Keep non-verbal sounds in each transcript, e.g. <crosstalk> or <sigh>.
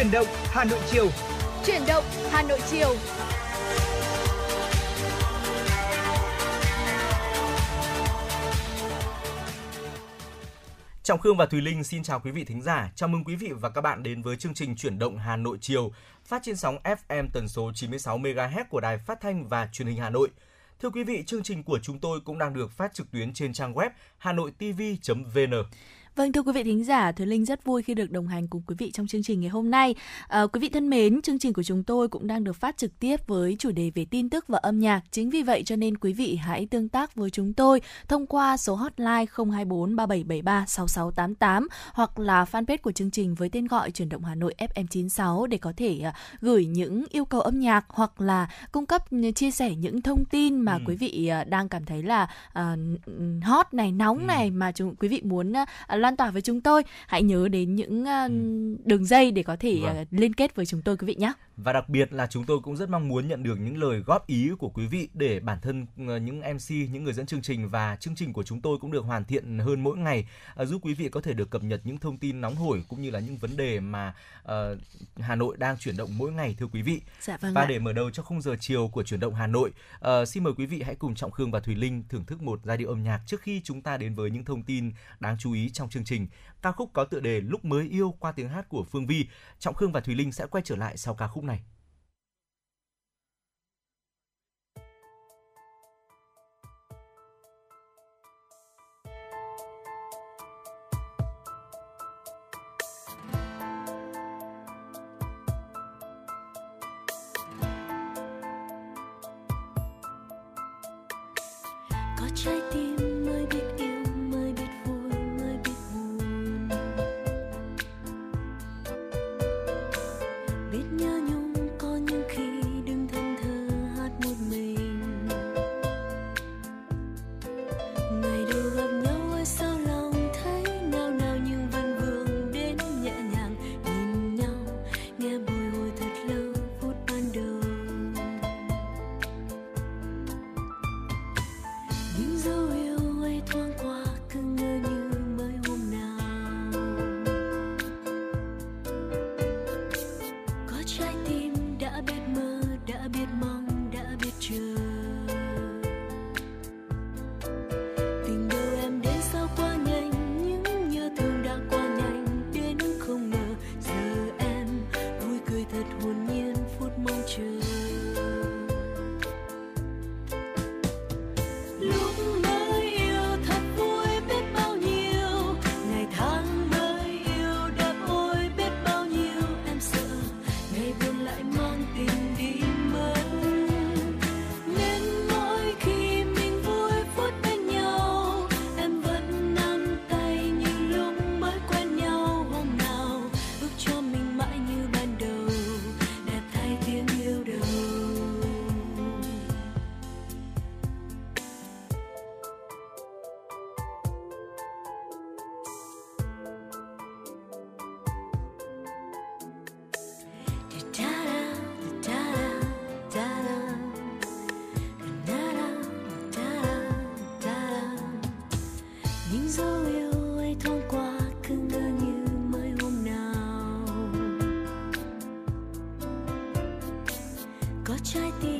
Chuyển động Hà Nội chiều. Chuyển động Hà Nội chiều. Trọng Khương và Thùy Linh xin chào quý vị thính giả. Chào mừng quý vị và các bạn đến với chương trình Chuyển động Hà Nội chiều, phát trên sóng FM tần số 96 MHz của Đài Phát thanh và Truyền hình Hà Nội. Thưa quý vị, chương trình của chúng tôi cũng đang được phát trực tuyến trên trang web hanoitv.vn. Vâng thưa quý vị thính giả, Thùy Linh rất vui khi được đồng hành cùng quý vị trong chương trình ngày hôm nay. À, quý vị thân mến, chương trình của chúng tôi cũng đang được phát trực tiếp với chủ đề về tin tức và âm nhạc. Chính vì vậy cho nên quý vị hãy tương tác với chúng tôi thông qua số hotline 024 3773 6688 hoặc là fanpage của chương trình với tên gọi chuyển động Hà Nội FM96 để có thể uh, gửi những yêu cầu âm nhạc hoặc là cung cấp chia sẻ những thông tin mà ừ. quý vị uh, đang cảm thấy là uh, hot này, nóng ừ. này mà chúng quý vị muốn uh, lan tỏa với chúng tôi. Hãy nhớ đến những uh, đường dây để có thể vâng. uh, liên kết với chúng tôi quý vị nhé và đặc biệt là chúng tôi cũng rất mong muốn nhận được những lời góp ý của quý vị để bản thân ờ, những MC, những người dẫn chương trình và chương trình của chúng tôi cũng được hoàn thiện hơn mỗi ngày, giúp quý vị có thể được cập nhật những thông tin nóng hổi cũng như là những vấn đề mà uh, Hà Nội đang chuyển động mỗi ngày thưa quý vị. Dạ vâng và ạ. để mở đầu cho khung giờ chiều của chuyển động Hà Nội, uh, xin mời quý vị hãy cùng Trọng Khương và Thùy Linh thưởng thức một giai điệu âm nhạc trước khi chúng ta đến với những thông tin đáng chú ý trong chương trình. Ca khúc có tựa đề Lúc mới yêu qua tiếng hát của Phương Vi. Trọng Khương và Thùy Linh sẽ quay trở lại sau ca khúc này. Có trái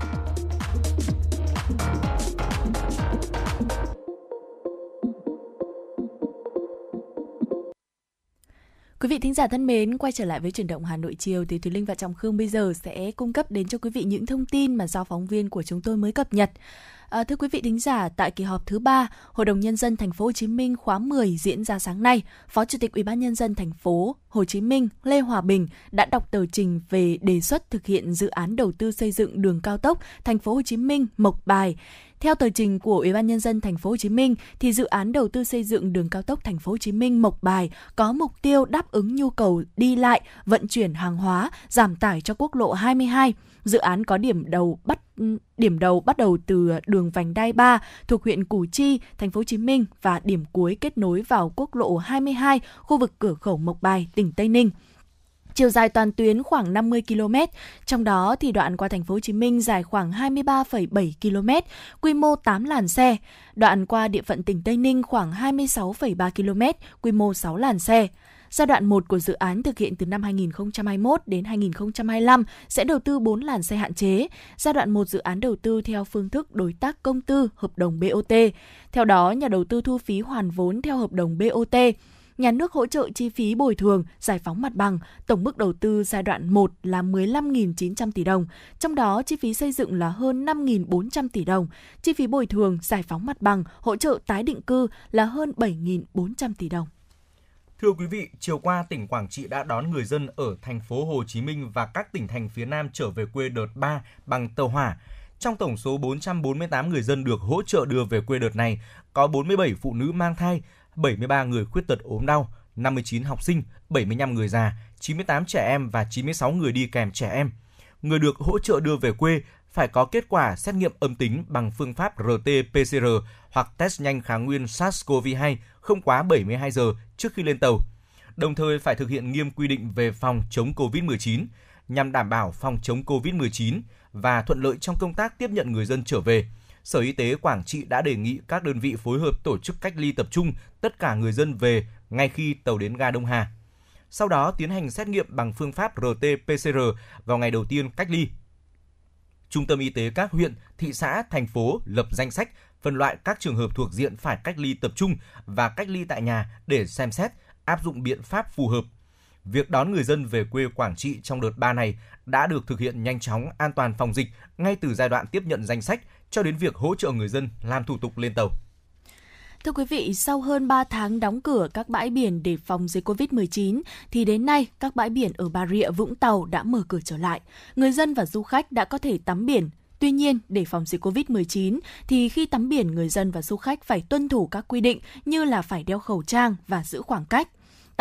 Vị thính giả thân mến, quay trở lại với chuyển động Hà Nội chiều thì Thùy Linh và Trọng Khương bây giờ sẽ cung cấp đến cho quý vị những thông tin mà do phóng viên của chúng tôi mới cập nhật. À, thưa quý vị thính giả, tại kỳ họp thứ 3, Hội đồng nhân dân thành phố Hồ Chí Minh khóa 10 diễn ra sáng nay, Phó Chủ tịch Ủy ban nhân dân thành phố Hồ Chí Minh Lê Hòa Bình đã đọc tờ trình về đề xuất thực hiện dự án đầu tư xây dựng đường cao tốc thành phố Hồ Chí Minh Mộc Bài. Theo tờ trình của Ủy ban nhân dân thành phố Hồ Chí Minh thì dự án đầu tư xây dựng đường cao tốc thành phố Hồ Chí Minh Mộc Bài có mục tiêu đáp ứng nhu cầu đi lại, vận chuyển hàng hóa, giảm tải cho quốc lộ 22. Dự án có điểm đầu bắt điểm đầu bắt đầu từ đường vành đai 3 thuộc huyện Củ Chi, thành phố Hồ Chí Minh và điểm cuối kết nối vào quốc lộ 22, khu vực cửa khẩu Mộc Bài, tỉnh Tây Ninh. Chiều dài toàn tuyến khoảng 50 km, trong đó thì đoạn qua thành phố Hồ Chí Minh dài khoảng 23,7 km, quy mô 8 làn xe. Đoạn qua địa phận tỉnh Tây Ninh khoảng 26,3 km, quy mô 6 làn xe. Giai đoạn 1 của dự án thực hiện từ năm 2021 đến 2025 sẽ đầu tư 4 làn xe hạn chế. Giai đoạn 1 dự án đầu tư theo phương thức đối tác công tư hợp đồng BOT. Theo đó, nhà đầu tư thu phí hoàn vốn theo hợp đồng BOT nhà nước hỗ trợ chi phí bồi thường, giải phóng mặt bằng, tổng mức đầu tư giai đoạn 1 là 15.900 tỷ đồng, trong đó chi phí xây dựng là hơn 5.400 tỷ đồng, chi phí bồi thường, giải phóng mặt bằng, hỗ trợ tái định cư là hơn 7.400 tỷ đồng. Thưa quý vị, chiều qua tỉnh Quảng Trị đã đón người dân ở thành phố Hồ Chí Minh và các tỉnh thành phía Nam trở về quê đợt 3 bằng tàu hỏa. Trong tổng số 448 người dân được hỗ trợ đưa về quê đợt này, có 47 phụ nữ mang thai, 73 người khuyết tật ốm đau, 59 học sinh, 75 người già, 98 trẻ em và 96 người đi kèm trẻ em. Người được hỗ trợ đưa về quê phải có kết quả xét nghiệm âm tính bằng phương pháp RT-PCR hoặc test nhanh kháng nguyên SARS-CoV-2 không quá 72 giờ trước khi lên tàu. Đồng thời phải thực hiện nghiêm quy định về phòng chống COVID-19 nhằm đảm bảo phòng chống COVID-19 và thuận lợi trong công tác tiếp nhận người dân trở về. Sở Y tế Quảng Trị đã đề nghị các đơn vị phối hợp tổ chức cách ly tập trung tất cả người dân về ngay khi tàu đến ga Đông Hà. Sau đó tiến hành xét nghiệm bằng phương pháp RT-PCR vào ngày đầu tiên cách ly. Trung tâm y tế các huyện, thị xã, thành phố lập danh sách phân loại các trường hợp thuộc diện phải cách ly tập trung và cách ly tại nhà để xem xét áp dụng biện pháp phù hợp. Việc đón người dân về quê Quảng Trị trong đợt 3 này đã được thực hiện nhanh chóng, an toàn phòng dịch ngay từ giai đoạn tiếp nhận danh sách cho đến việc hỗ trợ người dân làm thủ tục lên tàu. Thưa quý vị, sau hơn 3 tháng đóng cửa các bãi biển để phòng dịch COVID-19, thì đến nay các bãi biển ở Bà Rịa, Vũng Tàu đã mở cửa trở lại. Người dân và du khách đã có thể tắm biển. Tuy nhiên, để phòng dịch COVID-19 thì khi tắm biển, người dân và du khách phải tuân thủ các quy định như là phải đeo khẩu trang và giữ khoảng cách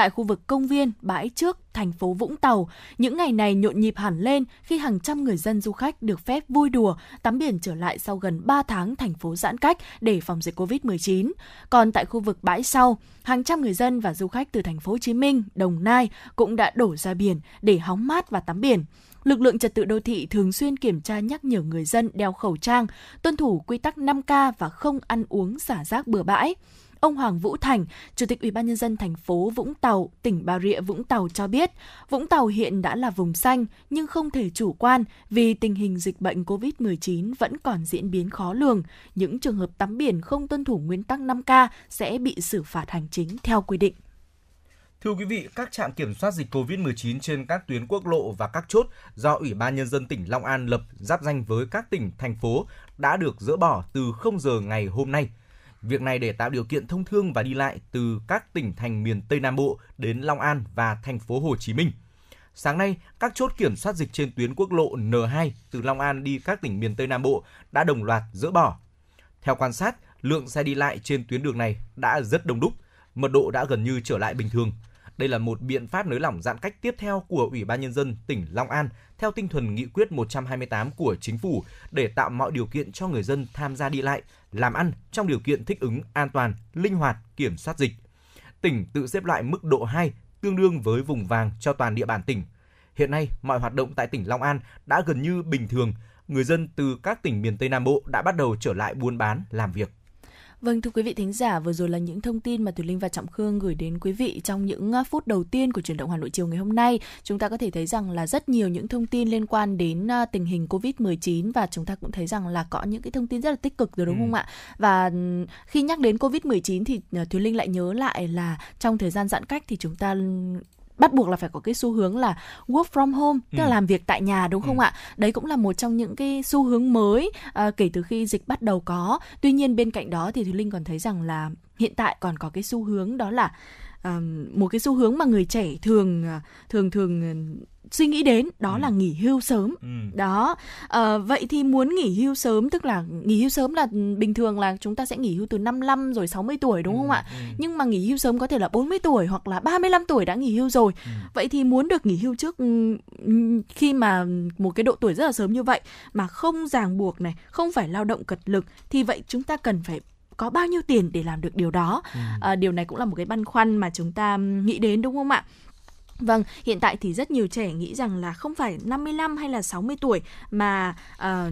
tại khu vực công viên, bãi trước, thành phố Vũng Tàu. Những ngày này nhộn nhịp hẳn lên khi hàng trăm người dân du khách được phép vui đùa, tắm biển trở lại sau gần 3 tháng thành phố giãn cách để phòng dịch Covid-19. Còn tại khu vực bãi sau, hàng trăm người dân và du khách từ thành phố Hồ Chí Minh, Đồng Nai cũng đã đổ ra biển để hóng mát và tắm biển. Lực lượng trật tự đô thị thường xuyên kiểm tra nhắc nhở người dân đeo khẩu trang, tuân thủ quy tắc 5K và không ăn uống xả rác bừa bãi. Ông Hoàng Vũ Thành, Chủ tịch Ủy ban nhân dân thành phố Vũng Tàu, tỉnh Bà Rịa Vũng Tàu cho biết, Vũng Tàu hiện đã là vùng xanh nhưng không thể chủ quan vì tình hình dịch bệnh COVID-19 vẫn còn diễn biến khó lường. Những trường hợp tắm biển không tuân thủ nguyên tắc 5K sẽ bị xử phạt hành chính theo quy định. Thưa quý vị, các trạm kiểm soát dịch COVID-19 trên các tuyến quốc lộ và các chốt do Ủy ban Nhân dân tỉnh Long An lập giáp danh với các tỉnh, thành phố đã được dỡ bỏ từ 0 giờ ngày hôm nay. Việc này để tạo điều kiện thông thương và đi lại từ các tỉnh thành miền Tây Nam Bộ đến Long An và thành phố Hồ Chí Minh. Sáng nay, các chốt kiểm soát dịch trên tuyến quốc lộ N2 từ Long An đi các tỉnh miền Tây Nam Bộ đã đồng loạt dỡ bỏ. Theo quan sát, lượng xe đi lại trên tuyến đường này đã rất đông đúc, mật độ đã gần như trở lại bình thường. Đây là một biện pháp nới lỏng giãn cách tiếp theo của Ủy ban Nhân dân tỉnh Long An theo tinh thần nghị quyết 128 của chính phủ để tạo mọi điều kiện cho người dân tham gia đi lại, làm ăn trong điều kiện thích ứng an toàn, linh hoạt, kiểm soát dịch. Tỉnh tự xếp lại mức độ 2 tương đương với vùng vàng cho toàn địa bàn tỉnh. Hiện nay, mọi hoạt động tại tỉnh Long An đã gần như bình thường, người dân từ các tỉnh miền Tây Nam Bộ đã bắt đầu trở lại buôn bán, làm việc. Vâng thưa quý vị thính giả, vừa rồi là những thông tin mà Thùy Linh và Trọng Khương gửi đến quý vị trong những à, phút đầu tiên của chuyển động Hà Nội chiều ngày hôm nay. Chúng ta có thể thấy rằng là rất nhiều những thông tin liên quan đến à, tình hình Covid-19 và chúng ta cũng thấy rằng là có những cái thông tin rất là tích cực rồi đúng Ừ. không ạ? Và ừm, khi nhắc đến Covid-19 thì à, Thùy Linh lại nhớ lại là trong thời gian giãn cách thì chúng ta bắt buộc là phải có cái xu hướng là work from home tức là Ừ. làm việc tại nhà đúng không Ừ. ạ đấy cũng là một trong những cái xu hướng mới à, kể từ khi dịch bắt đầu có tuy nhiên bên cạnh đó thì thùy linh còn thấy rằng là hiện tại còn có cái xu hướng đó là ờm, một cái xu hướng mà người trẻ thường à, thường thường suy nghĩ đến đó Ừ. là nghỉ hưu sớm Ừ. đó Ờ, vậy thì muốn nghỉ hưu sớm tức là nghỉ hưu sớm là ừ, bình thường là chúng ta sẽ nghỉ hưu từ 55 rồi 60 tuổi đúng không ạ Ừ. nhưng mà nghỉ hưu sớm có thể là 40 tuổi hoặc là 35 tuổi đã nghỉ hưu rồi. Ừ. Vậy thì muốn được nghỉ hưu trước ừm, khi mà một cái độ tuổi rất là sớm như vậy mà không ràng buộc này, không phải lao động cật lực thì vậy chúng ta cần phải có bao nhiêu tiền để làm được điều đó? Ừ. À, điều này cũng là một cái băn khoăn mà chúng ta nghĩ đến đúng không ạ? Vâng, hiện tại thì rất nhiều trẻ nghĩ rằng là không phải 55 hay là 60 tuổi mà ờ,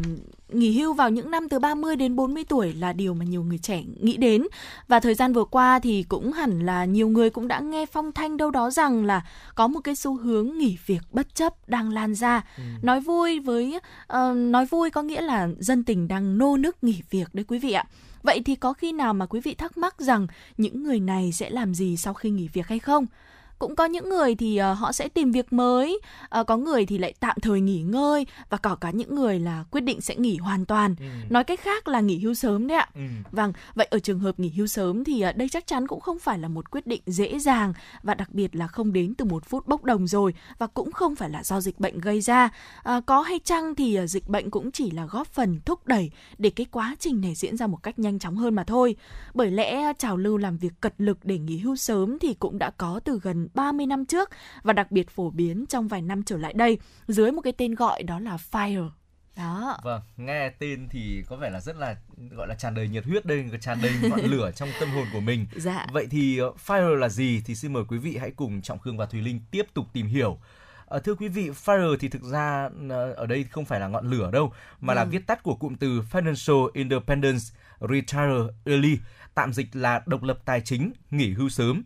nghỉ hưu vào những năm từ 30 đến 40 tuổi là điều mà nhiều người trẻ nghĩ đến. Và thời gian vừa qua thì cũng hẳn là nhiều người cũng đã nghe phong thanh đâu đó rằng là có một cái xu hướng nghỉ việc bất chấp đang lan ra. Nói vui với ờ, nói vui có nghĩa là dân tình đang nô nức nghỉ việc đấy quý vị ạ. Vậy thì có khi nào mà quý vị thắc mắc rằng những người này sẽ làm gì sau khi nghỉ việc hay không? Cũng có những người thì ờ, họ sẽ tìm việc mới ờ, có người thì lại tạm thời nghỉ ngơi và có cả những người là quyết định sẽ nghỉ hoàn toàn Ừ. nói cách khác là nghỉ hưu sớm đấy ạ Ừ. Vâng, vậy ở trường hợp nghỉ hưu sớm thì ờ, đây chắc chắn cũng không phải là một quyết định dễ dàng và đặc biệt là không đến từ một phút bốc đồng rồi và cũng không phải là do dịch bệnh gây ra. À, có hay chăng thì ờ, dịch bệnh cũng chỉ là góp phần thúc đẩy để cái quá trình này diễn ra một cách nhanh chóng hơn mà thôi. Bởi lẽ trào lưu làm việc cật lực để nghỉ hưu sớm thì cũng đã có từ gần 30 năm trước và đặc biệt phổ biến trong vài năm trở lại đây dưới một cái tên gọi đó là FIRE. Đó. Vâng, nghe tên thì có vẻ là rất là gọi là tràn đầy nhiệt huyết đây, tràn đầy ngọn lửa <laughs> trong tâm hồn của mình. Dạ. Vậy thì uh, Fire là gì thì xin mời quý vị hãy cùng Trọng Khương và Thùy Linh tiếp tục tìm hiểu. Ờ, thưa quý vị, Fire thì thực ra ờ, ở đây không phải là ngọn lửa đâu, mà là Vâng. viết tắt của cụm từ Financial Independence Retire Early, tạm dịch là độc lập tài chính, nghỉ hưu sớm.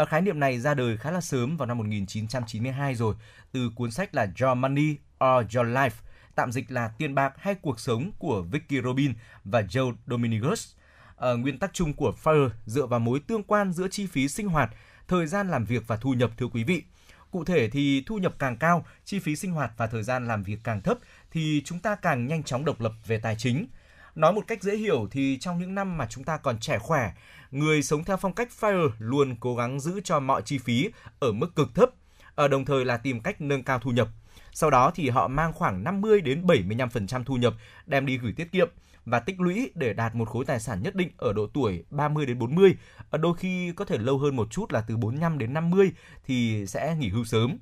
À, khái niệm này ra đời khá là sớm vào năm 1992 rồi, từ cuốn sách là Your Money or Your Life, tạm dịch là tiền bạc hay cuộc sống của Vicky Robin và Joe Dominguez. À, ờ, nguyên tắc chung của FIRE dựa vào mối tương quan giữa chi phí sinh hoạt, thời gian làm việc và thu nhập thưa quý vị. Cụ thể thì thu nhập càng cao, chi phí sinh hoạt và thời gian làm việc càng thấp thì chúng ta càng nhanh chóng độc lập về tài chính. Nói một cách dễ hiểu thì trong những năm mà chúng ta còn trẻ khỏe, người sống theo phong cách FIRE luôn cố gắng giữ cho mọi chi phí ở mức cực thấp, ở đồng thời là tìm cách nâng cao thu nhập. Sau đó thì họ mang khoảng 50 đến 75% thu nhập đem đi gửi tiết kiệm và tích lũy để đạt một khối tài sản nhất định ở độ tuổi 30 đến 40, ở ờ, đôi khi có thể lâu hơn một chút là từ 45 đến 50 thì sẽ nghỉ hưu sớm.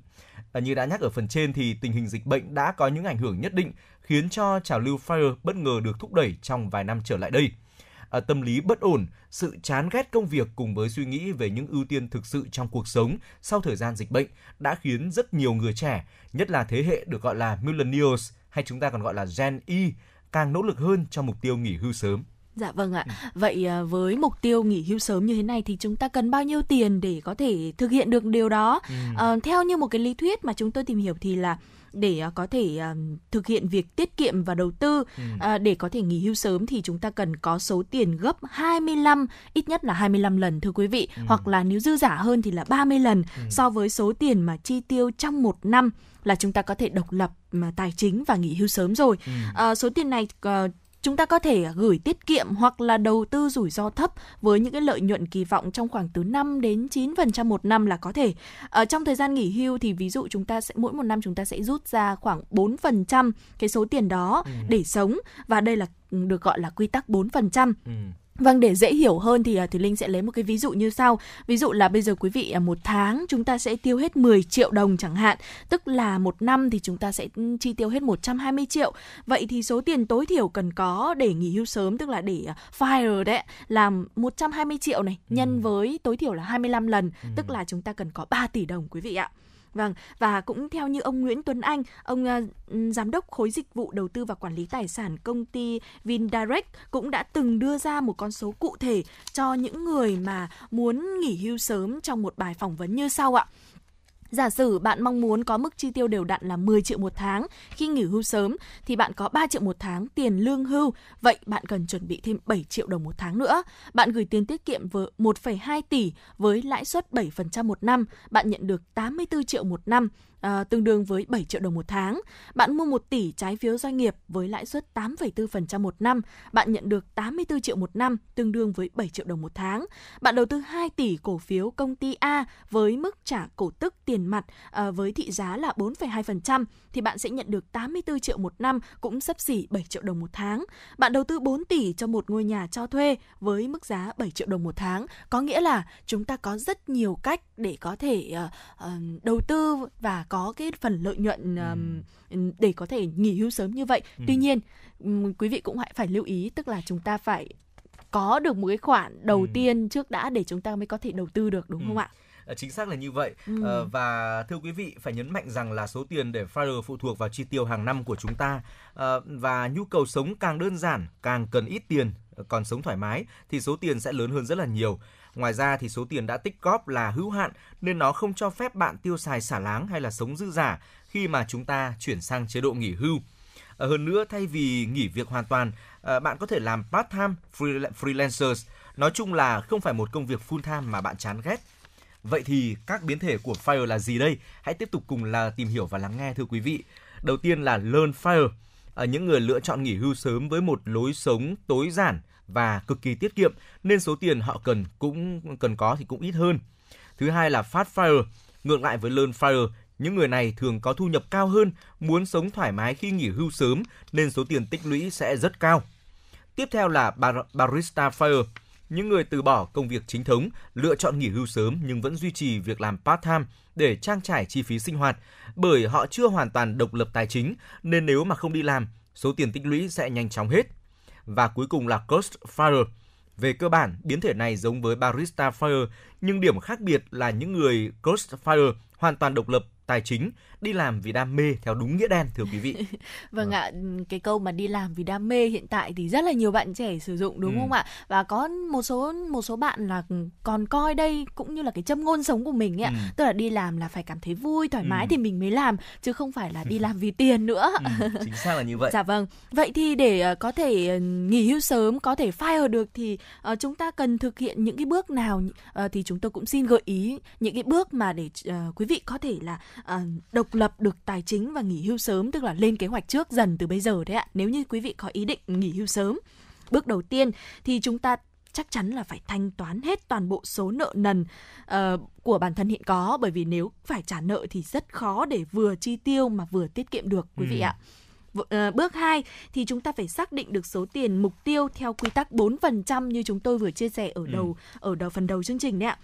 Ờ, như đã nhắc ở phần trên thì tình hình dịch bệnh đã có những ảnh hưởng nhất định khiến cho trào lưu FIRE bất ngờ được thúc đẩy trong vài năm trở lại đây. À, tâm lý bất ổn, sự chán ghét công việc cùng với suy nghĩ về những ưu tiên thực sự trong cuộc sống sau thời gian dịch bệnh đã khiến rất nhiều người trẻ, nhất là thế hệ được gọi là millennials hay chúng ta còn gọi là Gen Y, càng nỗ lực hơn cho mục tiêu nghỉ hưu sớm. Dạ vâng ạ. Vậy à, với mục tiêu nghỉ hưu sớm như thế này thì chúng ta cần bao nhiêu tiền để có thể thực hiện được điều đó? Ờ, theo như một cái lý thuyết mà chúng tôi tìm hiểu thì là để à, có thể à, thực hiện việc tiết kiệm và đầu tư. À, để có thể nghỉ hưu sớm thì chúng ta cần có số tiền gấp 25 ít nhất là 25 lần thưa quý vị. Hoặc là nếu dư giả hơn thì là 30 lần so với số tiền mà chi tiêu trong một năm là chúng ta có thể độc lập mà tài chính và nghỉ hưu sớm rồi. À, số tiền này ờ, chúng ta có thể gửi tiết kiệm hoặc là đầu tư rủi ro thấp với những cái lợi nhuận kỳ vọng trong khoảng từ 5 đến 9% một năm là có thể. Ở trong thời gian nghỉ hưu thì ví dụ chúng ta sẽ mỗi một năm chúng ta sẽ rút ra khoảng 4% cái số tiền đó để sống và đây là ừ, được gọi là quy tắc 4%. Ừ. Vâng, để dễ hiểu hơn thì à, Thùy Linh sẽ lấy một cái ví dụ như sau. Ví dụ là bây giờ quý vị à, một tháng chúng ta sẽ tiêu hết 10 triệu đồng chẳng hạn. Tức là một năm thì chúng ta sẽ ừ, chi tiêu hết 120 triệu. Vậy thì số tiền tối thiểu cần có để nghỉ hưu sớm, tức là để à, fire đấy, là 120 triệu này, nhân với tối thiểu là 25 lần. Tức là chúng ta cần có 3 tỷ đồng quý vị ạ. Vâng, và cũng theo như ông Nguyễn Tuấn Anh, ông uh, giám đốc khối dịch vụ đầu tư và quản lý tài sản công ty Vindirect cũng đã từng đưa ra một con số cụ thể cho những người mà muốn nghỉ hưu sớm trong một bài phỏng vấn như sau ạ. Giả sử bạn mong muốn có mức chi tiêu đều đặn là 10 triệu một tháng khi nghỉ hưu sớm thì bạn có 3 triệu một tháng tiền lương hưu, vậy bạn cần chuẩn bị thêm 7 triệu đồng một tháng nữa. Bạn gửi tiền tiết kiệm với 1,2 tỷ với lãi suất 7% một năm, bạn nhận được 84 triệu một năm à, tương đương với 7 triệu đồng một tháng. Bạn mua 1 tỷ trái phiếu doanh nghiệp với lãi suất 8,4% một năm, bạn nhận được 84 triệu một năm, tương đương với 7 triệu đồng một tháng. Bạn đầu tư 2 tỷ cổ phiếu công ty A với mức trả cổ tức tiền mặt à, với thị giá là 4,2% thì bạn sẽ nhận được 84 triệu một năm, cũng sấp xỉ 7 triệu đồng một tháng. Bạn đầu tư 4 tỷ cho một ngôi nhà cho thuê với mức giá 7 triệu đồng một tháng, có nghĩa là chúng ta có rất nhiều cách để có thể uh, uh, đầu tư và có cái phần lợi nhuận um, để có thể nghỉ hưu sớm như vậy. Ừ. Tuy nhiên, um, quý vị cũng hãy phải lưu ý tức là chúng ta phải có được một cái khoản đầu Ừ. tiên trước đã để chúng ta mới có thể đầu tư được đúng Ừ. không ạ? Ờ, Chính xác là như vậy. Ừ. Ờ, và thưa quý vị, phải nhấn mạnh rằng là số tiền để FIRE phụ thuộc vào chi tiêu hàng năm của chúng ta Ờ, và nhu cầu sống càng đơn giản, càng cần ít tiền, còn sống thoải mái thì số tiền sẽ lớn hơn rất là nhiều. Ngoài ra thì số tiền đã tích góp là hữu hạn nên nó không cho phép bạn tiêu xài xả láng hay là sống dư giả khi mà chúng ta chuyển sang chế độ nghỉ hưu. ở hơn nữa thay vì nghỉ việc hoàn toàn, ờ, bạn có thể làm part-time freelancers. Nói chung là không phải một công việc full-time mà bạn chán ghét. Vậy thì các biến thể của FIRE là gì đây? Hãy tiếp tục cùng là tìm hiểu và lắng nghe thưa quý vị. Đầu tiên là Learn FIRE. Ở những người lựa chọn nghỉ hưu sớm với một lối sống tối giản và cực kỳ tiết kiệm nên số tiền họ cần cũng cần có thì cũng ít hơn. Thứ hai là Fast FIRE. Ngược lại với Learn FIRE, những người này thường có thu nhập cao hơn, muốn sống thoải mái khi nghỉ hưu sớm nên số tiền tích lũy sẽ rất cao. Tiếp theo là bar- Barista Fire. Những người từ bỏ công việc chính thống, lựa chọn nghỉ hưu sớm nhưng vẫn duy trì việc làm part-time để trang trải chi phí sinh hoạt, bởi họ chưa hoàn toàn độc lập tài chính nên nếu mà không đi làm, số tiền tích lũy sẽ nhanh chóng hết. Và cuối cùng là Coast Fire. Về cơ bản, biến thể này giống với Barista Fire, nhưng điểm khác biệt là những người Coast Fire hoàn toàn độc lập tài chính, đi làm vì đam mê theo đúng nghĩa đen thưa quý vị. <laughs> Vâng ạ, cái câu mà đi làm vì đam mê hiện tại thì rất là nhiều bạn trẻ sử dụng đúng Ừ. không ạ? Và có một số một số bạn là còn coi đây cũng như là cái châm ngôn sống của mình ấy ạ. Ừ. Tức là đi làm là phải cảm thấy vui, thoải mái Ừ. thì mình mới làm chứ không phải là đi làm vì tiền nữa. Ừ, chính xác là như vậy. Dạ vâng. Vậy thì để ờ, có thể ờ, nghỉ hưu sớm, có thể fire được thì ờ, chúng ta cần thực hiện những cái bước nào thì chúng tôi cũng xin gợi ý những cái bước mà để quý vị có thể là ờ, độc lập được tài chính và nghỉ hưu sớm tức là lên kế hoạch trước dần từ bây giờ đấy ạ. Nếu như quý vị có ý định nghỉ hưu sớm. Bước đầu tiên thì chúng ta chắc chắn là phải thanh toán hết toàn bộ số nợ nần ờ, của bản thân hiện có bởi vì nếu phải trả nợ thì rất khó để vừa chi tiêu mà vừa tiết kiệm được quý vị Ừ. ạ. V- ờ, Bước 2 thì chúng ta phải xác định được số tiền mục tiêu theo quy tắc 4% như chúng tôi vừa chia sẻ ở Ừ. đầu ở đầu phần đầu chương trình đấy ạ.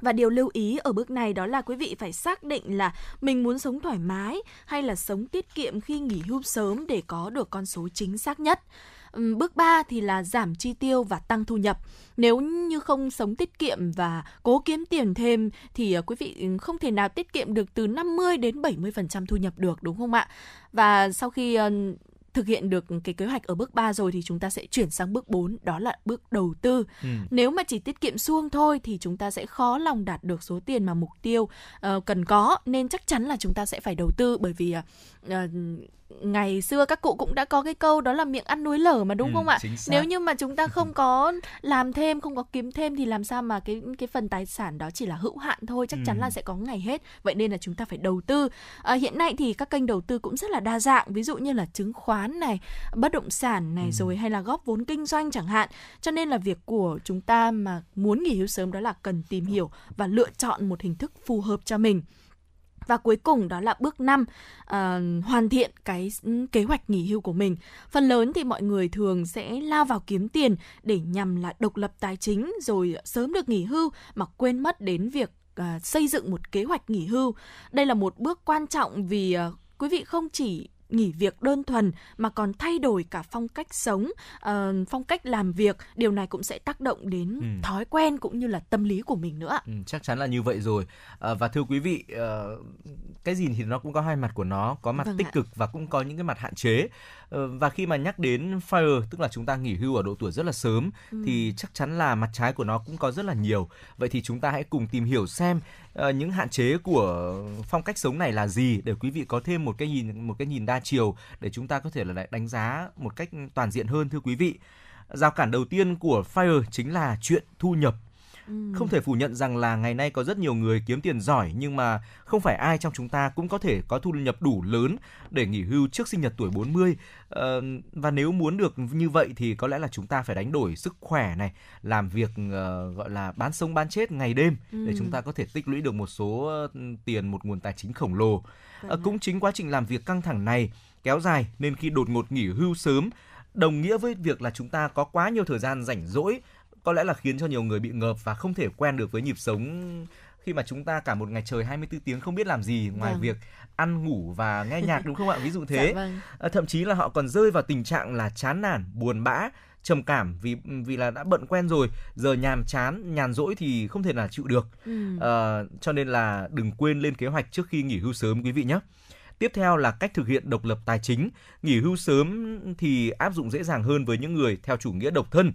Và điều lưu ý ở bước này đó là quý vị phải xác định là mình muốn sống thoải mái hay là sống tiết kiệm khi nghỉ hưu sớm để có được con số chính xác nhất. Ừ, bước 3 thì là giảm chi tiêu và tăng thu nhập. Nếu như không sống tiết kiệm và cố kiếm tiền thêm thì à, quý vị ừ, không thể nào tiết kiệm được từ 50 đến 70% thu nhập được, đúng không ạ? Và sau khi thực hiện được cái kế hoạch ở bước 3 rồi thì chúng ta sẽ chuyển sang bước 4 đó là bước đầu tư. Ừ. Nếu mà chỉ tiết kiệm suông thôi thì chúng ta sẽ khó lòng đạt được số tiền mà mục tiêu ờ, cần có nên chắc chắn là chúng ta sẽ phải đầu tư bởi vì ờ, ngày xưa các cụ cũng đã có cái câu đó là miệng ăn núi lở mà đúng Ừ, không ạ? Nếu như mà chúng ta <laughs> không có làm thêm, không có kiếm thêm thì làm sao mà cái cái phần tài sản đó chỉ là hữu hạn thôi, chắc chắn Ừ. là sẽ có ngày hết. Vậy nên là chúng ta phải đầu tư. À, hiện nay thì các kênh đầu tư cũng rất là đa dạng, ví dụ như là chứng khoán này, bất động sản này Ừ. rồi hay là góp vốn kinh doanh chẳng hạn. Cho nên là việc của chúng ta mà muốn nghỉ hưu sớm đó là cần tìm hiểu và lựa chọn một hình thức phù hợp cho mình. Và cuối cùng đó là bước 5, uh, ờ, hoàn thiện cái kế hoạch nghỉ hưu của mình. Phần lớn thì mọi người thường sẽ lao vào kiếm tiền để nhằm là độc lập tài chính rồi sớm được nghỉ hưu mà quên mất đến việc uh, xây dựng một kế hoạch nghỉ hưu. Đây là một bước quan trọng vì uh, quý vị không chỉ nghỉ việc đơn thuần mà còn thay đổi cả phong cách sống, ờ, phong cách làm việc. Điều này cũng sẽ tác động đến Ừ. thói quen cũng như là tâm lý của mình nữa. Ừ, chắc chắn là như vậy rồi à, và thưa quý vị ờ, cái gì thì nó cũng có hai mặt của nó có mặt Vâng tích ạ. cực và cũng có những cái mặt hạn chế và khi mà nhắc đến fire tức là chúng ta nghỉ hưu ở độ tuổi rất là sớm Ừ. thì chắc chắn là mặt trái của nó cũng có rất là nhiều. Vậy thì chúng ta hãy cùng tìm hiểu xem ờ, những hạn chế của phong cách sống này là gì để quý vị có thêm một cái nhìn một cái nhìn đa chiều để chúng ta có thể là đánh giá một cách toàn diện hơn thưa quý vị. Rào cản đầu tiên của fire chính là chuyện thu nhập Ừ. không thể phủ nhận rằng là ngày nay có rất nhiều người kiếm tiền giỏi nhưng mà không phải ai trong chúng ta cũng có thể có thu nhập đủ lớn để nghỉ hưu trước sinh nhật tuổi 40. Ờ, và nếu muốn được như vậy thì có lẽ là chúng ta phải đánh đổi sức khỏe này, làm việc ờ, gọi là bán sống bán chết ngày đêm để Ừ. chúng ta có thể tích lũy được một số ờ, tiền một nguồn tài chính khổng lồ. Ờ, cũng chính quá trình làm việc căng thẳng này kéo dài nên khi đột ngột nghỉ hưu sớm đồng nghĩa với việc là chúng ta có quá nhiều thời gian rảnh rỗi có lẽ là khiến cho nhiều người bị ngợp và không thể quen được với nhịp sống khi mà chúng ta cả một ngày trời 24 tiếng không biết làm gì ngoài Vâng. việc ăn ngủ và nghe <laughs> nhạc đúng không ạ? Ví dụ thế. Dạ vâng. À, thậm chí là họ còn rơi vào tình trạng là chán nản, buồn bã, trầm cảm vì vì là đã bận quen rồi, giờ nhàm chán, nhàn rỗi thì không thể nào chịu được. Ừ. Ờ, cho nên là đừng quên lên kế hoạch trước khi nghỉ hưu sớm quý vị nhé. Tiếp theo là cách thực hiện độc lập tài chính. Nghỉ hưu sớm thì áp dụng dễ dàng hơn với những người theo chủ nghĩa độc thân.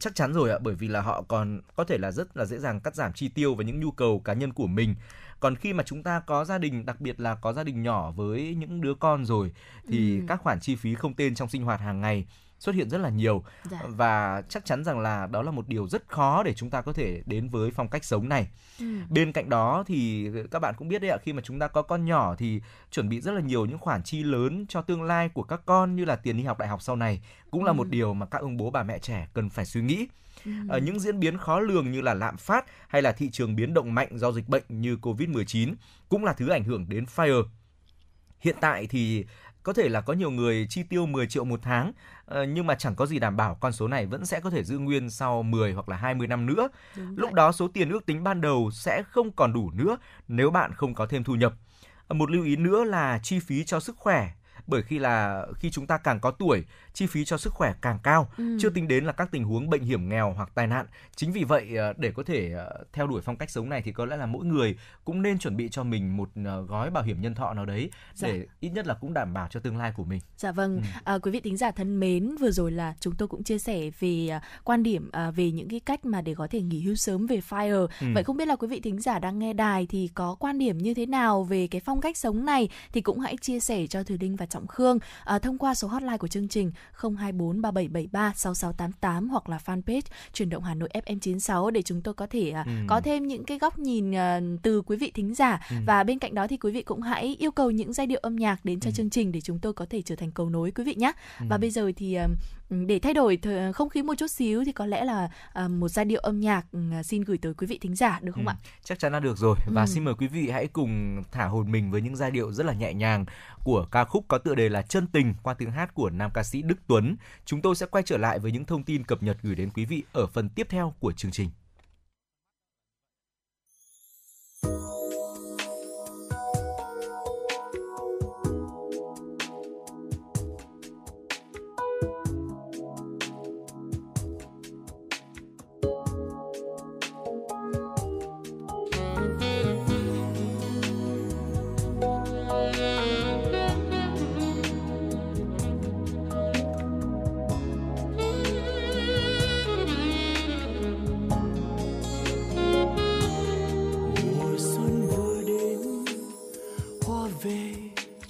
Chắc chắn rồi ạ, bởi vì là họ còn có thể là rất là dễ dàng cắt giảm chi tiêu và những nhu cầu cá nhân của mình. Còn khi mà chúng ta có gia đình, đặc biệt là có gia đình nhỏ với những đứa con rồi thì Ừ. các khoản chi phí không tên trong sinh hoạt hàng ngày xuất hiện rất là nhiều Dạ. và chắc chắn rằng là đó là một điều rất khó để chúng ta có thể đến với phong cách sống này. Ừ. Bên cạnh đó thì các bạn cũng biết đấy ạ, khi mà chúng ta có con nhỏ thì chuẩn bị rất là nhiều những khoản chi lớn cho tương lai của các con như là tiền đi học đại học sau này cũng là Ừ. một điều mà các ông bố bà mẹ trẻ cần phải suy nghĩ. Ừ. Ờ, những diễn biến khó lường như là lạm phát hay là thị trường biến động mạnh do dịch bệnh như Covid-19 cũng là thứ ảnh hưởng đến FIRE. Hiện tại thì có thể là có nhiều người chi tiêu 10 triệu một tháng ờ, nhưng mà chẳng có gì đảm bảo con số này vẫn sẽ có thể giữ nguyên sau 10 hoặc là 20 năm nữa. Đúng Lúc vậy. đó số tiền ước tính ban đầu sẽ không còn đủ nữa nếu bạn không có thêm thu nhập. Ờ, Một lưu ý nữa là chi phí cho sức khỏe bởi khi là khi chúng ta càng có tuổi, chi phí cho sức khỏe càng cao, Ừ. chưa tính đến là các tình huống bệnh hiểm nghèo hoặc tai nạn. Chính vì vậy ờ, để có thể ờ, theo đuổi phong cách sống này thì có lẽ là mỗi người cũng nên chuẩn bị cho mình một ờ, gói bảo hiểm nhân thọ nào đấy Dạ. để ít nhất là cũng đảm bảo cho tương lai của mình. Dạ vâng, Ừ. à, quý vị thính giả thân mến, vừa rồi là chúng tôi cũng chia sẻ về quan điểm à, về những cái cách mà để có thể nghỉ hưu sớm về FIRE. Ừ. Vậy không biết là quý vị thính giả đang nghe đài thì có quan điểm như thế nào về cái phong cách sống này thì cũng hãy chia sẻ cho Thùy Linh và Trọng Khương à, thông qua số hotline của chương trình 024 3773 6688 hoặc là fanpage chuyển động Hà Nội FM96 để chúng tôi có thể à, Ừ. có thêm những cái góc nhìn à, từ quý vị thính giả Ừ. và bên cạnh đó thì quý vị cũng hãy yêu cầu những giai điệu âm nhạc đến cho Ừ. chương trình để chúng tôi có thể trở thành cầu nối quý vị nhé. Ừ. Và bây giờ thì ừm, để thay đổi thời- không khí một chút xíu thì có lẽ là à, một giai điệu âm nhạc ừm, xin gửi tới quý vị thính giả được không Ừ, ạ? Chắc chắn là được rồi và Ừ. xin mời quý vị hãy cùng thả hồn mình với những giai điệu rất là nhẹ nhàng của ca khúc có tựa đề là Chân tình qua tiếng hát của nam ca sĩ Đức Tuấn. Chúng tôi sẽ quay trở lại với những thông tin cập nhật gửi đến quý vị ở phần tiếp theo của chương trình.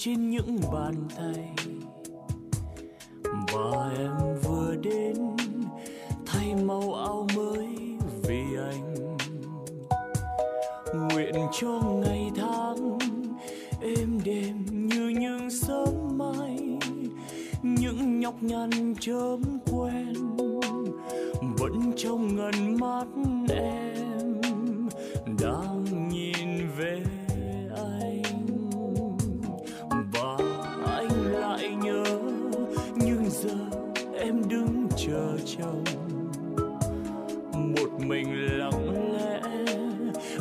Trên những bàn tay. Và em vừa đến, thay màu áo mới vì anh. Nguyện cho ngày tháng êm đềm như những sớm mai, những nhọc nhằn chớm quen vẫn trong ngần mắt em. Đã mình lặng lẽ,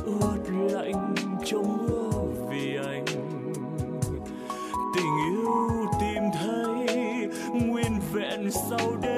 ướt lạnh trong mưa vì anh. Tình yêu tìm thấy nguyên vẹn sau đây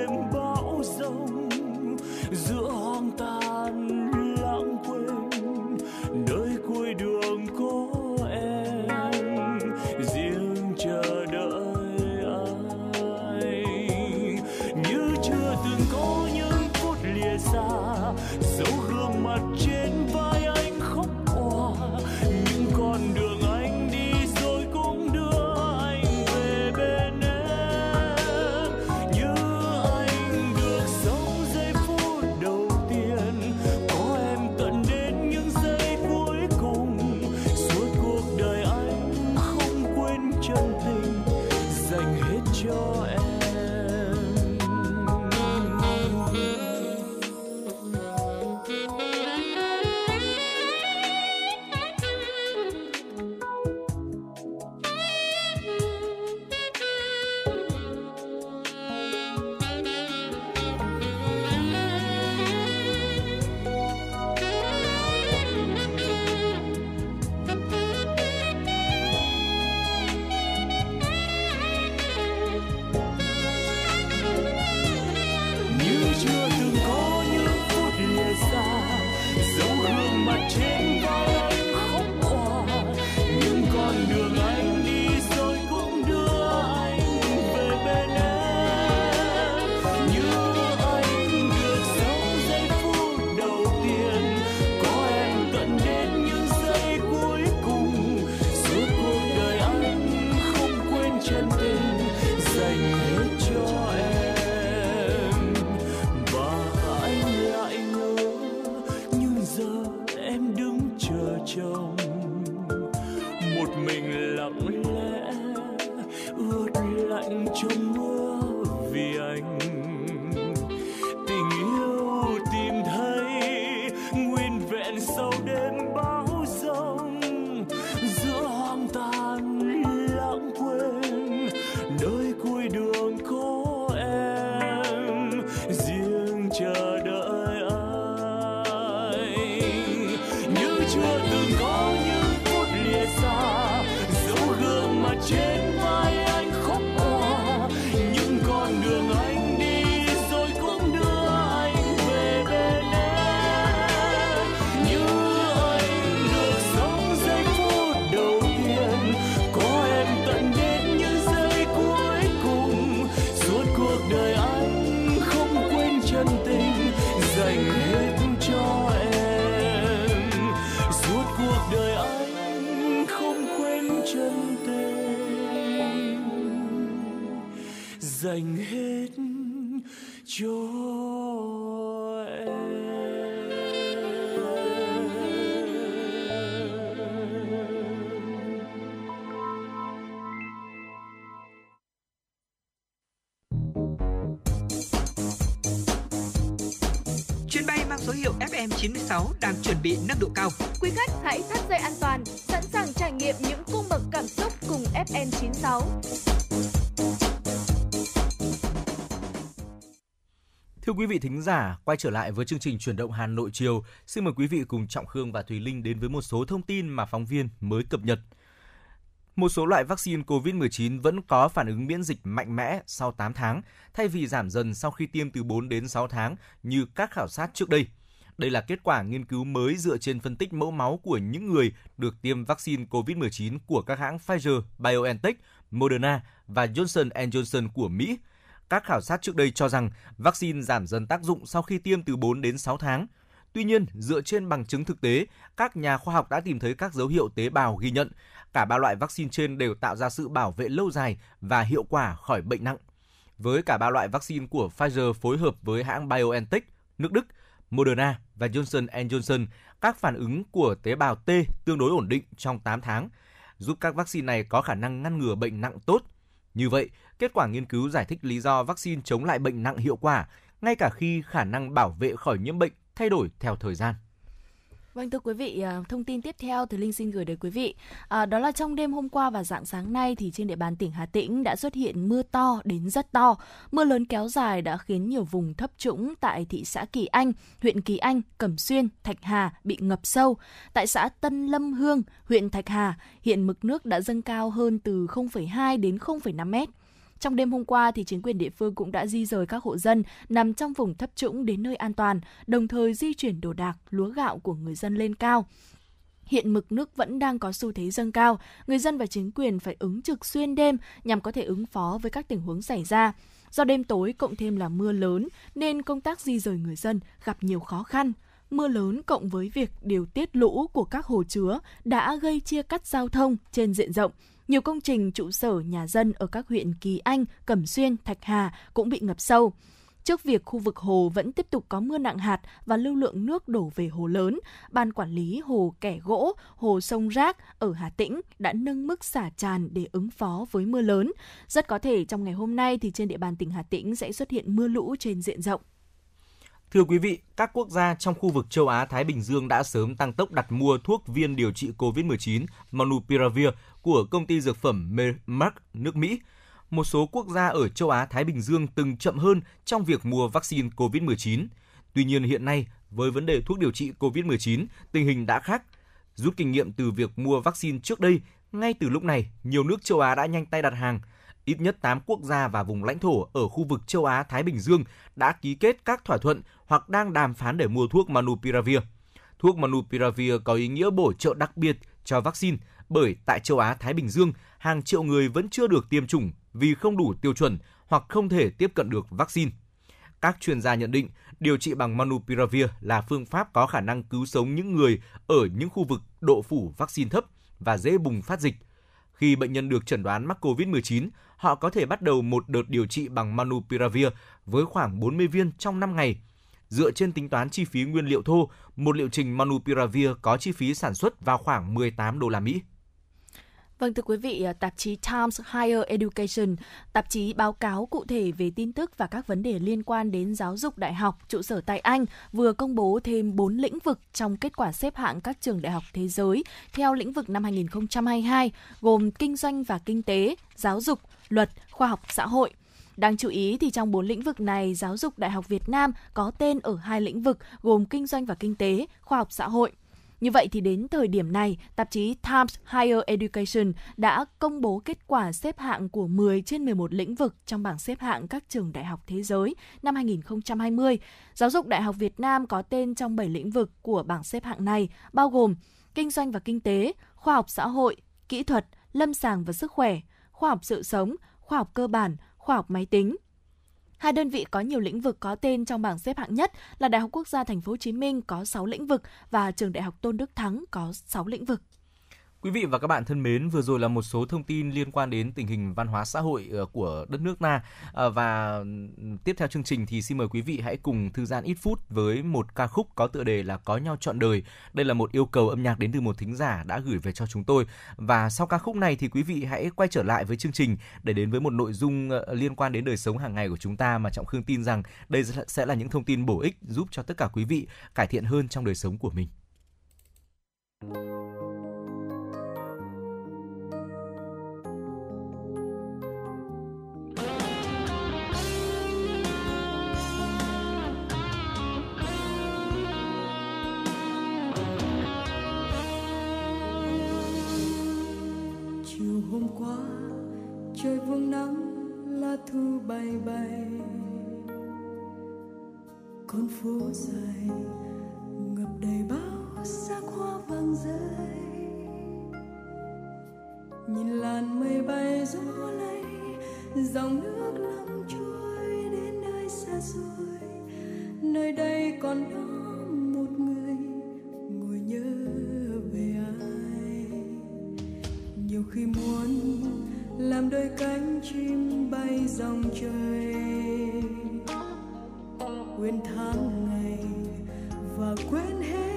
quý vị thính giả, quay trở lại với chương trình chuyển động Hà Nội chiều. Xin mời quý vị cùng Trọng Khương và Thùy Linh đến với một số thông tin mà phóng viên mới cập nhật. Một số loại vaccine COVID-19 vẫn có phản ứng miễn dịch mạnh mẽ sau 8 tháng, thay vì giảm dần sau khi tiêm từ 4 đến 6 tháng như các khảo sát trước đây. Đây là kết quả nghiên cứu mới dựa trên phân tích mẫu máu của những người được tiêm vaccine COVID-19 của các hãng Pfizer, BioNTech, Moderna và Johnson Johnson của Mỹ. Các khảo sát trước đây cho rằng vaccine giảm dần tác dụng sau khi tiêm từ 4 đến 6 tháng. Tuy nhiên, dựa trên bằng chứng thực tế, các nhà khoa học đã tìm thấy các dấu hiệu tế bào ghi nhận cả ba loại vaccine trên đều tạo ra sự bảo vệ lâu dài và hiệu quả khỏi bệnh nặng. Với cả ba loại vaccine của Pfizer phối hợp với hãng BioNTech, nước Đức, Moderna và Johnson Johnson, các phản ứng của tế bào T tương đối ổn định trong 8 tháng, giúp các vaccine này có khả năng ngăn ngừa bệnh nặng tốt. Như vậy, kết quả nghiên cứu giải thích lý do vaccine chống lại bệnh nặng hiệu quả, ngay cả khi khả năng bảo vệ khỏi nhiễm bệnh thay đổi theo thời gian. Vâng thưa quý vị, à, thông tin tiếp theo thì Linh xin gửi đến quý vị. À, đó là trong đêm hôm qua và dạng sáng nay thì trên địa bàn tỉnh Hà Tĩnh đã xuất hiện mưa to đến rất to. Mưa lớn kéo dài đã khiến nhiều vùng thấp trũng tại thị xã Kỳ Anh, huyện Kỳ Anh, Cẩm Xuyên, Thạch Hà bị ngập sâu. Tại xã Tân Lâm Hương, huyện Thạch Hà, hiện mực nước đã dâng cao hơn từ 0,2 đến 0,5 mét. Trong đêm hôm qua thì chính quyền địa phương cũng đã di rời các hộ dân nằm trong vùng thấp trũng đến nơi an toàn, đồng thời di chuyển đồ đạc, lúa gạo của người dân lên cao. Hiện mực nước vẫn đang có xu thế dâng cao, người dân và chính quyền phải ứng trực xuyên đêm nhằm có thể ứng phó với các tình huống xảy ra. Do đêm tối cộng thêm là mưa lớn nên công tác di rời người dân gặp nhiều khó khăn. Mưa lớn cộng với việc điều tiết lũ của các hồ chứa đã gây chia cắt giao thông trên diện rộng. Nhiều công trình trụ sở nhà dân ở các huyện Kỳ Anh, Cẩm Xuyên, Thạch Hà cũng bị ngập sâu. Trước việc khu vực hồ vẫn tiếp tục có mưa nặng hạt và lưu lượng nước đổ về hồ lớn, Ban Quản lý Hồ Kẻ Gỗ, Hồ Sông Rác ở Hà Tĩnh đã nâng mức xả tràn để ứng phó với mưa lớn. Rất có thể trong ngày hôm nay thì trên địa bàn tỉnh Hà Tĩnh sẽ xuất hiện mưa lũ trên diện rộng. Thưa quý vị, các quốc gia trong khu vực châu Á Thái Bình Dương đã sớm tăng tốc đặt mua thuốc viên điều trị COVID-19 Monupiravir của công ty dược phẩm Merck nước Mỹ. Một số quốc gia ở châu Á Thái Bình Dương từng chậm hơn trong việc mua vaccine COVID-19. Tuy nhiên hiện nay, với vấn đề thuốc điều trị COVID-19, tình hình đã khác. Rút kinh nghiệm từ việc mua vaccine trước đây, ngay từ lúc này, nhiều nước châu Á đã nhanh tay đặt hàng. Ít nhất 8 quốc gia và vùng lãnh thổ ở khu vực châu Á Thái Bình Dương đã ký kết các thỏa thuận hoặc đang đàm phán để mua thuốc Manupiravir. Thuốc Manupiravir có ý nghĩa bổ trợ đặc biệt cho vaccine bởi tại châu Á Thái Bình Dương, hàng triệu người vẫn chưa được tiêm chủng vì không đủ tiêu chuẩn hoặc không thể tiếp cận được vaccine. Các chuyên gia nhận định, điều trị bằng Manupiravir là phương pháp có khả năng cứu sống những người ở những khu vực độ phủ vaccine thấp và dễ bùng phát dịch. Khi bệnh nhân được chẩn đoán mắc COVID-19, họ có thể bắt đầu một đợt điều trị bằng Manupiravir với khoảng 40 viên trong 5 ngày. Dựa trên tính toán chi phí nguyên liệu thô, một liệu trình Manupiravir có chi phí sản xuất vào khoảng 18 đô la Mỹ. Vâng thưa quý vị, à, tạp chí Times Higher Education, tạp chí báo cáo cụ thể về tin tức và các vấn đề liên quan đến giáo dục đại học trụ sở tại Anh vừa công bố thêm 4 lĩnh vực trong kết quả xếp hạng các trường đại học thế giới theo lĩnh vực năm 2022, gồm kinh doanh và kinh tế, giáo dục, luật, khoa học xã hội. Đáng chú ý thì trong bốn lĩnh vực này, giáo dục Đại học Việt Nam có tên ở hai lĩnh vực gồm kinh doanh và kinh tế, khoa học xã hội. Như vậy thì đến thời điểm này, tạp chí Times Higher Education đã công bố kết quả xếp hạng của 10 trên 11 lĩnh vực trong bảng xếp hạng các trường đại học thế giới năm 2020. Giáo dục Đại học Việt Nam có tên trong 7 lĩnh vực của bảng xếp hạng này, bao gồm kinh doanh và kinh tế, khoa học xã hội, kỹ thuật, lâm sàng và sức khỏe, khoa học sự sống, khoa học cơ bản, khoa học máy tính, Hai đơn vị có nhiều lĩnh vực có tên trong bảng xếp hạng nhất là Đại học Quốc gia Thành phố Hồ Chí Minh có 6 lĩnh vực và Trường Đại học Tôn Đức Thắng có 6 lĩnh vực. Quý vị và các bạn thân mến, vừa rồi là một số thông tin liên quan đến tình hình văn hóa xã hội ờ, của đất nước ta ờ, và tiếp theo chương trình thì xin mời quý vị hãy cùng thư giãn ít phút với một ca khúc có tựa đề là Có nhau trọn đời. Đây là một yêu cầu âm nhạc đến từ một thính giả đã gửi về cho chúng tôi và sau ca khúc này thì quý vị hãy quay trở lại với chương trình để đến với một nội dung ờ, liên quan đến đời sống hàng ngày của chúng ta mà Trọng Khương tin rằng đây sẽ là những thông tin bổ ích giúp cho tất cả quý vị cải thiện hơn trong đời sống của mình. Vương nắng lá thu bay bay con phố dài ngập đầy bao sắc hoa vàng rơi. Nhìn làn mây bay gió lay, dòng nước lặng trôi đến nơi xa xôi. Nơi đây còn đó một người ngồi nhớ về ai. Nhiều khi muốn làm đôi cánh chim bay dòng trời. Quên tháng ngày và quên hết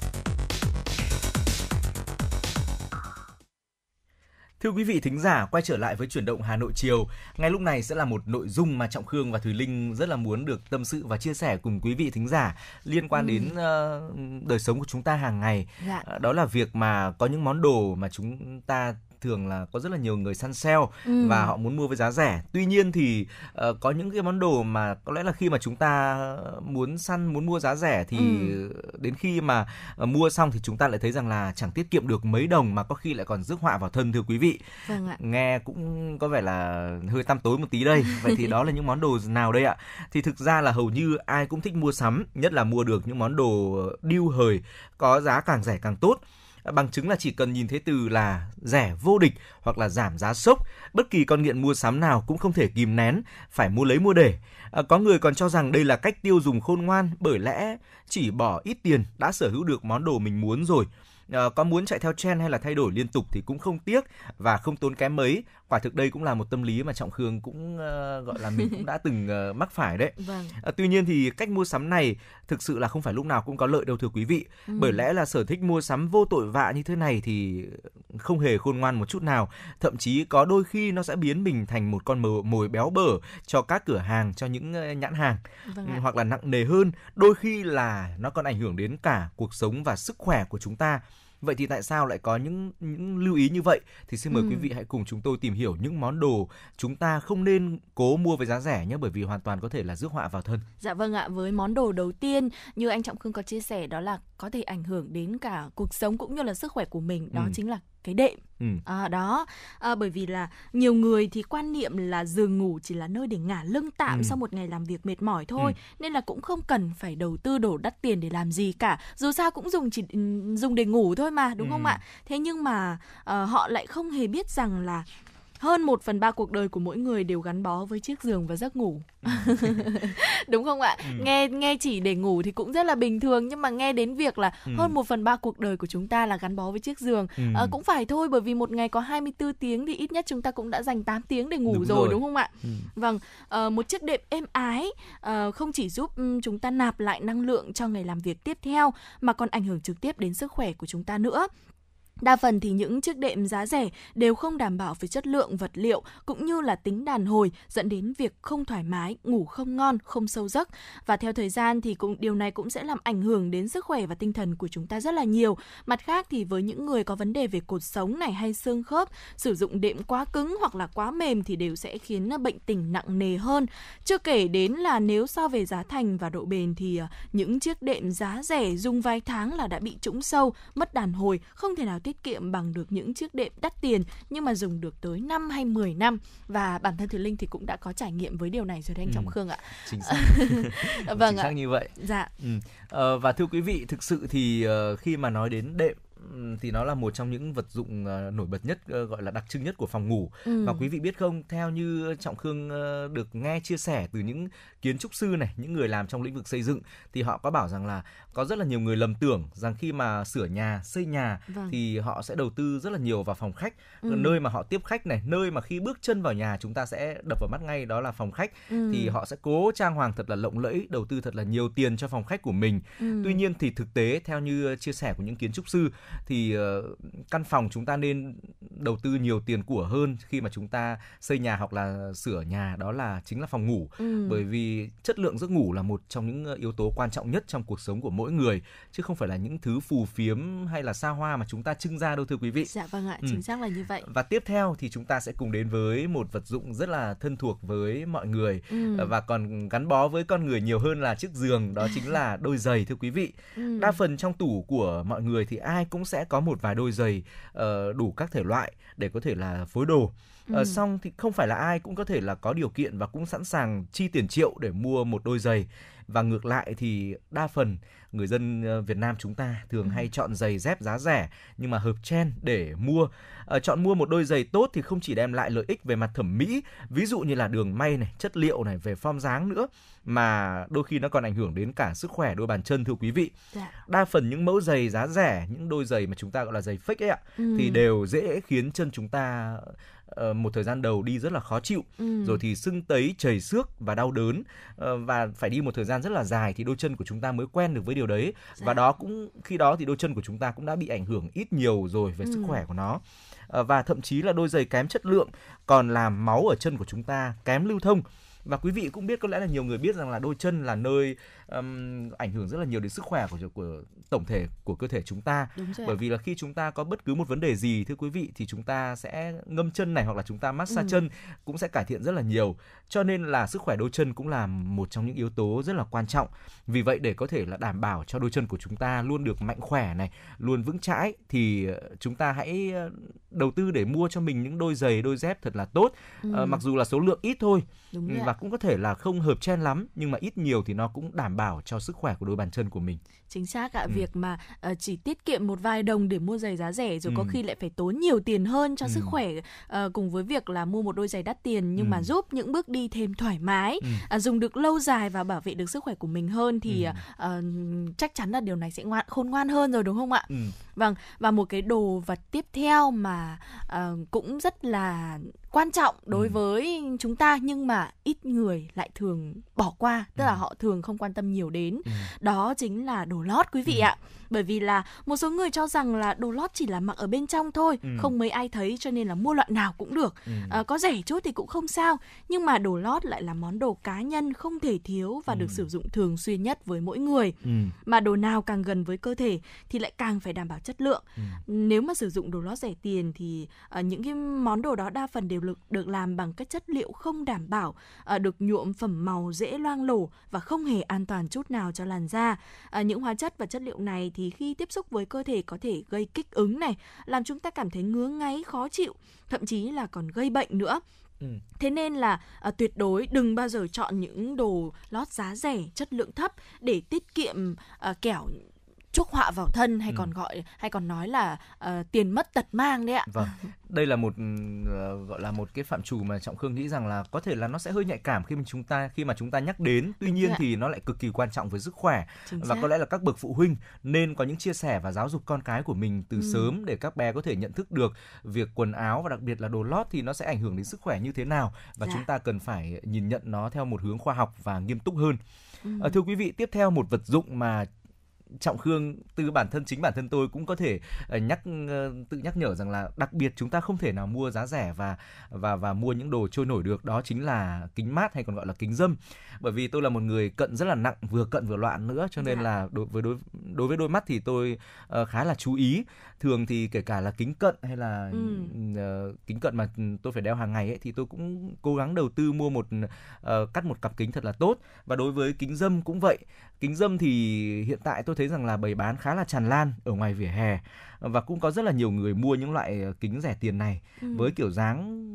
quý vị thính giả, quay trở lại với chuyển động Hà Nội chiều. Ngay lúc này sẽ là một nội dung mà Trọng Khương và Thùy Linh rất là muốn được tâm sự và chia sẻ cùng quý vị thính giả liên quan đến ờ, đời sống của chúng ta hàng ngày. Dạ. Ờ, Đó là việc mà có những món đồ mà chúng ta thường là có rất là nhiều người săn sale Ừ. và họ muốn mua với giá rẻ. Tuy nhiên thì ờ, có những cái món đồ mà có lẽ là khi mà chúng ta muốn săn muốn mua giá rẻ thì Ừ. đến khi mà ờ, mua xong thì chúng ta lại thấy rằng là chẳng tiết kiệm được mấy đồng mà có khi lại còn rước họa vào thân thưa quý vị. Vâng ạ. Nghe cũng có vẻ là hơi tăm tối một tí đây. <laughs> Vậy thì đó là những món đồ nào đây ạ? Thì thực ra là hầu như ai cũng thích mua sắm, nhất là mua được những món đồ điêu hời, có giá càng rẻ càng tốt. Bằng chứng là chỉ cần nhìn thấy từ là rẻ vô địch hoặc là giảm giá sốc, bất kỳ con nghiện mua sắm nào cũng không thể kìm nén, phải mua lấy mua để. À, có người còn cho rằng đây là cách tiêu dùng khôn ngoan bởi lẽ chỉ bỏ ít tiền đã sở hữu được món đồ mình muốn rồi. À, có muốn chạy theo trend hay là thay đổi liên tục thì cũng không tiếc và không tốn kém mấy. Quả thực đây cũng là một tâm lý mà Trọng Khương cũng ờ, gọi là mình cũng đã từng ờ, mắc phải đấy. Vâng. À, tuy nhiên thì cách mua sắm này thực sự là không phải lúc nào cũng có lợi đâu thưa quý vị. Ừ. Bởi lẽ là sở thích mua sắm vô tội vạ như thế này thì không hề khôn ngoan một chút nào. Thậm chí có đôi khi nó sẽ biến mình thành một con mồi, béo bở cho các cửa hàng, cho những nhãn hàng. Vâng ạ. hoặc là nặng nề hơn, đôi khi là nó còn ảnh hưởng đến cả cuộc sống và sức khỏe của chúng ta. Vậy thì tại sao lại có những những lưu ý như vậy? Thì xin mời Ừ. quý vị hãy cùng chúng tôi tìm hiểu những món đồ chúng ta không nên cố mua với giá rẻ nhé bởi vì hoàn toàn có thể là rước họa vào thân. Dạ vâng ạ, với món đồ đầu tiên như anh Trọng Khương có chia sẻ đó là có thể ảnh hưởng đến cả cuộc sống cũng như là sức khỏe của mình, đó Ừ. chính là cái đệm. Ừ. À, đó à, bởi vì là nhiều người thì quan niệm là giường ngủ chỉ là nơi để ngả lưng tạm Ừ. sau một ngày làm việc mệt mỏi thôi nên là cũng không cần phải đầu tư đổ đắt tiền để làm gì cả dù sao cũng dùng chỉ ừm, dùng để ngủ thôi mà đúng không Ừ. ạ thế nhưng mà ờ, họ lại không hề biết rằng là hơn một phần ba cuộc đời của mỗi người đều gắn bó với chiếc giường và giấc ngủ <laughs> đúng không ạ nghe nghe chỉ để ngủ thì cũng rất là bình thường nhưng mà nghe đến việc là Ừ. hơn một phần ba cuộc đời của chúng ta là gắn bó với chiếc giường Ừ. Ờ, cũng phải thôi bởi vì một ngày có 24 tiếng thì ít nhất chúng ta cũng đã dành 8 tiếng để ngủ Đúng rồi, rồi. đúng không ạ? Ừ. Vâng, ờ, một chiếc đệm êm ái ờ, không chỉ giúp chúng ta nạp lại năng lượng cho ngày làm việc tiếp theo mà còn ảnh hưởng trực tiếp đến sức khỏe của chúng ta nữa. Đa phần thì những chiếc đệm giá rẻ đều không đảm bảo về chất lượng vật liệu cũng như là tính đàn hồi dẫn đến việc không thoải mái, ngủ không ngon, không sâu giấc. Và theo thời gian thì cũng điều này cũng sẽ làm ảnh hưởng đến sức khỏe và tinh thần của chúng ta rất là nhiều. Mặt khác thì với những người có vấn đề về cột sống này hay xương khớp, sử dụng đệm quá cứng hoặc là quá mềm thì đều sẽ khiến bệnh tình nặng nề hơn. Chưa kể đến là nếu so về giá thành và độ bền thì à, những chiếc đệm giá rẻ dùng vài tháng là đã bị trũng sâu, mất đàn hồi, không thể nào tiếp tiết kiệm bằng được những chiếc đệm đắt tiền nhưng mà dùng được tới 5 hay 10 năm và bản thân Thùy Linh thì cũng đã có trải nghiệm với điều này rồi đấy anh Ừ. Trọng Khương ạ. chính <laughs> xác Vâng chính ạ. xác như vậy Dạ. Ừ. Ờ, và thưa quý vị, thực sự thì ờ, khi mà nói đến đệm thì nó là một trong những vật dụng ờ, nổi bật nhất ờ, gọi là đặc trưng nhất của phòng ngủ Ừ. và quý vị biết không theo như trọng khương ờ, được nghe chia sẻ từ những kiến trúc sư này những người làm trong lĩnh vực xây dựng thì họ có bảo rằng là có rất là nhiều người lầm tưởng rằng khi mà sửa nhà xây nhà Vâng. thì họ sẽ đầu tư rất là nhiều vào phòng khách Ừ. nơi mà họ tiếp khách này nơi mà khi bước chân vào nhà chúng ta sẽ đập vào mắt ngay đó là phòng khách Ừ. thì họ sẽ cố trang hoàng thật là lộng lẫy đầu tư thật là nhiều tiền cho phòng khách của mình Ừ. tuy nhiên thì thực tế theo như chia sẻ của những kiến trúc sư thì ờ, căn phòng chúng ta nên đầu tư nhiều tiền của hơn khi mà chúng ta xây nhà hoặc là sửa nhà đó là chính là phòng ngủ Ừ. bởi vì chất lượng giấc ngủ là một trong những ờ, yếu tố quan trọng nhất trong cuộc sống của mỗi người chứ không phải là những thứ phù phiếm hay là xa hoa mà chúng ta trưng ra đâu thưa quý vị Dạ vâng ạ, Ừ. chính xác là như vậy. và tiếp theo thì chúng ta sẽ cùng đến với một vật dụng rất là thân thuộc với mọi người Ừ. ờ, và còn gắn bó với con người nhiều hơn là chiếc giường đó chính là đôi giày thưa quý vị Ừ. đa phần trong tủ của mọi người thì ai cũng sẽ có một vài đôi giày ờ, đủ các thể loại để có thể là phối đồ Ờ, Ừ. xong thì không phải là ai cũng có thể là có điều kiện và cũng sẵn sàng chi tiền triệu để mua một đôi giày và ngược lại thì đa phần người dân ờ, Việt Nam chúng ta thường hay chọn giày dép giá rẻ nhưng mà hợp trend để mua Ờ, chọn mua một đôi giày tốt thì không chỉ đem lại lợi ích về mặt thẩm mỹ ví dụ như là đường may này chất liệu này về form dáng nữa mà đôi khi nó còn ảnh hưởng đến cả sức khỏe đôi bàn chân thưa quý vị Dạ. đa phần những mẫu giày giá rẻ những đôi giày mà chúng ta gọi là giày fake ấy ạ Ừ. thì đều dễ khiến chân chúng ta ờ, một thời gian đầu đi rất là khó chịu Ừ. rồi thì sưng tấy chảy xước và đau đớn Ờ, và phải đi một thời gian rất là dài thì đôi chân của chúng ta mới quen được với điều đấy Dạ. và đó cũng khi đó thì đôi chân của chúng ta cũng đã bị ảnh hưởng ít nhiều rồi về sức Ừ. khỏe của nó Ờ, và thậm chí là đôi giày kém chất lượng còn làm máu ở chân của chúng ta kém lưu thông và quý vị cũng biết có lẽ là nhiều người biết rằng là đôi chân là nơi ừm, ảnh hưởng rất là nhiều đến sức khỏe của của tổng thể của cơ thể chúng ta. Bởi vì là khi chúng ta có bất cứ một vấn đề gì thưa quý vị thì chúng ta sẽ ngâm chân này hoặc là chúng ta massage Ừ. chân cũng sẽ cải thiện rất là nhiều. Cho nên là sức khỏe đôi chân cũng là một trong những yếu tố rất là quan trọng. Vì vậy để có thể là đảm bảo cho đôi chân của chúng ta luôn được mạnh khỏe này luôn vững chãi thì ờ, chúng ta hãy ờ, đầu tư để mua cho mình những đôi giày đôi dép thật là tốt. Ừ. Ờ, mặc dù là số lượng ít thôi Đúng và cũng có thể là không hợp trend lắm nhưng mà ít nhiều thì nó cũng đảm bảo cho sức khỏe của đôi bàn chân của mình Chính xác ạ, Ừ. việc mà ờ, chỉ tiết kiệm một vài đồng để mua giày giá rẻ rồi có Ừ. khi lại phải tốn nhiều tiền hơn cho Ừ. sức khỏe ờ, cùng với việc là mua một đôi giày đắt tiền nhưng Ừ. mà giúp những bước đi thêm thoải mái, Ừ. à, dùng được lâu dài và bảo vệ được sức khỏe của mình hơn thì Ừ. ờ, chắc chắn là điều này sẽ ngoan khôn ngoan hơn rồi đúng không ạ? ừ. Vâng, và một cái đồ vật tiếp theo mà ờ, cũng rất là quan trọng đối Ừ. với chúng ta nhưng mà ít người lại thường bỏ qua, tức là Ừ. họ thường không quan tâm nhiều đến. Ừ. Đó chính là đồ lót quý vị Ừ. ạ. Bởi vì là một số người cho rằng là đồ lót chỉ là mặc ở bên trong thôi, Ừ. không mấy ai thấy cho nên là mua loại nào cũng được. Ừ. À, có rẻ chút thì cũng không sao, nhưng mà đồ lót lại là món đồ cá nhân không thể thiếu và Ừ. được sử dụng thường xuyên nhất với mỗi người. Ừ. Mà đồ nào càng gần với cơ thể thì lại càng phải đảm bảo chất lượng. Ừ. Nếu mà sử dụng đồ lót rẻ tiền thì ờ, những cái món đồ đó đa phần đều được, được làm bằng các chất liệu không đảm bảo, ờ, được nhuộm phẩm màu dễ loang lổ và không hề an toàn chút nào cho làn da. Ờ, những hóa chất và chất liệu này thì khi tiếp xúc với cơ thể có thể gây kích ứng này, làm chúng ta cảm thấy ngứa ngáy, khó chịu, thậm chí là còn gây bệnh nữa. Ừ. Thế nên là à, tuyệt đối đừng bao giờ chọn những đồ lót giá rẻ, chất lượng thấp để tiết kiệm à, kẻo chuốc họa vào thân hay Ừ. còn gọi hay còn nói là à, tiền mất tật mang đấy ạ. Vâng, đây là một ờ, gọi là một cái phạm trù mà Trọng Khương nghĩ rằng là có thể là nó sẽ hơi nhạy cảm khi mà chúng ta khi mà chúng ta nhắc đến. Tuy Đúng nhiên thì nó lại cực kỳ quan trọng với sức khỏe Chính và xác. có lẽ là các bậc phụ huynh nên có những chia sẻ và giáo dục con cái của mình từ Ừ. sớm để các bé có thể nhận thức được việc quần áo và đặc biệt là đồ lót thì nó sẽ ảnh hưởng đến sức khỏe như thế nào và Dạ. chúng ta cần phải nhìn nhận nó theo một hướng khoa học và nghiêm túc hơn. Ừ. Ờ, thưa quý vị, tiếp theo một vật dụng mà trọng khương từ bản thân chính bản thân tôi cũng có thể ờ, nhắc ờ, tự nhắc nhở rằng là đặc biệt chúng ta không thể nào mua giá rẻ và và và mua những đồ trôi nổi được. Đó chính là kính mát hay còn gọi là kính dâm. Bởi vì tôi là một người cận rất là nặng vừa cận vừa loạn nữa cho nên Dạ. là đối với đối đối với đôi mắt thì tôi ờ, khá là chú ý. Thường thì kể cả là kính cận hay là Ừ. kính cận mà tôi phải đeo hàng ngày ấy thì tôi cũng cố gắng đầu tư mua một cắt một cặp kính thật là tốt. Và đối với kính dâm cũng vậy. Kính dâm thì hiện tại tôi thấy rằng là bày bán khá là tràn lan ở ngoài vỉa hè và cũng có rất là nhiều người mua những loại ờ, kính rẻ tiền này Ừ. với kiểu dáng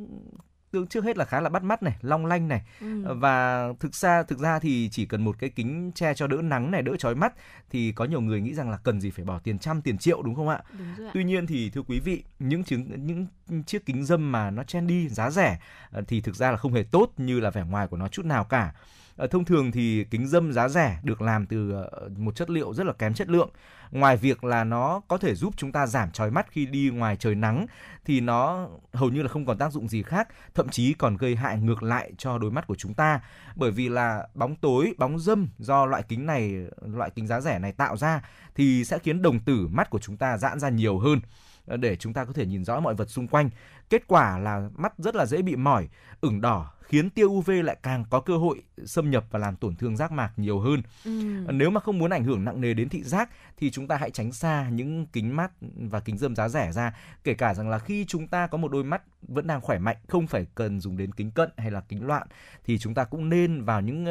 tương trước hết là khá là bắt mắt này long lanh này Ừ. và thực ra thực ra thì chỉ cần một cái kính che cho đỡ nắng này đỡ chói mắt thì có nhiều người nghĩ rằng là cần gì phải bỏ tiền trăm tiền triệu đúng không ạ Đúng rồi ạ. Tuy nhiên thì thưa quý vị, những chứng những chiếc kính dâm mà nó trendy giá rẻ ờ, thì thực ra là không hề tốt như là vẻ ngoài của nó chút nào cả. Ờ, thông thường thì kính dâm giá rẻ được làm từ ờ, một chất liệu rất là kém chất lượng. Ngoài việc là nó có thể giúp chúng ta giảm chói mắt khi đi ngoài trời nắng thì nó hầu như là không còn tác dụng gì khác, thậm chí còn gây hại ngược lại cho đôi mắt của chúng ta. Bởi vì là bóng tối, bóng dâm do loại kính này, loại kính giá rẻ này tạo ra thì sẽ khiến đồng tử mắt của chúng ta giãn ra nhiều hơn ờ, để chúng ta có thể nhìn rõ mọi vật xung quanh. Kết quả là mắt rất là dễ bị mỏi, ửng đỏ, khiến tia UV lại càng có cơ hội xâm nhập và làm tổn thương giác mạc nhiều hơn. Ừ. Ờ, Nếu mà không muốn ảnh hưởng nặng nề đến thị giác thì chúng ta hãy tránh xa những kính mắt và kính dâm giá rẻ ra. Kể cả rằng là khi chúng ta có một đôi mắt vẫn đang khỏe mạnh, không phải cần dùng đến kính cận hay là kính loạn thì chúng ta cũng nên vào những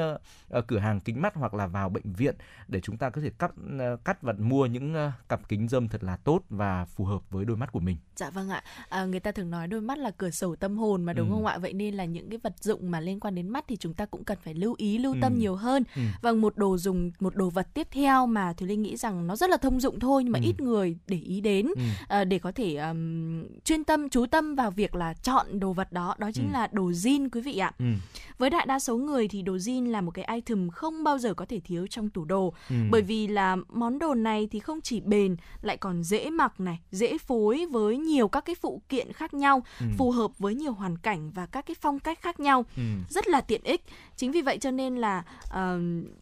ờ, cửa hàng kính mắt hoặc là vào bệnh viện để chúng ta có thể cắt ờ, cắt và mua những ờ, cặp kính dâm thật là tốt và phù hợp với đôi mắt của mình. Dạ vâng ạ. À, người ta thường nói đôi mắt là cửa sổ tâm hồn mà đúng Ừ. không ạ? Vậy nên là những cái vật dụng mà liên quan đến mắt thì chúng ta cũng cần phải lưu ý, lưu tâm Ừ. nhiều hơn. Ừ. Vâng, một đồ dùng, một đồ vật tiếp theo mà Thùy Linh nghĩ rằng nó rất là thông dụng thôi nhưng mà Ừ. ít người để ý đến Ừ. à, để có thể ừm, chuyên tâm, chú tâm vào việc là chọn đồ vật đó. Đó chính Ừ. là đồ jean quý vị ạ. Ừ. Với đại đa số người thì đồ jean là một cái item không bao giờ có thể thiếu trong tủ đồ Ừ. bởi vì là món đồ này thì không chỉ bền lại còn dễ mặc này, dễ phối với nhiều các cái phụ kiện khác nhau, Ừ. phù hợp với nhiều hoàn cảnh và các cái phong cách khác nhau, Ừ. rất là tiện ích. Chính vì vậy cho nên là ờ,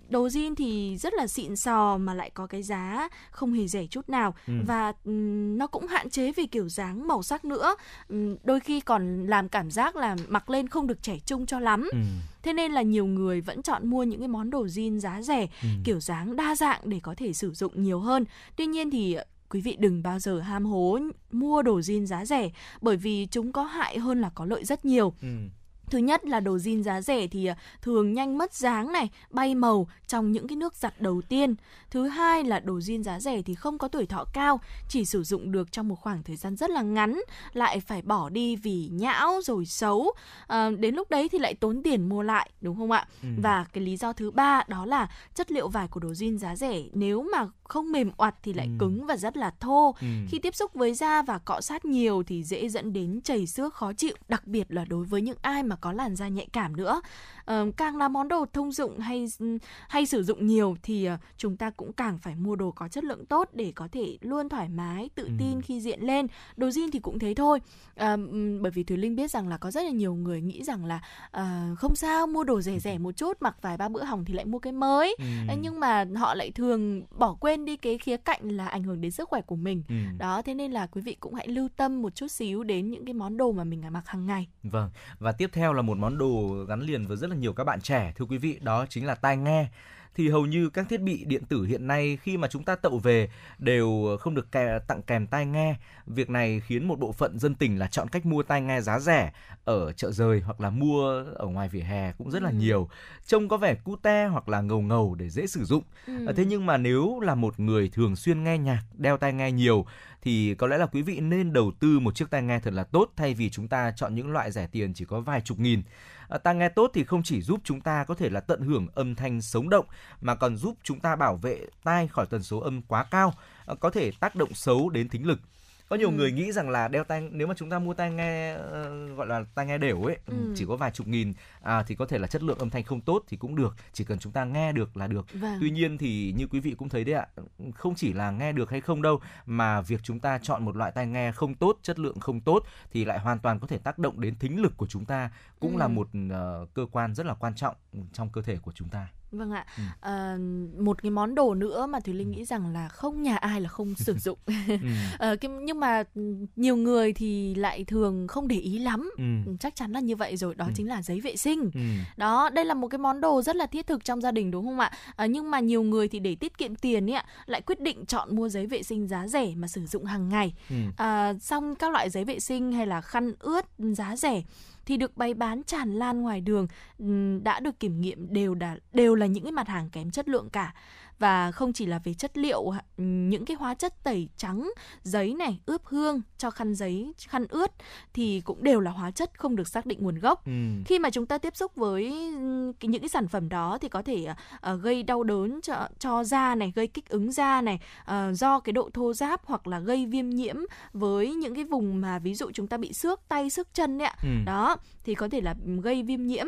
đồ jean thì rất là xịn sò mà lại có cái giá không hề rẻ chút nào Ừ. và ừm, nó cũng hạn chế về kiểu dáng màu sắc nữa. Ừm, đôi khi còn làm cảm giác là mặc lên không được trẻ trung cho lắm. Ừ. Thế nên là nhiều người vẫn chọn mua những cái món đồ jean giá rẻ, Ừ. kiểu dáng đa dạng để có thể sử dụng nhiều hơn. Tuy nhiên thì quý vị đừng bao giờ ham hố mua đồ jean giá rẻ bởi vì chúng có hại hơn là có lợi rất nhiều. Ừ. Thứ nhất là đồ jean giá rẻ thì à, thường nhanh mất dáng này, bay màu trong những cái nước giặt đầu tiên. Thứ hai là đồ jean giá rẻ thì không có tuổi thọ cao, chỉ sử dụng được trong một khoảng thời gian rất là ngắn, lại phải bỏ đi vì nhão rồi xấu. À, đến lúc đấy thì lại tốn tiền mua lại, đúng không ạ? Ừ. Và cái lý do thứ ba đó là chất liệu vải của đồ jean giá rẻ nếu mà không mềm oặt thì lại Ừ. cứng và rất là thô. Ừ. Khi tiếp xúc với da và cọ sát nhiều thì dễ dẫn đến chảy xước khó chịu, đặc biệt là đối với những ai mà có làn da nhạy cảm nữa. Ờ, càng là món đồ thông dụng hay hay sử dụng nhiều thì ờ, chúng ta cũng càng phải mua đồ có chất lượng tốt để có thể luôn thoải mái, tự Ừ. tin khi diện lên. Đồ jean thì cũng thế thôi. Ừm, bởi vì Thùy Linh biết rằng là có rất là nhiều người nghĩ rằng là ờ, không sao mua đồ rẻ rẻ <laughs> một chút mặc vài ba bữa hỏng thì lại mua cái mới. Ừ. Nhưng mà họ lại thường bỏ quên đi cái khía cạnh là ảnh hưởng đến sức khỏe của mình Ừ. đó thế nên là quý vị cũng hãy lưu tâm một chút xíu đến những cái món đồ mà mình mặc hàng ngày Vâng, và tiếp theo là một món đồ gắn liền với rất là nhiều các bạn trẻ thưa quý vị, đó chính là tai nghe. Thì hầu như các thiết bị điện tử hiện nay khi mà chúng ta tậu về đều không được kè, tặng kèm tai nghe. Việc này khiến một bộ phận dân tình là chọn cách mua tai nghe giá rẻ ở chợ rời hoặc là mua ở ngoài vỉa hè cũng rất là Ừ. nhiều. Trông có vẻ cute hoặc là ngầu ngầu để dễ sử dụng. ừ. Thế nhưng mà nếu là một người thường xuyên nghe nhạc, đeo tai nghe nhiều thì có lẽ là quý vị nên đầu tư một chiếc tai nghe thật là tốt thay vì chúng ta chọn những loại rẻ tiền chỉ có vài chục nghìn. À, tai nghe tốt thì không chỉ giúp chúng ta có thể là tận hưởng âm thanh sống động mà còn giúp chúng ta bảo vệ tai khỏi tần số âm quá cao, à, có thể tác động xấu đến thính lực. Có nhiều Ừ. người nghĩ rằng là đeo tai nếu mà chúng ta mua tai nghe ờ, gọi là tai nghe đều ấy Ừ. chỉ có vài chục nghìn à, thì có thể là chất lượng âm thanh không tốt thì cũng được, chỉ cần chúng ta nghe được là được. vâng Tuy nhiên thì như quý vị cũng thấy đấy ạ, không chỉ là nghe được hay không đâu mà việc chúng ta chọn một loại tai nghe không tốt, chất lượng không tốt thì lại hoàn toàn có thể tác động đến thính lực của chúng ta, cũng là Ừ. một ờ, cơ quan rất là quan trọng trong cơ thể của chúng ta. Vâng ạ. Ừ. Ờ, một cái món đồ nữa mà Thùy Linh nghĩ rằng là không nhà ai là không sử dụng. <laughs> Ừ. Cái, nhưng mà ừ, nhiều người thì lại thường không để ý lắm. Ừ. Chắc chắn là như vậy rồi, đó Ừ. chính là giấy vệ sinh. Ừ. Đó, đây là một cái món đồ rất là thiết thực trong gia đình đúng không ạ? À, nhưng mà nhiều người thì để tiết kiệm tiền ấy ạ, lại quyết định chọn mua giấy vệ sinh giá rẻ mà sử dụng hàng ngày. Ừ. À, xong các loại giấy vệ sinh hay là khăn ướt giá rẻ thì được bày bán tràn lan ngoài đường đã được kiểm nghiệm đều đã đều là những cái mặt hàng kém chất lượng cả và không chỉ là về chất liệu những cái hóa chất tẩy trắng giấy này ướp hương cho khăn giấy khăn ướt thì cũng đều là hóa chất không được xác định nguồn gốc Ừ. khi mà chúng ta tiếp xúc với cái- những cái sản phẩm đó thì có thể ờ, gây đau đớn cho cho da này gây kích ứng da này ờ, do cái độ thô ráp hoặc là gây viêm nhiễm với những cái vùng mà ví dụ chúng ta bị xước tay xước chân ấy ạ Ừ. đó thì có thể là gây viêm nhiễm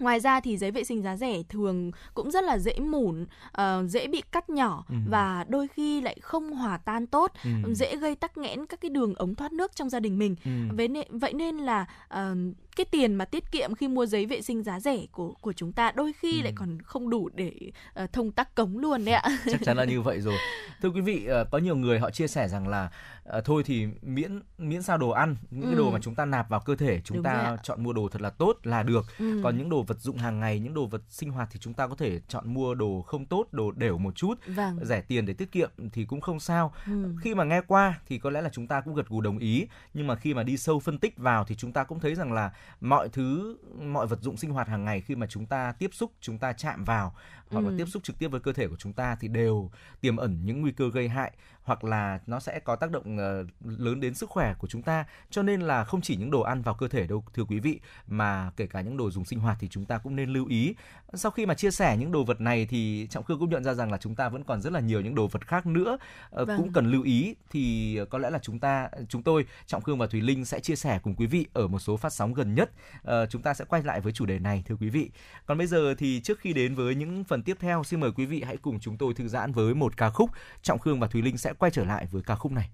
Ngoài ra thì giấy vệ sinh giá rẻ thường cũng rất là dễ mủn, ờ, dễ bị cắt nhỏ Ừ. và đôi khi lại không hòa tan tốt, Ừ. dễ gây tắc nghẽn các cái đường ống thoát nước trong gia đình mình. Ừ. Vậy nên, vậy nên là ờ, cái tiền mà tiết kiệm khi mua giấy vệ sinh giá rẻ của của chúng ta đôi khi Ừ. lại còn không đủ để ờ, thông tắc cống luôn đấy ạ. <laughs> chắc chắn là như vậy rồi thưa quý vị ờ, có nhiều người họ chia sẻ rằng là ờ, thôi thì miễn miễn sao đồ ăn những cái Ừ. đồ mà chúng ta nạp vào cơ thể chúng Đúng ta chọn mua đồ thật là tốt là được Ừ. còn những đồ vật dụng hàng ngày những đồ vật sinh hoạt thì chúng ta có thể chọn mua đồ không tốt đồ đều một chút Vâng. rẻ tiền để tiết kiệm thì cũng không sao Ừ. khi mà nghe qua thì có lẽ là chúng ta cũng gật gù đồng ý nhưng mà khi mà đi sâu phân tích vào thì chúng ta cũng thấy rằng là mọi thứ mọi vật dụng sinh hoạt hàng ngày khi mà chúng ta tiếp xúc chúng ta chạm vào hoặc là Ừ. tiếp xúc trực tiếp với cơ thể của chúng ta thì đều tiềm ẩn những nguy cơ gây hại hoặc là nó sẽ có tác động ờ, lớn đến sức khỏe của chúng ta. Cho nên là không chỉ những đồ ăn vào cơ thể đâu thưa quý vị mà kể cả những đồ dùng sinh hoạt thì chúng ta cũng nên lưu ý. Sau khi mà chia sẻ những đồ vật này thì trọng khương cũng nhận ra rằng là chúng ta vẫn còn rất là nhiều những đồ vật khác nữa ờ, Vâng. cũng cần lưu ý. Thì có lẽ là chúng ta chúng tôi trọng khương và thùy linh sẽ chia sẻ cùng quý vị ở một số phát sóng gần nhất. Ờ, chúng ta sẽ quay lại với chủ đề này thưa quý vị. Còn bây giờ thì trước khi đến với những phần tiếp theo xin mời quý vị hãy cùng chúng tôi thư giãn với một ca khúc. Trọng khương và thùy linh sẽ quay trở lại với ca khúc này.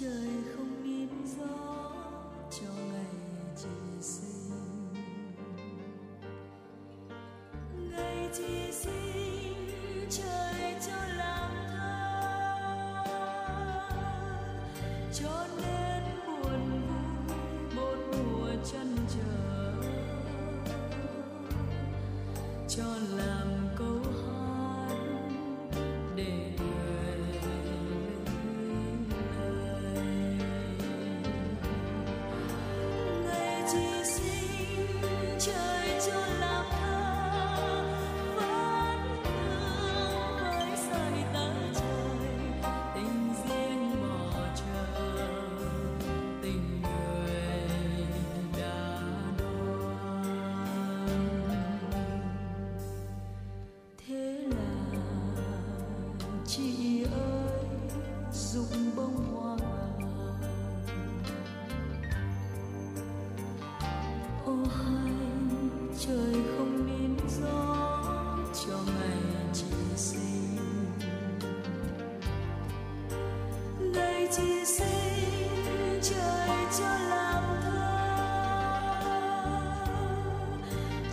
Trời không nín gió cho ngày chị sinh. Ngày chị sinh, trời cho làm thơ, cho sinh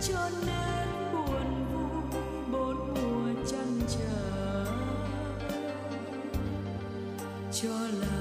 cho nên buồn vui bốn mùa chăn trở cho là.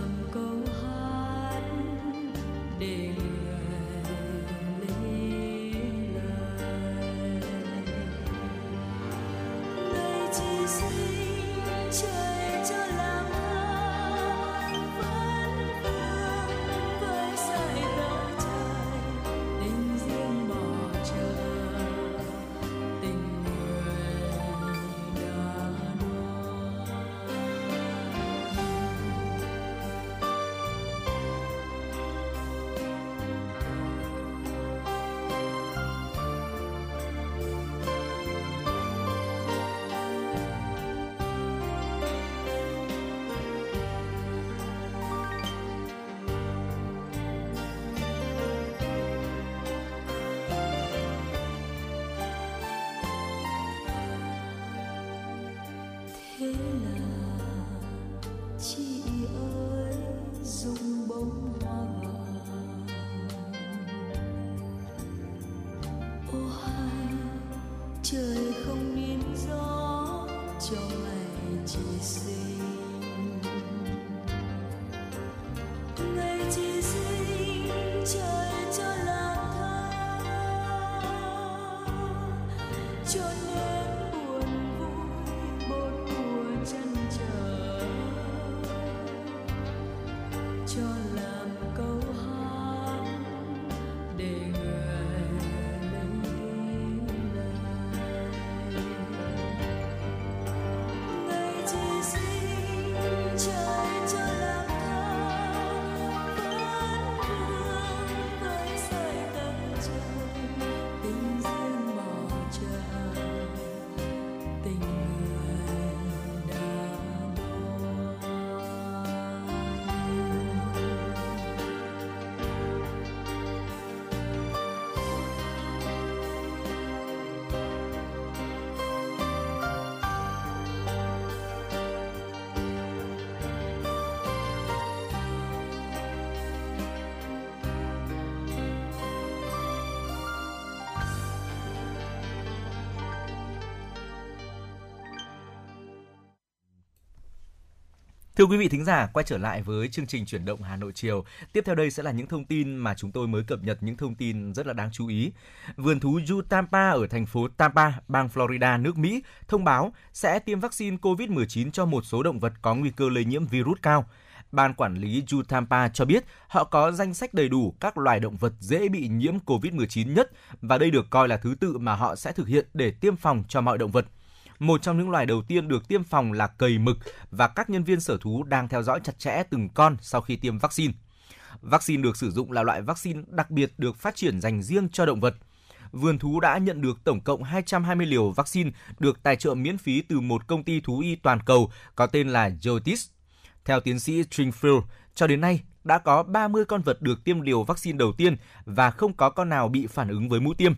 Thưa quý vị thính giả, quay trở lại với chương trình chuyển động Hà Nội chiều. Tiếp theo đây sẽ là những thông tin mà chúng tôi mới cập nhật những thông tin rất là đáng chú ý. Vườn thú Zoo Tampa ở thành phố Tampa, bang Florida, nước Mỹ thông báo sẽ tiêm vaccine COVID-19 cho một số động vật có nguy cơ lây nhiễm virus cao. Ban quản lý Zoo Tampa cho biết họ có danh sách đầy đủ các loài động vật dễ bị nhiễm COVID-19 nhất và đây được coi là thứ tự mà họ sẽ thực hiện để tiêm phòng cho mọi động vật. Một trong những loài đầu tiên được tiêm phòng là cầy mực và các nhân viên sở thú đang theo dõi chặt chẽ từng con sau khi tiêm vaccine. Vaccine được sử dụng là loại vaccine đặc biệt được phát triển dành riêng cho động vật. Vườn thú đã nhận được tổng cộng 220 liều vaccine được tài trợ miễn phí từ một công ty thú y toàn cầu có tên là Jotis. Theo tiến sĩ Stringfield, cho đến nay đã có 30 con vật được tiêm liều vaccine đầu tiên và không có con nào bị phản ứng với mũi tiêm.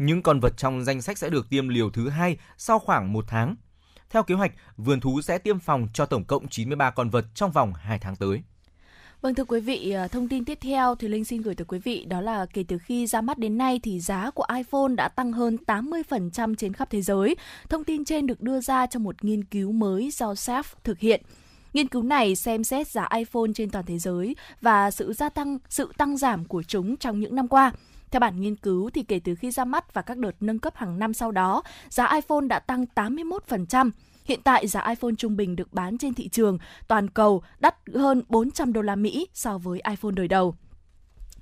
Những con vật trong danh sách sẽ được tiêm liều thứ hai sau khoảng một tháng. Theo kế hoạch, vườn thú sẽ tiêm phòng cho tổng cộng 93 con vật trong vòng 2 tháng tới. Vâng thưa quý vị, à, thông tin tiếp theo thì Linh xin gửi tới quý vị đó là kể từ khi ra mắt đến nay thì giá của iPhone đã tăng hơn 80% trên khắp thế giới. Thông tin trên được đưa ra trong một nghiên cứu mới do SAF thực hiện. Nghiên cứu này xem xét giá iPhone trên toàn thế giới và sự gia tăng sự tăng giảm của chúng trong những năm qua. Theo bản nghiên cứu thì kể từ khi ra mắt và các đợt nâng cấp hàng năm sau đó, giá iPhone đã tăng 81%. Hiện tại giá iPhone trung bình được bán trên thị trường toàn cầu đắt hơn 400 đô la Mỹ so với iPhone đời đầu.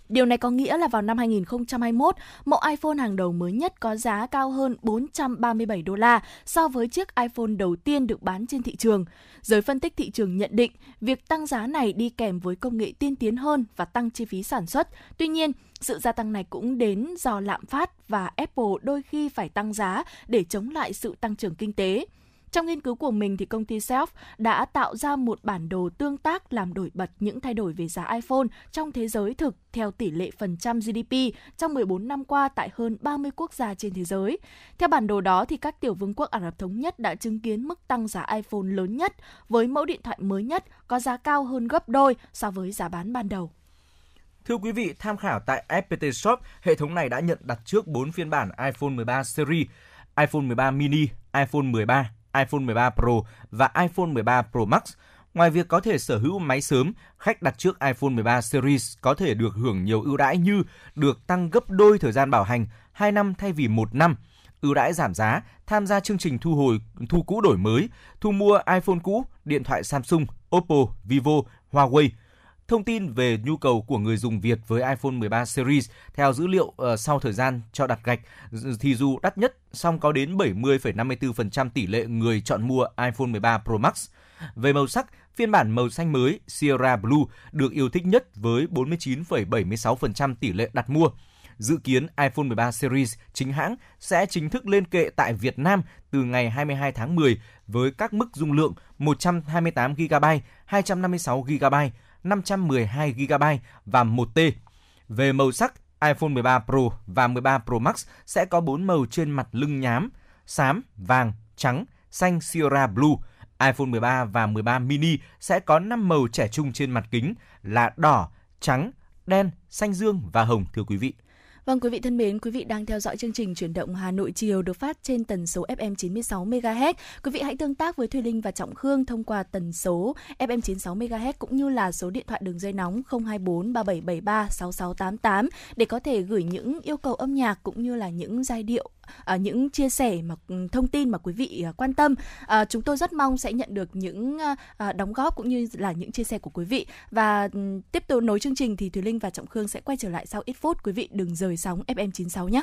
Điều này có nghĩa là vào năm 2021, mẫu iPhone hàng đầu mới nhất có giá cao hơn 437 đô la so với chiếc iPhone đầu tiên được bán trên thị trường. Giới phân tích thị trường nhận định, việc tăng giá này đi kèm với công nghệ tiên tiến hơn và tăng chi phí sản xuất. Tuy nhiên, sự gia tăng này cũng đến do lạm phát và Apple đôi khi phải tăng giá để chống lại sự tăng trưởng kinh tế. Trong nghiên cứu của mình thì công ty Self đã tạo ra một bản đồ tương tác làm nổi bật những thay đổi về giá iPhone trong thế giới thực theo tỷ lệ phần trăm GDP trong 14 năm qua tại hơn 30 quốc gia trên thế giới. Theo bản đồ đó thì các tiểu vương quốc Ả Rập thống nhất đã chứng kiến mức tăng giá iPhone lớn nhất với mẫu điện thoại mới nhất có giá cao hơn gấp đôi so với giá bán ban đầu. Thưa quý vị, tham khảo tại FPT Shop, hệ thống này đã nhận đặt trước 4 phiên bản iPhone 13 series, iPhone 13 mini, iPhone 13, iPhone 13 Pro và iPhone 13 Pro Max. Ngoài việc có thể sở hữu máy sớm, khách đặt trước iPhone 13 series có thể được hưởng nhiều ưu đãi như được tăng gấp đôi thời gian bảo hành 2 năm thay vì 1 năm, ưu đãi giảm giá, tham gia chương trình thu hồi thu cũ đổi mới, thu mua iPhone cũ, điện thoại Samsung, Oppo, Vivo, Huawei. Thông tin về nhu cầu của người dùng Việt với iPhone 13 series theo dữ liệu uh, sau thời gian cho đặt gạch thì dù đắt nhất song có đến 70,54% tỷ lệ người chọn mua iPhone 13 Pro Max. Về màu sắc, phiên bản màu xanh mới Sierra Blue được yêu thích nhất với 49,76% tỷ lệ đặt mua. Dự kiến iPhone 13 series chính hãng sẽ chính thức lên kệ tại Việt Nam từ ngày 22 tháng 10 với các mức dung lượng 128GB, 256GB, 512GB và 1T. Về màu sắc, iPhone 13 Pro và 13 Pro Max sẽ có 4 màu trên mặt lưng nhám, xám, vàng, trắng, xanh Sierra Blue. iPhone 13 và 13 mini sẽ có 5 màu trẻ trung trên mặt kính là đỏ, trắng, đen, xanh dương và hồng thưa quý vị. Vâng quý vị thân mến, quý vị đang theo dõi chương trình chuyển động Hà Nội chiều được phát trên tần số FM 96 MHz. Quý vị hãy tương tác với Thùy Linh và Trọng Khương thông qua tần số FM 96 MHz cũng như là số điện thoại đường dây nóng 024 3773 6688 để có thể gửi những yêu cầu âm nhạc cũng như là những giai điệu à, những chia sẻ mà thông tin mà quý vị à, quan tâm. À, chúng tôi rất mong sẽ nhận được những à, à đóng góp cũng như là những chia sẻ của quý vị. Và ừ, tiếp tục nối chương trình thì Thùy Linh và Trọng Khương sẽ quay trở lại sau ít phút. Quý vị đừng rời sóng FM 96 nhé.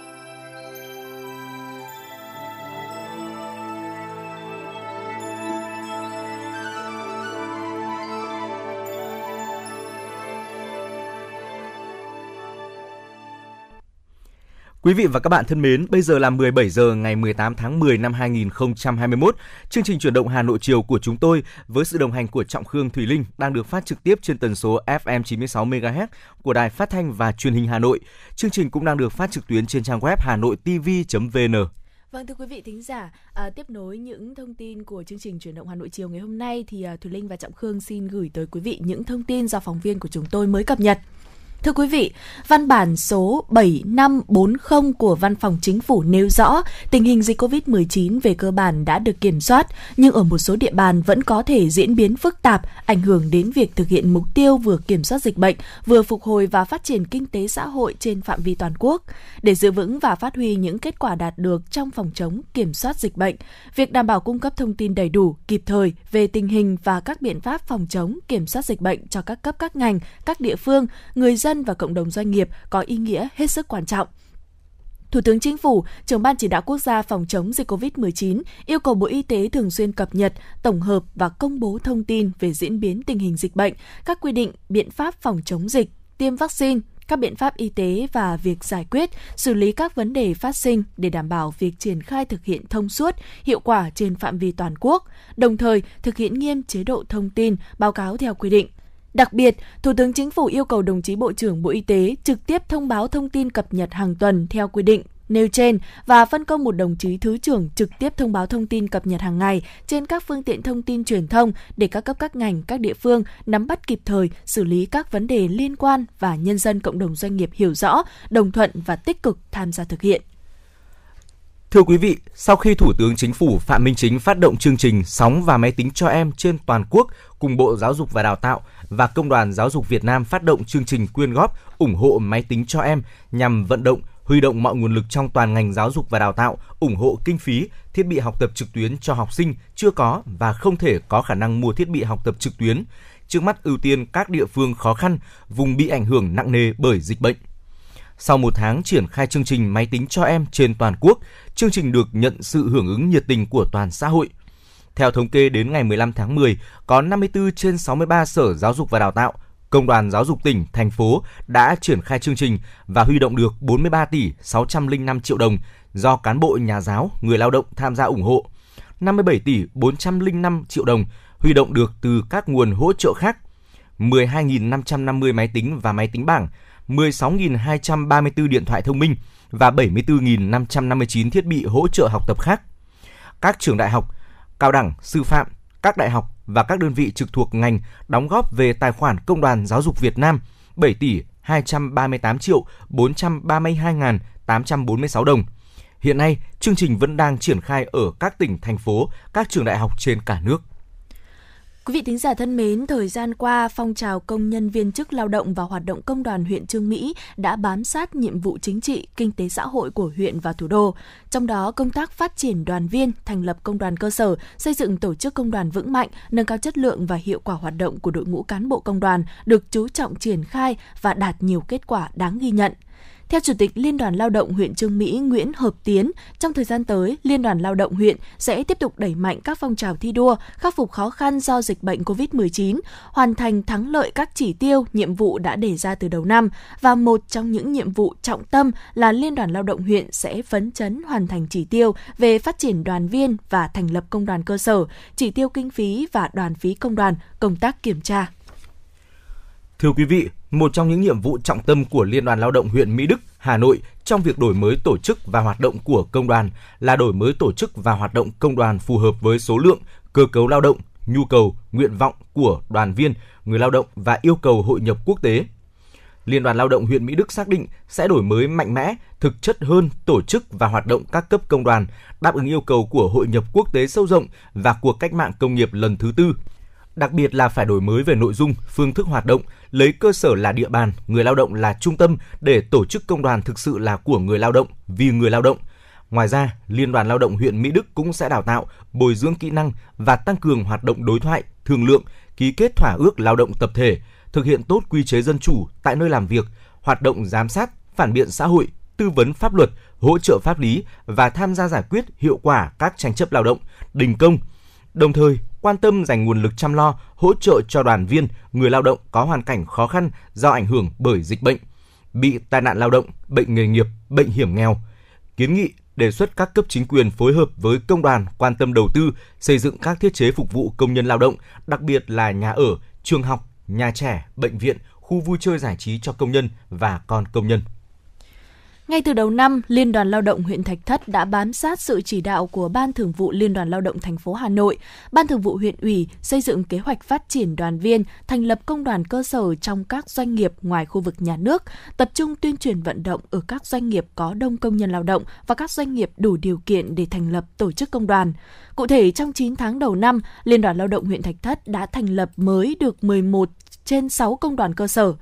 Quý vị và các bạn thân mến, bây giờ là 17 giờ ngày 18 tháng 10 năm 2021. Chương trình chuyển động Hà Nội chiều của chúng tôi với sự đồng hành của Trọng Khương Thủy Linh đang được phát trực tiếp trên tần số FM 96 MHz của Đài Phát thanh và Truyền hình Hà Nội. Chương trình cũng đang được phát trực tuyến trên trang web hanoitv.vn. Vâng thưa quý vị thính giả, à, tiếp nối những thông tin của chương trình chuyển động Hà Nội chiều ngày hôm nay thì à, Thùy Linh và Trọng Khương xin gửi tới quý vị những thông tin do phóng viên của chúng tôi mới cập nhật. Thưa quý vị, văn bản số 7540 của Văn phòng Chính phủ nêu rõ tình hình dịch COVID-19 về cơ bản đã được kiểm soát, nhưng ở một số địa bàn vẫn có thể diễn biến phức tạp, ảnh hưởng đến việc thực hiện mục tiêu vừa kiểm soát dịch bệnh, vừa phục hồi và phát triển kinh tế xã hội trên phạm vi toàn quốc. Để giữ vững và phát huy những kết quả đạt được trong phòng chống kiểm soát dịch bệnh, việc đảm bảo cung cấp thông tin đầy đủ, kịp thời về tình hình và các biện pháp phòng chống kiểm soát dịch bệnh cho các cấp các ngành, các địa phương, người dân dân và cộng đồng doanh nghiệp có ý nghĩa hết sức quan trọng. Thủ tướng Chính phủ, trưởng ban chỉ đạo quốc gia phòng chống dịch COVID-19 yêu cầu Bộ Y tế thường xuyên cập nhật, tổng hợp và công bố thông tin về diễn biến tình hình dịch bệnh, các quy định, biện pháp phòng chống dịch, tiêm vaccine, các biện pháp y tế và việc giải quyết, xử lý các vấn đề phát sinh để đảm bảo việc triển khai thực hiện thông suốt, hiệu quả trên phạm vi toàn quốc, đồng thời thực hiện nghiêm chế độ thông tin, báo cáo theo quy định. Đặc biệt, Thủ tướng Chính phủ yêu cầu đồng chí Bộ trưởng Bộ Y tế trực tiếp thông báo thông tin cập nhật hàng tuần theo quy định nêu trên và phân công một đồng chí thứ trưởng trực tiếp thông báo thông tin cập nhật hàng ngày trên các phương tiện thông tin truyền thông để các cấp các ngành, các địa phương nắm bắt kịp thời, xử lý các vấn đề liên quan và nhân dân cộng đồng doanh nghiệp hiểu rõ, đồng thuận và tích cực tham gia thực hiện. Thưa quý vị, sau khi Thủ tướng Chính phủ Phạm Minh Chính phát động chương trình Sóng và máy tính cho em trên toàn quốc cùng Bộ Giáo dục và Đào tạo và Công đoàn Giáo dục Việt Nam phát động chương trình quyên góp ủng hộ máy tính cho em nhằm vận động huy động mọi nguồn lực trong toàn ngành giáo dục và đào tạo, ủng hộ kinh phí, thiết bị học tập trực tuyến cho học sinh chưa có và không thể có khả năng mua thiết bị học tập trực tuyến. Trước mắt ưu tiên các địa phương khó khăn, vùng bị ảnh hưởng nặng nề bởi dịch bệnh. Sau một tháng triển khai chương trình máy tính cho em trên toàn quốc, chương trình được nhận sự hưởng ứng nhiệt tình của toàn xã hội. Theo thống kê đến ngày 15 tháng 10, có 54 trên 63 sở giáo dục và đào tạo, công đoàn giáo dục tỉnh, thành phố đã triển khai chương trình và huy động được 43 tỷ 605 triệu đồng do cán bộ nhà giáo, người lao động tham gia ủng hộ. 57 tỷ 405 triệu đồng huy động được từ các nguồn hỗ trợ khác. 12.550 máy tính và máy tính bảng, 16.234 điện thoại thông minh và 74.559 thiết bị hỗ trợ học tập khác. Các trường đại học, cao đẳng, sư phạm, các đại học và các đơn vị trực thuộc ngành đóng góp về tài khoản Công đoàn Giáo dục Việt Nam 7 tỷ 238 triệu 432 ngàn 846 đồng. Hiện nay, chương trình vẫn đang triển khai ở các tỉnh, thành phố, các trường đại học trên cả nước. Quý vị thính giả thân mến, thời gian qua, phong trào công nhân viên chức lao động và hoạt động công đoàn huyện Trương Mỹ đã bám sát nhiệm vụ chính trị, kinh tế xã hội của huyện và thủ đô. Trong đó, công tác phát triển đoàn viên, thành lập công đoàn cơ sở, xây dựng tổ chức công đoàn vững mạnh, nâng cao chất lượng và hiệu quả hoạt động của đội ngũ cán bộ công đoàn được chú trọng triển khai và đạt nhiều kết quả đáng ghi nhận. Theo Chủ tịch Liên đoàn Lao động huyện Trương Mỹ Nguyễn Hợp Tiến, trong thời gian tới, Liên đoàn Lao động huyện sẽ tiếp tục đẩy mạnh các phong trào thi đua, khắc phục khó khăn do dịch bệnh COVID-19, hoàn thành thắng lợi các chỉ tiêu, nhiệm vụ đã đề ra từ đầu năm và một trong những nhiệm vụ trọng tâm là Liên đoàn Lao động huyện sẽ phấn chấn hoàn thành chỉ tiêu về phát triển đoàn viên và thành lập công đoàn cơ sở, chỉ tiêu kinh phí và đoàn phí công đoàn, công tác kiểm tra. Thưa quý vị, một trong những nhiệm vụ trọng tâm của Liên đoàn Lao động huyện Mỹ Đức, Hà Nội trong việc đổi mới tổ chức và hoạt động của công đoàn là đổi mới tổ chức và hoạt động công đoàn phù hợp với số lượng, cơ cấu lao động, nhu cầu, nguyện vọng của đoàn viên, người lao động và yêu cầu hội nhập quốc tế. Liên đoàn Lao động huyện Mỹ Đức xác định sẽ đổi mới mạnh mẽ, thực chất hơn tổ chức và hoạt động các cấp công đoàn, đáp ứng yêu cầu của hội nhập quốc tế sâu rộng và cuộc cách mạng công nghiệp lần thứ tư. Đặc biệt là phải đổi mới về nội dung, phương thức hoạt động, lấy cơ sở là địa bàn, người lao động là trung tâm để tổ chức công đoàn thực sự là của người lao động, vì người lao động. Ngoài ra, Liên đoàn Lao động huyện Mỹ Đức cũng sẽ đào tạo, bồi dưỡng kỹ năng và tăng cường hoạt động đối thoại, thương lượng, ký kết thỏa ước lao động tập thể, thực hiện tốt quy chế dân chủ tại nơi làm việc, hoạt động giám sát, phản biện xã hội, tư vấn pháp luật, hỗ trợ pháp lý và tham gia giải quyết hiệu quả các tranh chấp lao động, đình công. Đồng thời, quan tâm dành nguồn lực chăm lo, hỗ trợ cho đoàn viên, người lao động có hoàn cảnh khó khăn do ảnh hưởng bởi dịch bệnh, bị tai nạn lao động, bệnh nghề nghiệp, bệnh hiểm nghèo. Kiến nghị đề xuất các cấp chính quyền phối hợp với công đoàn quan tâm đầu tư xây dựng các thiết chế phục vụ công nhân lao động, đặc biệt là nhà ở, trường học, nhà trẻ, bệnh viện, khu vui chơi giải trí cho công nhân và con công nhân. Ngay từ đầu năm, Liên đoàn Lao động huyện Thạch Thất đã bám sát sự chỉ đạo của Ban Thường vụ Liên đoàn Lao động thành phố Hà Nội, Ban Thường vụ huyện ủy xây dựng kế hoạch phát triển đoàn viên, thành lập công đoàn cơ sở trong các doanh nghiệp ngoài khu vực nhà nước, tập trung tuyên truyền vận động ở các doanh nghiệp có đông công nhân lao động và các doanh nghiệp đủ điều kiện để thành lập tổ chức công đoàn. Cụ thể, trong 9 tháng đầu năm, Liên đoàn Lao động huyện Thạch Thất đã thành lập mới được 11 trên 6 công đoàn cơ sở.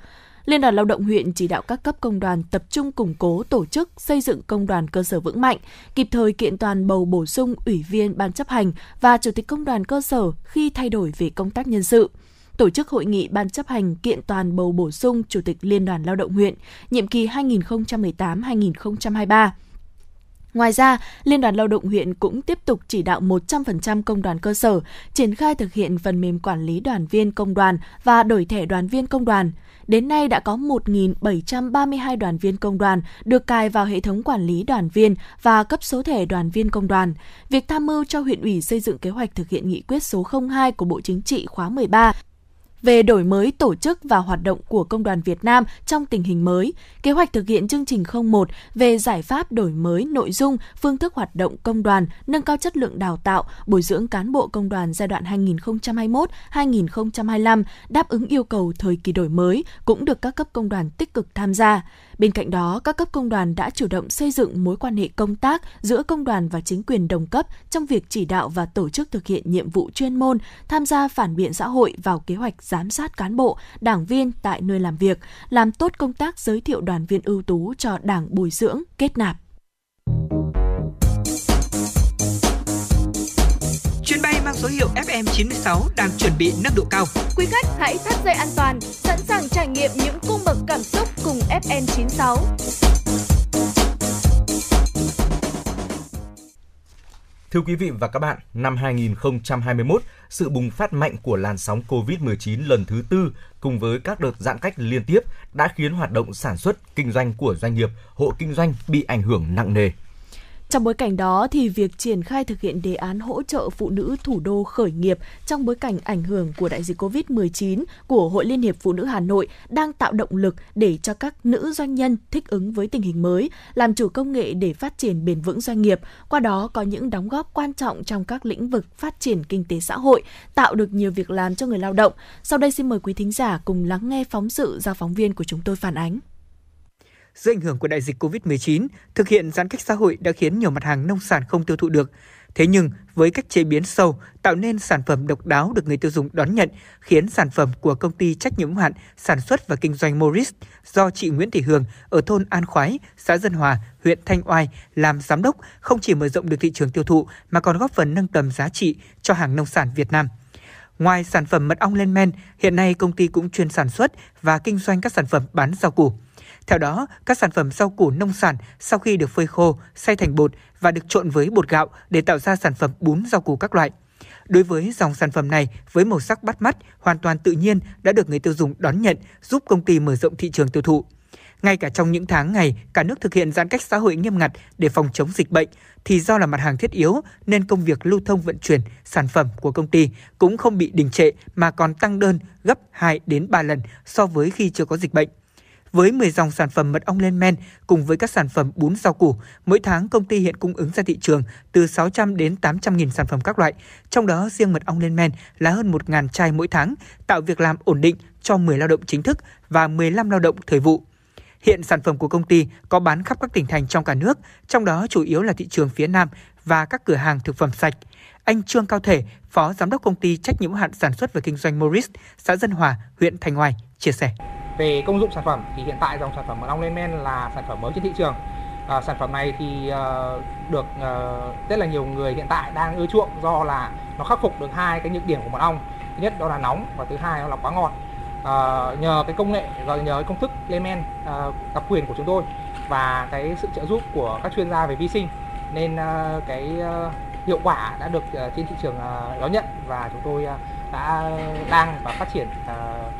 Liên đoàn Lao động huyện chỉ đạo các cấp công đoàn tập trung củng cố tổ chức, xây dựng công đoàn cơ sở vững mạnh, kịp thời kiện toàn bầu bổ sung ủy viên ban chấp hành và chủ tịch công đoàn cơ sở khi thay đổi về công tác nhân sự tổ chức hội nghị ban chấp hành kiện toàn bầu bổ sung chủ tịch Liên đoàn Lao động huyện nhiệm kỳ 2018-2023. Ngoài ra, Liên đoàn Lao động huyện cũng tiếp tục chỉ đạo 100% công đoàn cơ sở triển khai thực hiện phần mềm quản lý đoàn viên công đoàn và đổi thẻ đoàn viên công đoàn. Đến nay đã có 1.732 đoàn viên công đoàn được cài vào hệ thống quản lý đoàn viên và cấp số thẻ đoàn viên công đoàn. Việc tham mưu cho huyện ủy xây dựng kế hoạch thực hiện nghị quyết số 02 của Bộ Chính trị khóa 13 về đổi mới tổ chức và hoạt động của Công đoàn Việt Nam trong tình hình mới, kế hoạch thực hiện chương trình 01 về giải pháp đổi mới nội dung, phương thức hoạt động công đoàn, nâng cao chất lượng đào tạo, bồi dưỡng cán bộ công đoàn giai đoạn 2021-2025 đáp ứng yêu cầu thời kỳ đổi mới cũng được các cấp công đoàn tích cực tham gia. Bên cạnh đó, các cấp công đoàn đã chủ động xây dựng mối quan hệ công tác giữa công đoàn và chính quyền đồng cấp trong việc chỉ đạo và tổ chức thực hiện nhiệm vụ chuyên môn, tham gia phản biện xã hội vào kế hoạch giám sát cán bộ, đảng viên tại nơi làm việc, làm tốt công tác giới thiệu đoàn viên ưu tú cho Đảng bồi dưỡng, kết nạp. Chuyến bay mang số hiệu FM96 đang chuẩn bị nâng độ cao. Quý khách hãy thắt dây an toàn, sẵn sàng trải nghiệm những cung bậc cảm xúc cùng FN96. Thưa quý vị và các bạn, năm 2021, sự bùng phát mạnh của làn sóng COVID-19 lần thứ tư cùng với các đợt giãn cách liên tiếp đã khiến hoạt động sản xuất, kinh doanh của doanh nghiệp, hộ kinh doanh bị ảnh hưởng nặng nề. Trong bối cảnh đó thì việc triển khai thực hiện đề án hỗ trợ phụ nữ thủ đô khởi nghiệp trong bối cảnh ảnh hưởng của đại dịch Covid-19 của Hội Liên hiệp Phụ nữ Hà Nội đang tạo động lực để cho các nữ doanh nhân thích ứng với tình hình mới, làm chủ công nghệ để phát triển bền vững doanh nghiệp, qua đó có những đóng góp quan trọng trong các lĩnh vực phát triển kinh tế xã hội, tạo được nhiều việc làm cho người lao động. Sau đây xin mời quý thính giả cùng lắng nghe phóng sự do phóng viên của chúng tôi phản ánh. Dưới ảnh hưởng của đại dịch COVID-19, thực hiện giãn cách xã hội đã khiến nhiều mặt hàng nông sản không tiêu thụ được. Thế nhưng, với cách chế biến sâu, tạo nên sản phẩm độc đáo được người tiêu dùng đón nhận, khiến sản phẩm của công ty trách nhiệm hữu hạn sản xuất và kinh doanh Morris do chị Nguyễn Thị Hương ở thôn An Khoái, xã Dân Hòa, huyện Thanh Oai làm giám đốc không chỉ mở rộng được thị trường tiêu thụ mà còn góp phần nâng tầm giá trị cho hàng nông sản Việt Nam. Ngoài sản phẩm mật ong lên men, hiện nay công ty cũng chuyên sản xuất và kinh doanh các sản phẩm bán rau củ. Theo đó, các sản phẩm rau củ nông sản sau khi được phơi khô, xay thành bột và được trộn với bột gạo để tạo ra sản phẩm bún rau củ các loại. Đối với dòng sản phẩm này với màu sắc bắt mắt, hoàn toàn tự nhiên đã được người tiêu dùng đón nhận, giúp công ty mở rộng thị trường tiêu thụ. Ngay cả trong những tháng ngày cả nước thực hiện giãn cách xã hội nghiêm ngặt để phòng chống dịch bệnh, thì do là mặt hàng thiết yếu nên công việc lưu thông vận chuyển sản phẩm của công ty cũng không bị đình trệ mà còn tăng đơn gấp 2 đến 3 lần so với khi chưa có dịch bệnh. Với 10 dòng sản phẩm mật ong lên men cùng với các sản phẩm bún rau củ, mỗi tháng công ty hiện cung ứng ra thị trường từ 600 đến 800 nghìn sản phẩm các loại, trong đó riêng mật ong lên men là hơn 1.000 chai mỗi tháng, tạo việc làm ổn định cho 10 lao động chính thức và 15 lao động thời vụ. Hiện sản phẩm của công ty có bán khắp các tỉnh thành trong cả nước, trong đó chủ yếu là thị trường phía Nam và các cửa hàng thực phẩm sạch. Anh Trương Cao Thể, Phó Giám đốc công ty trách nhiệm hữu hạn sản xuất và kinh doanh Morris, xã Dân Hòa, huyện Thành Oai chia sẻ. Về công dụng sản phẩm thì hiện tại dòng sản phẩm mật ong lên men là sản phẩm mới trên thị trường. À, sản phẩm này thì uh, được uh, rất là nhiều người hiện tại đang ưa chuộng do là nó khắc phục được hai cái nhược điểm của mật ong. Thứ nhất đó là nóng và thứ hai đó là quá ngọt. À, nhờ cái công nghệ và nhờ cái công thức lên men uh, đặc quyền của chúng tôi và cái sự trợ giúp của các chuyên gia về vi sinh nên uh, cái uh, hiệu quả đã được uh, trên thị trường uh, đón nhận và chúng tôi uh, đã đang và phát triển uh,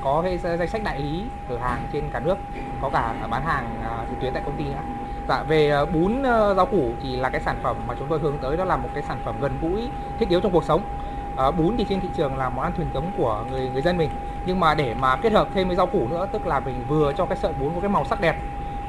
có cái danh sách đại lý cửa hàng trên cả nước có cả bán hàng à, trực tuyến tại công ty nữa. Dạ về à, bún ờ, rau củ thì là cái sản phẩm mà chúng tôi hướng tới đó là một cái sản phẩm gần gũi thiết yếu trong cuộc sống. À, bún thì trên thị trường là món ăn truyền thống của người người dân mình nhưng mà để mà kết hợp thêm với rau củ nữa tức là mình vừa cho cái sợi bún có cái màu sắc đẹp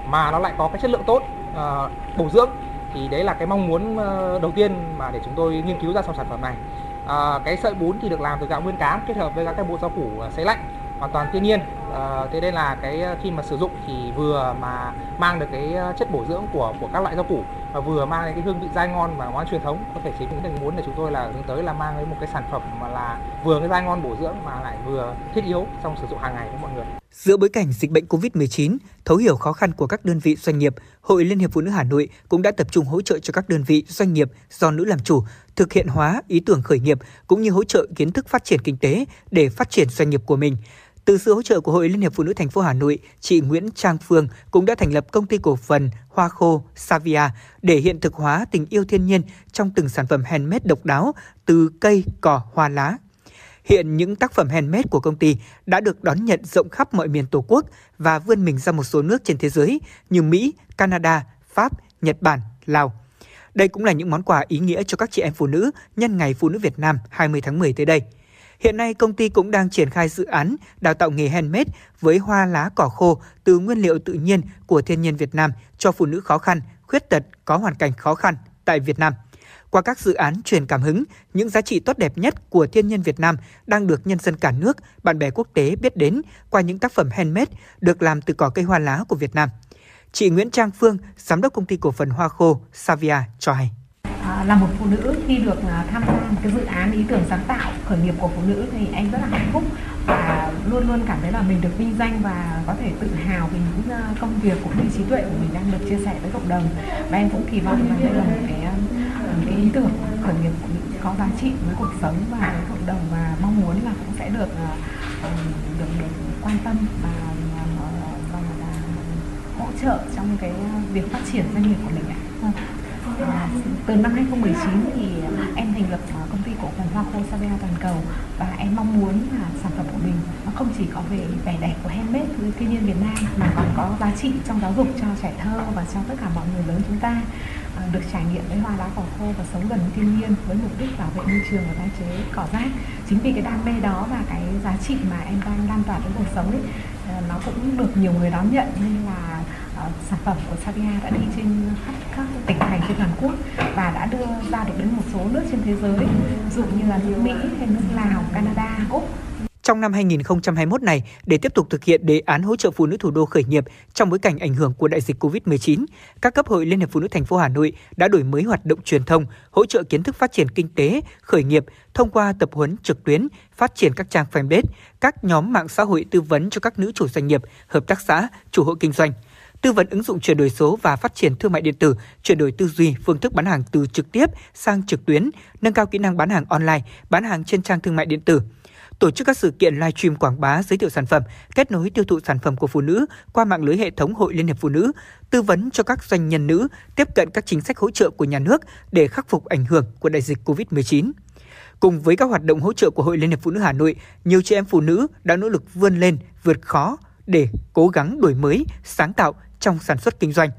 mà nó lại có cái chất lượng tốt à, bổ dưỡng thì đấy là cái mong muốn đầu tiên mà để chúng tôi nghiên cứu ra dòng sản phẩm này à, cái sợi bún thì được làm từ gạo nguyên cám kết hợp với các cái bộ rau củ ờ, sấy lạnh hoàn toàn thiên nhiên. À, thế nên là cái khi mà sử dụng thì vừa mà mang được cái chất bổ dưỡng của của các loại rau củ và vừa mang cái hương vị dai ngon và món truyền thống có thể chính mình muốn là chúng tôi là hướng tới là mang đến một cái sản phẩm mà là vừa cái dai ngon bổ dưỡng mà lại vừa thiết yếu trong sử dụng hàng ngày của mọi người Giữa bối cảnh dịch bệnh COVID-19, thấu hiểu khó khăn của các đơn vị doanh nghiệp, Hội Liên hiệp Phụ nữ Hà Nội cũng đã tập trung hỗ trợ cho các đơn vị doanh nghiệp do nữ làm chủ thực hiện hóa ý tưởng khởi nghiệp cũng như hỗ trợ kiến thức phát triển kinh tế để phát triển doanh nghiệp của mình. Từ sự hỗ trợ của Hội Liên hiệp Phụ nữ thành phố Hà Nội, chị Nguyễn Trang Phương cũng đã thành lập công ty cổ phần Hoa khô Savia để hiện thực hóa tình yêu thiên nhiên trong từng sản phẩm handmade độc đáo từ cây, cỏ, hoa lá. Hiện những tác phẩm handmade của công ty đã được đón nhận rộng khắp mọi miền Tổ quốc và vươn mình ra một số nước trên thế giới như Mỹ, Canada, Pháp, Nhật Bản, Lào. Đây cũng là những món quà ý nghĩa cho các chị em phụ nữ nhân ngày Phụ nữ Việt Nam 20 tháng 10 tới đây. Hiện nay, công ty cũng đang triển khai dự án đào tạo nghề handmade với hoa lá cỏ khô từ nguyên liệu tự nhiên của thiên nhiên Việt Nam cho phụ nữ khó khăn, khuyết tật có hoàn cảnh khó khăn tại Việt Nam. Qua các dự án truyền cảm hứng, những giá trị tốt đẹp nhất của thiên nhiên Việt Nam đang được nhân dân cả nước, bạn bè quốc tế biết đến qua những tác phẩm handmade được làm từ cỏ cây hoa lá của Việt Nam. Chị Nguyễn Trang Phương, giám đốc công ty cổ phần hoa khô Savia cho hay. À, là một phụ nữ khi được à, tham gia một cái dự án ý tưởng sáng tạo khởi nghiệp của phụ nữ thì em rất là hạnh phúc và luôn luôn cảm thấy là mình được vinh danh và có thể tự hào vì những à, công việc cũng như trí tuệ của mình đang được chia sẻ với cộng đồng và em cũng kỳ vọng rằng đây là một cái một cái ý tưởng khởi nghiệp có giá trị với cuộc sống và với cộng đồng và mong muốn là cũng sẽ được được được quan tâm và và, và hỗ trợ trong cái việc phát triển doanh nghiệp của mình ạ. Vâng. À, từ năm 2019 thì à, em thành lập à, công ty cổ phần hoa khô Savia toàn cầu và em mong muốn là sản phẩm của mình nó không chỉ có về vẻ đẹp của handmade với thiên nhiên Việt Nam mà còn có giá trị trong giáo dục cho trẻ thơ và cho tất cả mọi người lớn chúng ta. Vâng, được trải nghiệm với hoa lá cỏ khô và sống gần với thiên nhiên với mục đích bảo vệ môi trường và tái chế cỏ rác. Chính vì cái đam mê đó và cái giá trị mà em đang lan tỏa đến cuộc sống ấy ờ, nó cũng được nhiều người đón nhận. Nên là uh, sản phẩm của Savia đã đi trên khắp các tỉnh thành trên toàn quốc và đã đưa ra được đến một số nước trên thế giới, ví dụ như là nước Mỹ hay nước Lào, Canada, Úc trong năm 2021 này, để tiếp tục thực hiện đề án hỗ trợ phụ nữ thủ đô khởi nghiệp trong bối cảnh ảnh hưởng của đại dịch COVID-19, các cấp hội Liên hiệp Phụ nữ thành phố Hà Nội đã đổi mới hoạt động truyền thông, hỗ trợ kiến thức phát triển kinh tế, khởi nghiệp thông qua tập huấn trực tuyến, phát triển các trang fanpage, các nhóm mạng xã hội tư vấn cho các nữ chủ doanh nghiệp, hợp tác xã, chủ hộ kinh doanh tư vấn ứng dụng chuyển đổi số và phát triển thương mại điện tử, chuyển đổi tư duy, phương thức bán hàng từ trực tiếp sang trực tuyến, nâng cao kỹ năng bán hàng online, bán hàng trên trang thương mại điện tử tổ chức các sự kiện live stream quảng bá giới thiệu sản phẩm, kết nối tiêu thụ sản phẩm của phụ nữ qua mạng lưới hệ thống Hội Liên hiệp Phụ nữ, tư vấn cho các doanh nhân nữ tiếp cận các chính sách hỗ trợ của nhà nước để khắc phục ảnh hưởng của đại dịch COVID-19. Cùng với các hoạt động hỗ trợ của Hội Liên hiệp Phụ nữ Hà Nội, nhiều chị em phụ nữ đã nỗ lực vươn lên, vượt khó để cố gắng đổi mới, sáng tạo trong sản xuất kinh doanh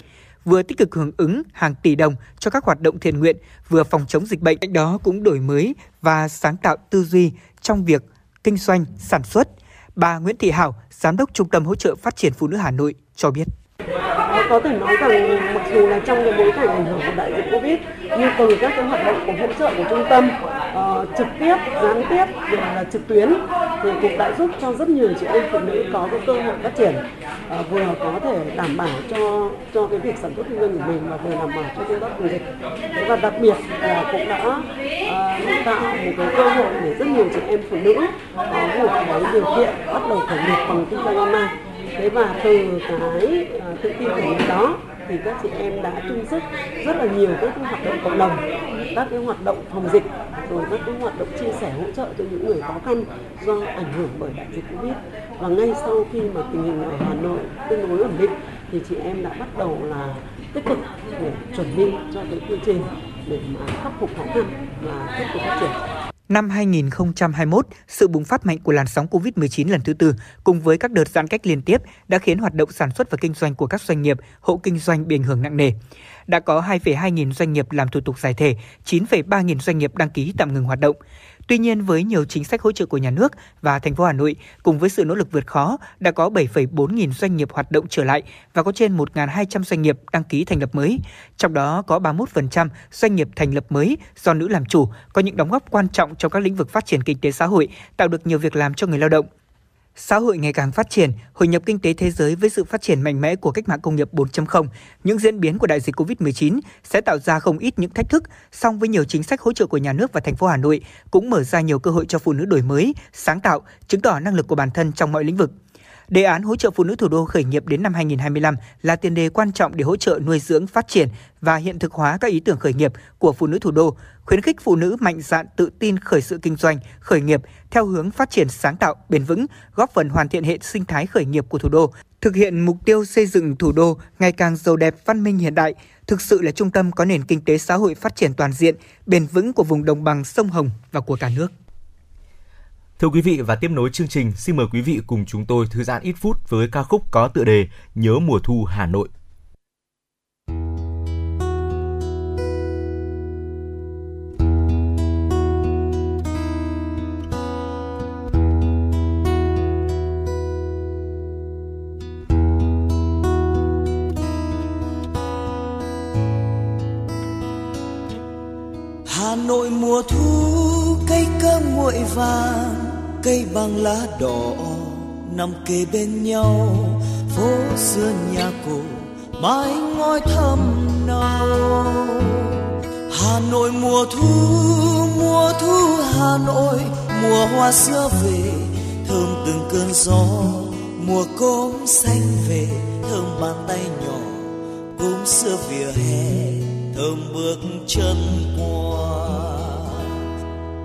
vừa tích cực hưởng ứng hàng tỷ đồng cho các hoạt động thiện nguyện, vừa phòng chống dịch bệnh, đó cũng đổi mới và sáng tạo tư duy trong việc kinh doanh, sản xuất. Bà Nguyễn Thị Hảo, Giám đốc Trung tâm Hỗ trợ Phát triển Phụ nữ Hà Nội cho biết. có thể nói rằng mặc dù là trong cái bối cảnh ảnh hưởng của đại dịch covid nhưng từ các cái hoạt động của hỗ trợ của trung tâm uh, trực tiếp gián tiếp rồi là trực tuyến thì cũng đã giúp cho rất nhiều chị em phụ nữ có cái cơ hội phát triển uh, vừa có thể đảm bảo cho cho cái việc sản xuất kinh doanh của mình và vừa đảm bảo cho công tác phòng dịch. Thế và đặc biệt là cũng đã uh, tạo một cái cơ hội để rất nhiều chị em phụ nữ có một cái điều kiện bắt đầu khởi nghiệp bằng kinh doanh online. Thế và từ cái uh, tự tin của mình đó thì các chị em đã chung sức rất là nhiều các cái hoạt động cộng đồng, các cái hoạt động phòng dịch, rồi các cái hoạt động chia sẻ hỗ trợ cho những người khó khăn do ảnh hưởng bởi đại dịch covid. Và ngay sau khi mà tình hình ở hà nội tương đối ổn định, thì chị em đã bắt đầu là tích cực để chuẩn bị cho cái quy trình để mà khắc phục khó khăn và tiếp tục phát triển. Năm 2021, sự bùng phát mạnh của làn sóng COVID-19 lần thứ tư cùng với các đợt giãn cách liên tiếp đã khiến hoạt động sản xuất và kinh doanh của các doanh nghiệp, hộ kinh doanh bị ảnh hưởng nặng nề. Đã có 2,2 nghìn doanh nghiệp làm thủ tục giải thể, 9,3 nghìn doanh nghiệp đăng ký tạm ngừng hoạt động. Tuy nhiên với nhiều chính sách hỗ trợ của nhà nước và thành phố Hà Nội cùng với sự nỗ lực vượt khó, đã có 7,4 nghìn doanh nghiệp hoạt động trở lại và có trên 1.200 doanh nghiệp đăng ký thành lập mới. Trong đó có 31% doanh nghiệp thành lập mới do nữ làm chủ, có những đóng góp quan trọng trong các lĩnh vực phát triển kinh tế xã hội, tạo được nhiều việc làm cho người lao động. Xã hội ngày càng phát triển, hội nhập kinh tế thế giới với sự phát triển mạnh mẽ của cách mạng công nghiệp 4.0, những diễn biến của đại dịch Covid-19 sẽ tạo ra không ít những thách thức, song với nhiều chính sách hỗ trợ của nhà nước và thành phố Hà Nội cũng mở ra nhiều cơ hội cho phụ nữ đổi mới, sáng tạo, chứng tỏ năng lực của bản thân trong mọi lĩnh vực. Đề án hỗ trợ phụ nữ thủ đô khởi nghiệp đến năm 2025 là tiền đề quan trọng để hỗ trợ nuôi dưỡng, phát triển và hiện thực hóa các ý tưởng khởi nghiệp của phụ nữ thủ đô, khuyến khích phụ nữ mạnh dạn tự tin khởi sự kinh doanh, khởi nghiệp theo hướng phát triển sáng tạo, bền vững, góp phần hoàn thiện hệ sinh thái khởi nghiệp của thủ đô, thực hiện mục tiêu xây dựng thủ đô ngày càng giàu đẹp, văn minh hiện đại, thực sự là trung tâm có nền kinh tế xã hội phát triển toàn diện, bền vững của vùng đồng bằng sông Hồng và của cả nước. Thưa quý vị và tiếp nối chương trình, xin mời quý vị cùng chúng tôi thư giãn ít phút với ca khúc có tựa đề Nhớ mùa thu Hà Nội. Hà Nội mùa thu cây cơm nguội vàng cây bằng lá đỏ nằm kề bên nhau. Phố xưa nhà cổ mái ngói thâm nâu Hà Nội mùa thu mùa thu Hà Nội, mùa hoa xưa về, thơm từng cơn gió. Mùa cốm xanh về, thơm bàn tay nhỏ. Cốm xưa vỉa hè, thơm bước chân qua.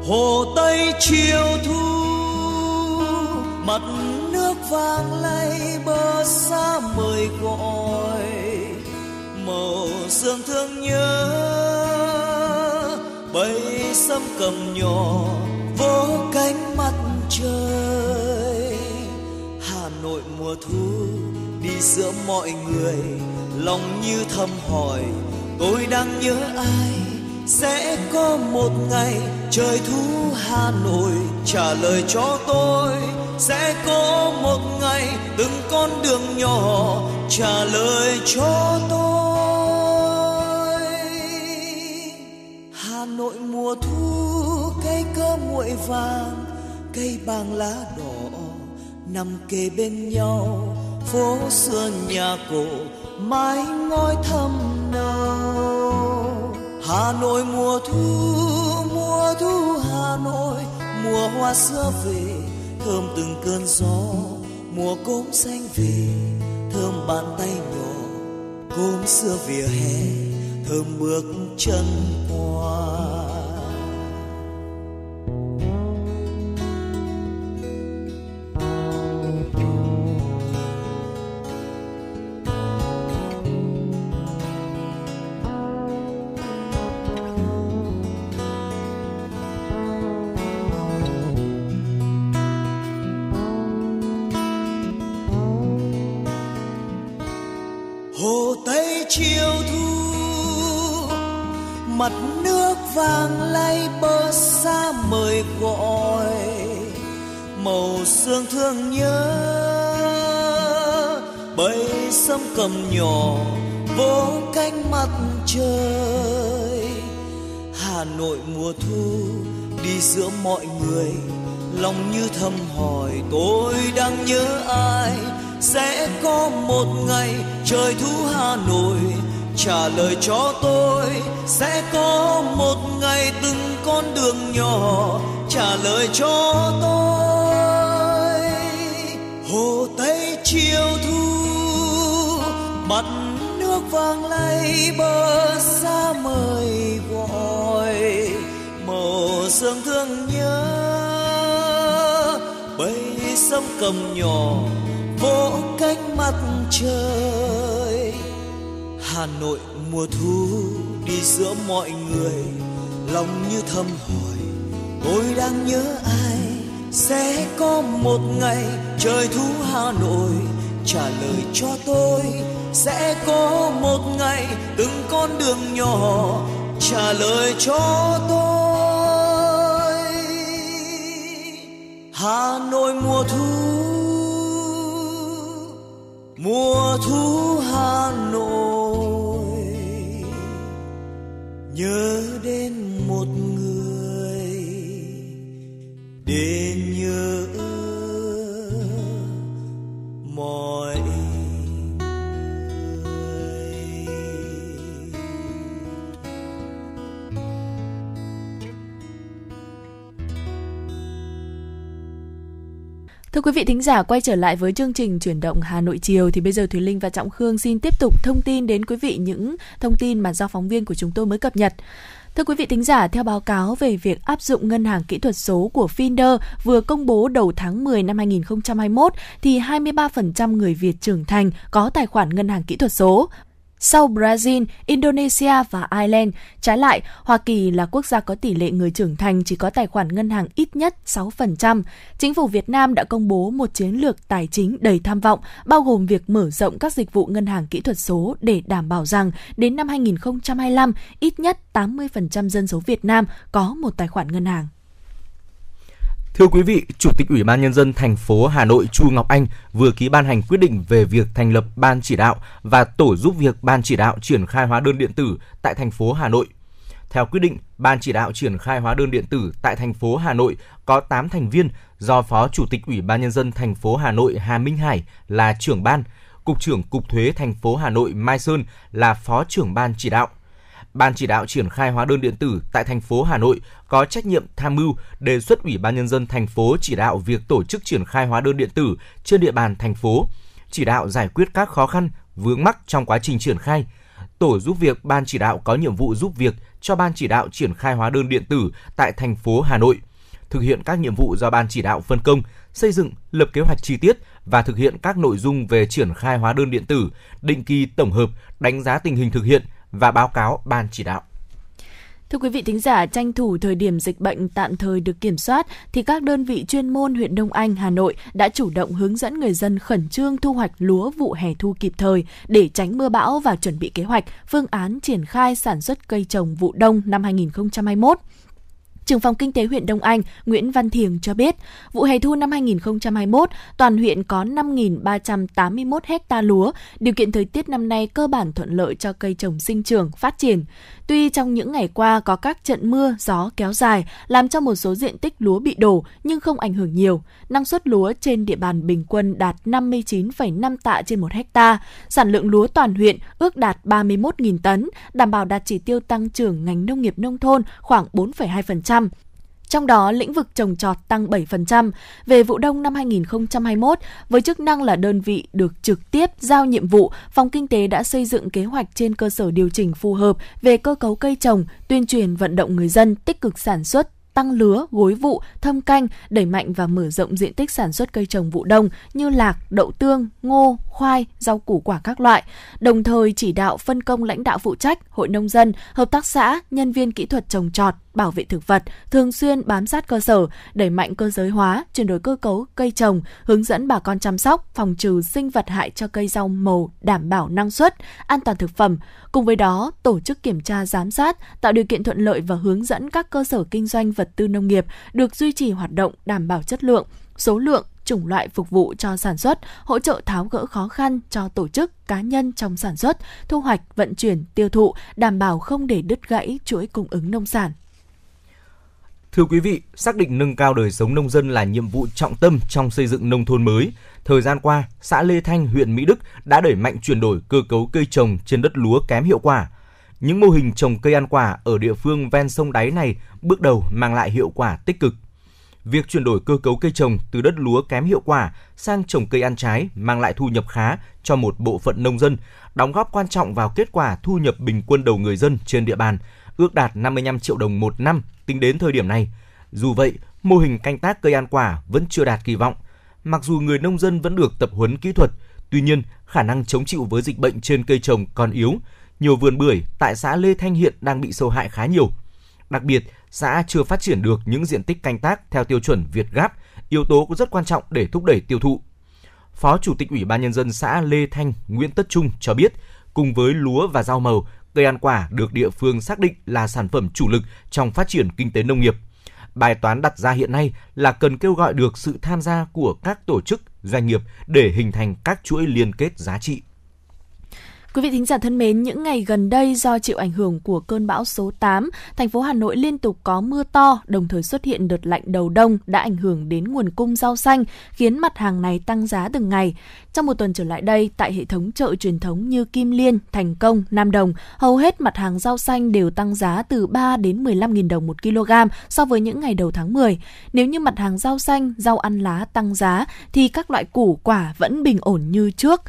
Hồ tây chiều thu mặt nước vàng lay bờ xa mời gọi, màu sương thương nhớ. Bầy sâm cầm nhỏ vỗ cánh mặt trời. Hà nội mùa thu đi giữa mọi người, lòng như thầm hỏi, tôi đang nhớ ai? Sẽ có một ngày trời thu hà nội trả lời cho tôi. Sẽ có một ngày từng con đường nhỏ trả lời cho tôi. Hà nội mùa thu, cây cơ nguội vàng, cây bàng lá đỏ, nằm kề bên nhau. Phố xưa nhà cổ, mái ngói thâm nâu hà nội mùa thu mùa thu hà nội, mùa hoa xưa về, thơm từng cơn gió, mùa cốm xanh về, thơm bàn tay nhỏ, cốm xưa vỉa hè, thơm bước chân hoa. Cầm nhỏ vỗ cánh mặt trời. Hà nội mùa thu đi giữa mọi người, lòng như thầm hỏi tôi đang nhớ ai. Sẽ có một ngày trời thu hà nội, trả lời cho tôi. Sẽ có một ngày từng con đường nhỏ, trả lời cho tôi. Hồ tây chiều thu nước vàng lay bờ xa mời gọi, màu sương thương nhớ. Bầy sông cầm nhỏ, vỗ cánh mặt trời. Hà Nội mùa thu đi giữa mọi người, lòng như thầm hỏi, tôi đang nhớ ai? Sẽ có một ngày trời thu Hà Nội trả lời cho tôi sẽ có một ngày từng con đường nhỏ trả lời cho tôi. Hà Nội mùa thu mùa thu Hà Nội. Nhớ đến một người Thưa quý vị thính giả quay trở lại với chương trình chuyển động Hà Nội chiều thì bây giờ Thùy Linh và Trọng Khương xin tiếp tục thông tin đến quý vị những thông tin mà do phóng viên của chúng tôi mới cập nhật. Thưa quý vị thính giả, theo báo cáo về việc áp dụng ngân hàng kỹ thuật số của Finder vừa công bố đầu tháng 10 năm 2021 thì 23% người Việt trưởng thành có tài khoản ngân hàng kỹ thuật số. Sau Brazil, Indonesia và Ireland, trái lại, Hoa Kỳ là quốc gia có tỷ lệ người trưởng thành chỉ có tài khoản ngân hàng ít nhất 6%. Chính phủ Việt Nam đã công bố một chiến lược tài chính đầy tham vọng, bao gồm việc mở rộng các dịch vụ ngân hàng kỹ thuật số để đảm bảo rằng đến năm 2025, ít nhất 80% dân số Việt Nam có một tài khoản ngân hàng. Thưa quý vị, Chủ tịch Ủy ban Nhân dân thành phố Hà Nội Chu Ngọc Anh vừa ký ban hành quyết định về việc thành lập Ban chỉ đạo và tổ giúp việc Ban chỉ đạo triển khai hóa đơn điện tử tại thành phố Hà Nội. Theo quyết định, Ban chỉ đạo triển khai hóa đơn điện tử tại thành phố Hà Nội có 8 thành viên do Phó Chủ tịch Ủy ban Nhân dân thành phố Hà Nội Hà Minh Hải là trưởng ban, Cục trưởng Cục Thuế thành phố Hà Nội Mai Sơn là Phó trưởng ban chỉ đạo. Ban chỉ đạo triển khai hóa đơn điện tử tại thành phố Hà Nội có trách nhiệm tham mưu đề xuất Ủy ban nhân dân thành phố chỉ đạo việc tổ chức triển khai hóa đơn điện tử trên địa bàn thành phố, chỉ đạo giải quyết các khó khăn, vướng mắc trong quá trình triển khai. Tổ giúp việc ban chỉ đạo có nhiệm vụ giúp việc cho ban chỉ đạo triển khai hóa đơn điện tử tại thành phố Hà Nội, thực hiện các nhiệm vụ do ban chỉ đạo phân công, xây dựng, lập kế hoạch chi tiết và thực hiện các nội dung về triển khai hóa đơn điện tử, định kỳ tổng hợp, đánh giá tình hình thực hiện, và báo cáo ban chỉ đạo. Thưa quý vị thính giả, tranh thủ thời điểm dịch bệnh tạm thời được kiểm soát thì các đơn vị chuyên môn huyện Đông Anh, Hà Nội đã chủ động hướng dẫn người dân khẩn trương thu hoạch lúa vụ hè thu kịp thời để tránh mưa bão và chuẩn bị kế hoạch, phương án triển khai sản xuất cây trồng vụ đông năm 2021. Trưởng phòng Kinh tế huyện Đông Anh Nguyễn Văn Thiềng cho biết, vụ hè thu năm 2021, toàn huyện có 5.381 hecta lúa. Điều kiện thời tiết năm nay cơ bản thuận lợi cho cây trồng sinh trưởng, phát triển. Tuy trong những ngày qua có các trận mưa, gió kéo dài làm cho một số diện tích lúa bị đổ nhưng không ảnh hưởng nhiều. Năng suất lúa trên địa bàn bình quân đạt 59,5 tạ trên 1 hecta. Sản lượng lúa toàn huyện ước đạt 31.000 tấn, đảm bảo đạt chỉ tiêu tăng trưởng ngành nông nghiệp nông thôn khoảng 4,2%. Trong đó, lĩnh vực trồng trọt tăng 7%. Về vụ đông năm 2021, với chức năng là đơn vị được trực tiếp giao nhiệm vụ, Phòng Kinh tế đã xây dựng kế hoạch trên cơ sở điều chỉnh phù hợp về cơ cấu cây trồng, tuyên truyền vận động người dân tích cực sản xuất, tăng lứa, gối vụ, thâm canh, đẩy mạnh và mở rộng diện tích sản xuất cây trồng vụ đông như lạc, đậu tương, ngô, khoai, rau củ quả các loại. Đồng thời chỉ đạo phân công lãnh đạo phụ trách, hội nông dân, hợp tác xã, nhân viên kỹ thuật trồng trọt, bảo vệ thực vật, thường xuyên bám sát cơ sở, đẩy mạnh cơ giới hóa, chuyển đổi cơ cấu cây trồng, hướng dẫn bà con chăm sóc, phòng trừ sinh vật hại cho cây rau màu, đảm bảo năng suất, an toàn thực phẩm. Cùng với đó, tổ chức kiểm tra giám sát, tạo điều kiện thuận lợi và hướng dẫn các cơ sở kinh doanh vật tư nông nghiệp được duy trì hoạt động đảm bảo chất lượng, số lượng, chủng loại phục vụ cho sản xuất, hỗ trợ tháo gỡ khó khăn cho tổ chức, cá nhân trong sản xuất, thu hoạch, vận chuyển, tiêu thụ, đảm bảo không để đứt gãy chuỗi cung ứng nông sản. Thưa quý vị, xác định nâng cao đời sống nông dân là nhiệm vụ trọng tâm trong xây dựng nông thôn mới. Thời gian qua, xã Lê Thanh, huyện Mỹ Đức đã đẩy mạnh chuyển đổi cơ cấu cây trồng trên đất lúa kém hiệu quả. Những mô hình trồng cây ăn quả ở địa phương ven sông đáy này bước đầu mang lại hiệu quả tích cực. Việc chuyển đổi cơ cấu cây trồng từ đất lúa kém hiệu quả sang trồng cây ăn trái mang lại thu nhập khá cho một bộ phận nông dân, đóng góp quan trọng vào kết quả thu nhập bình quân đầu người dân trên địa bàn, ước đạt 55 triệu đồng một năm tính đến thời điểm này. Dù vậy, mô hình canh tác cây ăn quả vẫn chưa đạt kỳ vọng. Mặc dù người nông dân vẫn được tập huấn kỹ thuật, tuy nhiên khả năng chống chịu với dịch bệnh trên cây trồng còn yếu. Nhiều vườn bưởi tại xã Lê Thanh hiện đang bị sâu hại khá nhiều. Đặc biệt, xã chưa phát triển được những diện tích canh tác theo tiêu chuẩn Việt Gáp, yếu tố cũng rất quan trọng để thúc đẩy tiêu thụ. Phó Chủ tịch Ủy ban Nhân dân xã Lê Thanh Nguyễn Tất Trung cho biết, cùng với lúa và rau màu, cây ăn quả được địa phương xác định là sản phẩm chủ lực trong phát triển kinh tế nông nghiệp. Bài toán đặt ra hiện nay là cần kêu gọi được sự tham gia của các tổ chức, doanh nghiệp để hình thành các chuỗi liên kết giá trị. Quý vị thính giả thân mến, những ngày gần đây do chịu ảnh hưởng của cơn bão số 8, thành phố Hà Nội liên tục có mưa to, đồng thời xuất hiện đợt lạnh đầu đông đã ảnh hưởng đến nguồn cung rau xanh, khiến mặt hàng này tăng giá từng ngày. Trong một tuần trở lại đây, tại hệ thống chợ truyền thống như Kim Liên, Thành Công, Nam Đồng, hầu hết mặt hàng rau xanh đều tăng giá từ 3 đến 15.000 đồng một kg so với những ngày đầu tháng 10. Nếu như mặt hàng rau xanh, rau ăn lá tăng giá, thì các loại củ quả vẫn bình ổn như trước.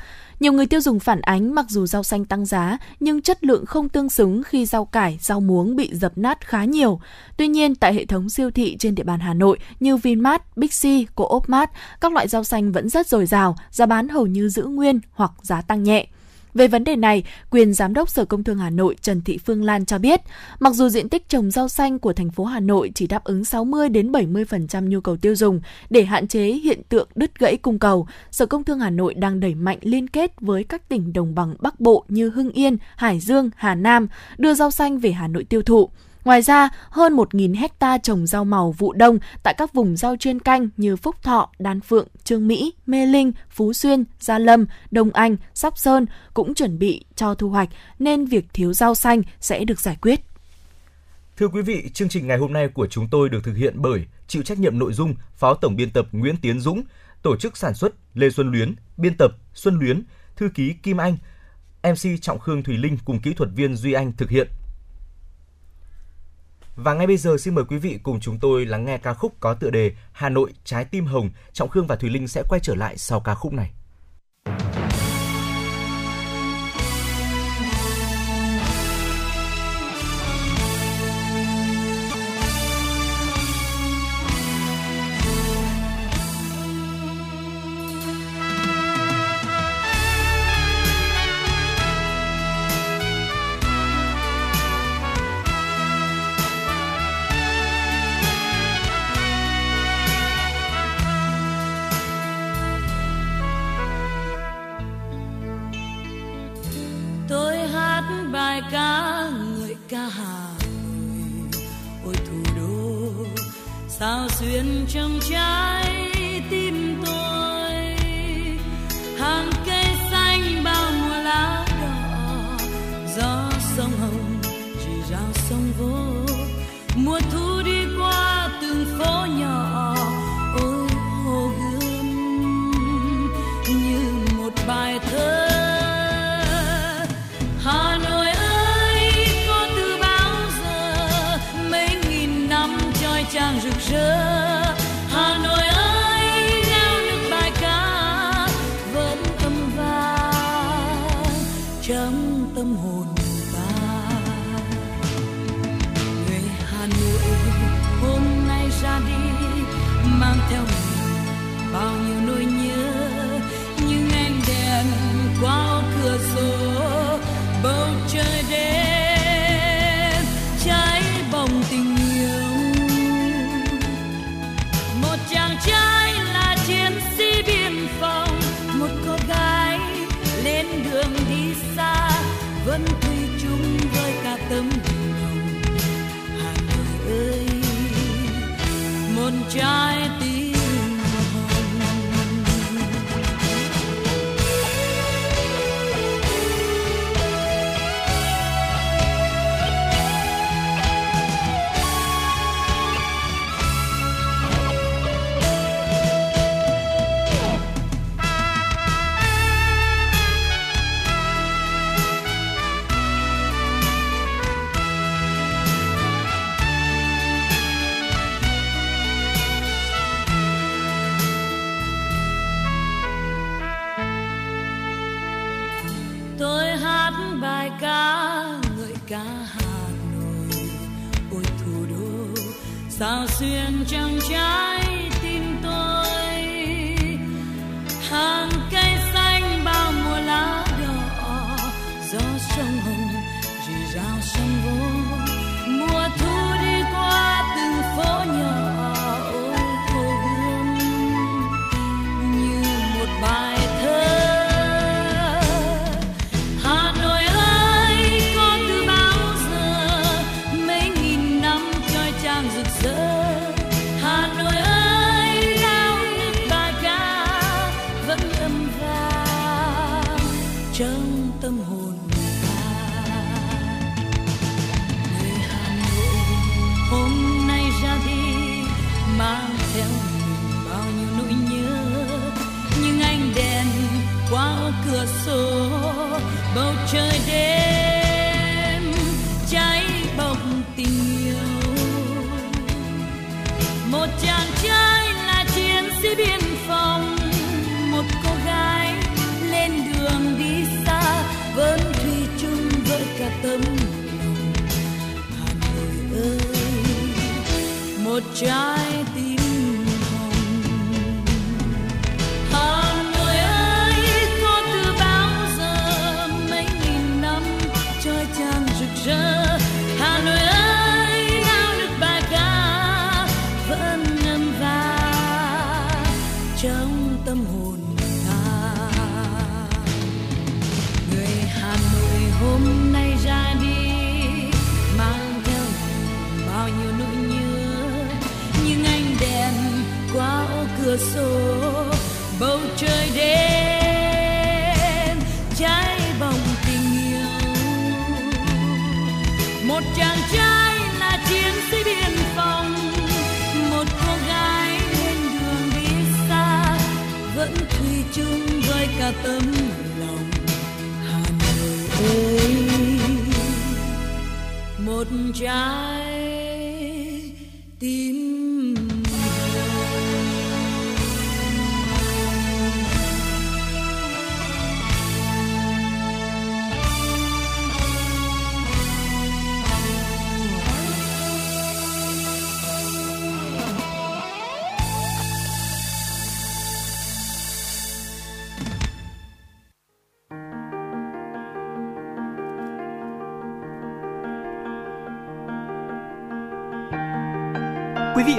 Nhiều người tiêu dùng phản ánh mặc dù rau xanh tăng giá nhưng chất lượng không tương xứng khi rau cải, rau muống bị dập nát khá nhiều. Tuy nhiên, tại hệ thống siêu thị trên địa bàn Hà Nội như Vinmart, Bixi, Coopmart, các loại rau xanh vẫn rất dồi dào, giá bán hầu như giữ nguyên hoặc giá tăng nhẹ. Về vấn đề này, quyền giám đốc Sở Công Thương Hà Nội Trần Thị Phương Lan cho biết, mặc dù diện tích trồng rau xanh của thành phố Hà Nội chỉ đáp ứng 60 đến 70% nhu cầu tiêu dùng, để hạn chế hiện tượng đứt gãy cung cầu, Sở Công Thương Hà Nội đang đẩy mạnh liên kết với các tỉnh đồng bằng Bắc Bộ như Hưng Yên, Hải Dương, Hà Nam đưa rau xanh về Hà Nội tiêu thụ. Ngoài ra, hơn 1.000 hecta trồng rau màu vụ đông tại các vùng rau chuyên canh như Phúc Thọ, Đan Phượng, Trương Mỹ, Mê Linh, Phú Xuyên, Gia Lâm, Đông Anh, Sóc Sơn cũng chuẩn bị cho thu hoạch nên việc thiếu rau xanh sẽ được giải quyết. Thưa quý vị, chương trình ngày hôm nay của chúng tôi được thực hiện bởi chịu trách nhiệm nội dung Phó Tổng biên tập Nguyễn Tiến Dũng, tổ chức sản xuất Lê Xuân Luyến, biên tập Xuân Luyến, thư ký Kim Anh, MC Trọng Khương Thùy Linh cùng kỹ thuật viên Duy Anh thực hiện. Và ngay bây giờ xin mời quý vị cùng chúng tôi lắng nghe ca khúc có tựa đề Hà Nội, trái tim hồng. Trọng Khương và Thùy Linh sẽ quay trở lại sau ca khúc này. Duyên xuyên trong trái sao xuyên trong trái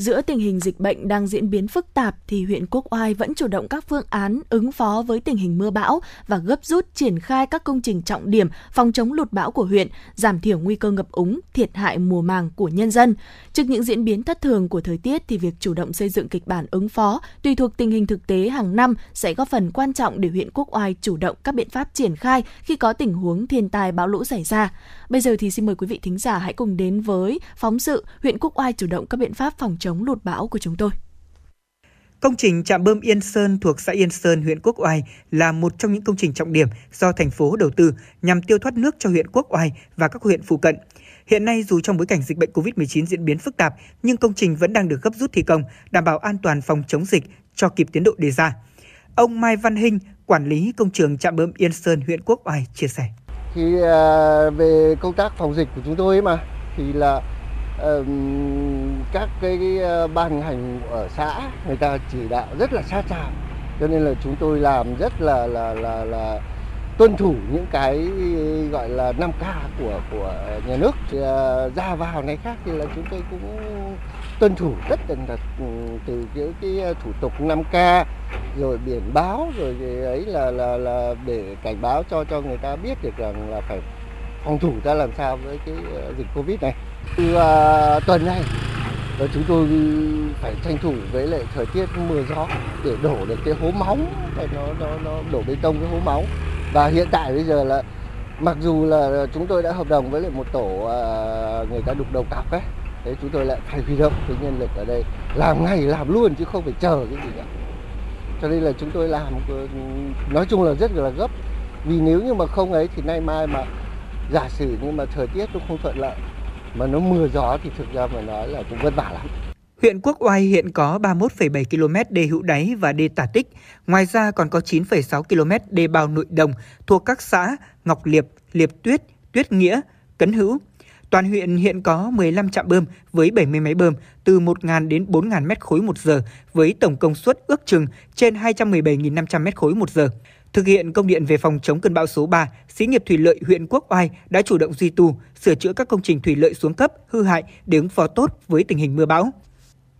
giữa tình hình dịch bệnh đang diễn biến phức tạp thì huyện Quốc Oai vẫn chủ động các phương án ứng phó với tình hình mưa bão và gấp rút triển khai các công trình trọng điểm phòng chống lụt bão của huyện, giảm thiểu nguy cơ ngập úng, thiệt hại mùa màng của nhân dân. Trước những diễn biến thất thường của thời tiết thì việc chủ động xây dựng kịch bản ứng phó tùy thuộc tình hình thực tế hàng năm sẽ góp phần quan trọng để huyện Quốc Oai chủ động các biện pháp triển khai khi có tình huống thiên tai bão lũ xảy ra. Bây giờ thì xin mời quý vị thính giả hãy cùng đến với phóng sự huyện Quốc Oai chủ động các biện pháp phòng chống lụt bão của chúng tôi. Công trình trạm bơm Yên Sơn thuộc xã Yên Sơn, huyện Quốc Oai là một trong những công trình trọng điểm do thành phố đầu tư nhằm tiêu thoát nước cho huyện Quốc Oai và các huyện phụ cận. Hiện nay dù trong bối cảnh dịch bệnh COVID-19 diễn biến phức tạp, nhưng công trình vẫn đang được gấp rút thi công, đảm bảo an toàn phòng chống dịch cho kịp tiến độ đề ra. Ông Mai Văn Hinh, quản lý công trường trạm bơm Yên Sơn, huyện Quốc Oai chia sẻ. Thì à, về công tác phòng dịch của chúng tôi ấy mà thì là các cái, ờ, ban hành ở xã người ta chỉ đạo rất là sát sao cho nên là chúng tôi làm rất là là là là tuân thủ những cái gọi là 5K của của nhà nước Thì, ra vào này khác thì là chúng tôi cũng tuân thủ rất là thật ừ, từ cái, cái ờ, thủ tục 5K rồi biển báo rồi ấy là là là để cảnh báo cho cho người ta biết được rằng là phải phòng thủ ra làm sao với cái dịch Covid này. Từ uh, tuần này ờ, chúng tôi phải tranh thủ với lại thời tiết mưa gió để đổ được cái hố móng để nó nó nó đổ bê tông cái hố móng và hiện tại bây giờ là mặc dù là chúng tôi đã hợp đồng với lại một tổ uh, người ta đục đầu cọc ấy thế chúng tôi lại phải huy động cái nhân lực ở đây làm ngay làm luôn chứ không phải chờ cái gì cả. Cho nên là chúng tôi làm ừ, nói chung là rất là gấp. Vì nếu như mà không ấy thì nay mai mà giả sử nhưng mà thời tiết nó không thuận lợi mà nó mưa gió thì thực ra mà nói là cũng vất vả lắm Huyện Quốc Oai hiện có 31,7 km đê hữu đáy và đê tả tích. Ngoài ra còn có 9,6 km đê bao nội đồng thuộc các xã Ngọc Liệp, Liệp Tuyết, Tuyết Nghĩa, Cấn Hữu. Toàn huyện hiện có 15 trạm bơm với 70 máy bơm từ 1.000 đến 4.000 mét khối một giờ với tổng công suất ước chừng trên 217.500 mét khối một giờ. Thực hiện công điện về phòng chống cơn bão số 3, xí nghiệp thủy lợi huyện Quốc Oai đã chủ động duy tu, sửa chữa các công trình thủy lợi xuống cấp, hư hại để ứng phó tốt với tình hình mưa bão.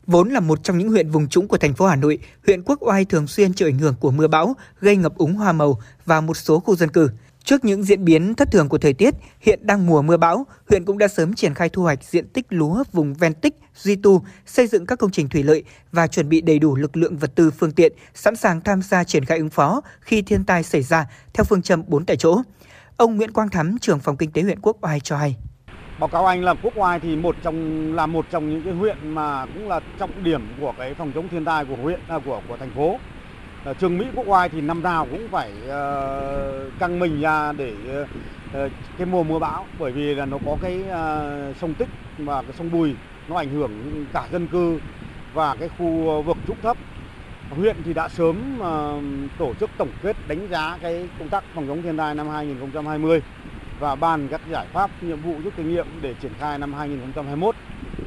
Vốn là một trong những huyện vùng trũng của thành phố Hà Nội, huyện Quốc Oai thường xuyên chịu ảnh hưởng của mưa bão, gây ngập úng hoa màu và một số khu dân cư. Trước những diễn biến thất thường của thời tiết, hiện đang mùa mưa bão, huyện cũng đã sớm triển khai thu hoạch diện tích lúa vùng ven tích, duy tu, xây dựng các công trình thủy lợi và chuẩn bị đầy đủ lực lượng vật tư phương tiện, sẵn sàng tham gia triển khai ứng phó khi thiên tai xảy ra theo phương châm 4 tại chỗ. Ông Nguyễn Quang Thắm, trưởng phòng kinh tế huyện Quốc Oai cho hay. Báo cáo anh là Quốc Oai thì một trong là một trong những cái huyện mà cũng là trọng điểm của cái phòng chống thiên tai của huyện à, của của thành phố. Ờ, trường Mỹ Quốc Oai thì năm nào cũng phải uh, căng mình ra để uh, cái mùa mưa bão bởi vì là nó có cái uh, sông Tích và cái sông Bùi nó ảnh hưởng cả dân cư và cái khu vực trũng thấp. Huyện thì đã sớm uh, tổ chức tổng kết đánh giá cái công tác phòng chống thiên tai năm 2020 và bàn các giải pháp nhiệm vụ rút kinh nghiệm để triển khai năm 2021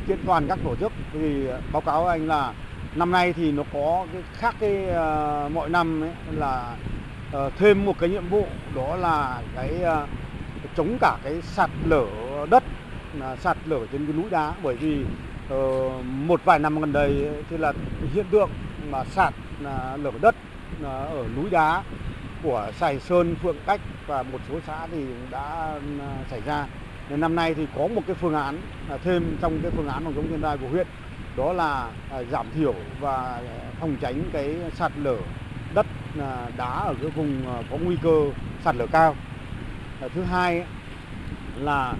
trên toàn các tổ chức thì báo cáo anh là năm nay thì nó có cái khác cái uh, mọi năm ấy, là uh, thêm một cái nhiệm vụ đó là cái uh, chống cả cái sạt lở đất uh, sạt lở trên cái núi đá bởi vì uh, một vài năm gần đây ấy, thì là hiện tượng mà sạt uh, lở đất uh, ở núi đá của Sài Sơn, Phượng Cách và một số xã thì đã xảy ra. Nên năm nay thì có một cái phương án thêm trong cái phương án phòng chống thiên tai của huyện đó là à, giảm thiểu và phòng tránh cái sạt lở đất à, đá ở cái vùng à, có nguy cơ sạt lở cao. Thứ hai là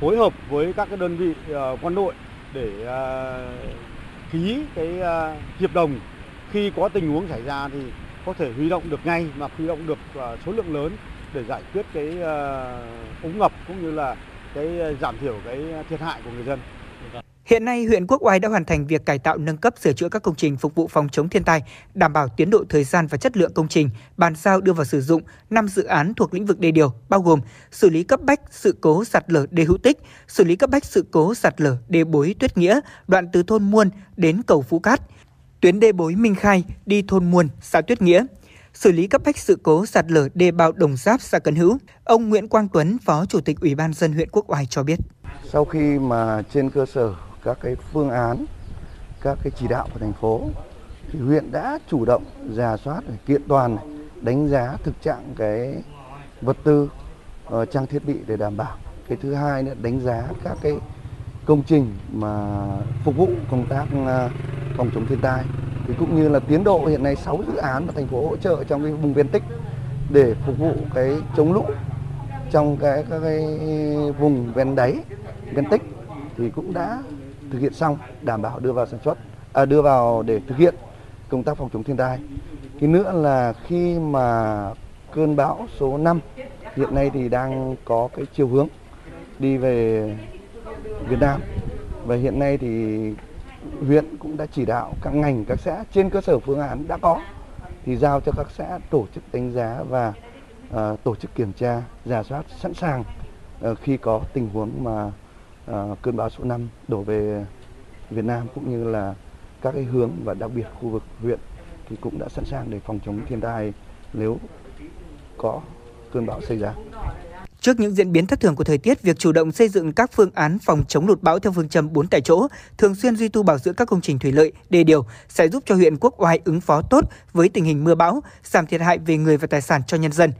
phối hợp với các cái đơn vị quân đội để ký cái hiệp đồng khi có tình huống xảy ra thì có thể huy động được ngay mà huy động được số lượng lớn để giải quyết cái úng ngập cũng như là cái giảm thiểu cái thiệt hại của người dân. Hiện nay, huyện Quốc Oai đã hoàn thành việc cải tạo nâng cấp sửa chữa các công trình phục vụ phòng chống thiên tai, đảm bảo tiến độ thời gian và chất lượng công trình, bàn giao đưa vào sử dụng 5 dự án thuộc lĩnh vực đê điều, bao gồm xử lý cấp bách sự cố sạt lở đê hữu tích, xử lý cấp bách sự cố sạt lở đê bối Tuyết Nghĩa, đoạn từ thôn Muôn đến cầu Phú Cát, tuyến đê bối Minh Khai đi thôn Muôn, xã Tuyết Nghĩa, xử lý cấp bách sự cố sạt lở đê bao Đồng Giáp, xã cần Hữu. Ông Nguyễn Quang Tuấn, Phó Chủ tịch Ủy ban dân huyện Quốc Oai cho biết. Sau khi mà trên cơ sở các cái phương án, các cái chỉ đạo của thành phố, thì huyện đã chủ động giả soát, kiện toàn, đánh giá thực trạng cái vật tư, uh, trang thiết bị để đảm bảo. Cái thứ hai nữa đánh giá các cái công trình mà phục vụ công tác uh, phòng chống thiên tai thì cũng như là tiến độ hiện nay 6 dự án mà thành phố hỗ trợ trong cái vùng ven tích để phục vụ cái chống lũ trong cái các cái vùng ven đáy ven tích thì cũng đã thực hiện xong đảm bảo đưa vào sản xuất à, đưa vào để thực hiện công tác phòng chống thiên tai. Cái nữa là khi mà cơn bão số 5 hiện nay thì đang có cái chiều hướng đi về Việt Nam. Và hiện nay thì huyện cũng đã chỉ đạo các ngành các xã trên cơ sở phương án đã có thì giao cho các xã tổ chức đánh giá và uh, tổ chức kiểm tra, giả soát sẵn sàng uh, khi có tình huống mà Ờ, cơn bão số 5 đổ về Việt Nam cũng như là các cái hướng và đặc biệt khu vực huyện thì cũng đã sẵn sàng để phòng chống thiên tai nếu có cơn bão xảy ra. Trước những diễn biến thất thường của thời tiết, việc chủ động xây dựng các phương án phòng chống lụt bão theo phương châm 4 tại chỗ, thường xuyên duy tu bảo dưỡng các công trình thủy lợi, đê điều sẽ giúp cho huyện Quốc Oai ứng phó tốt với tình hình mưa bão, giảm thiệt hại về người và tài sản cho nhân dân.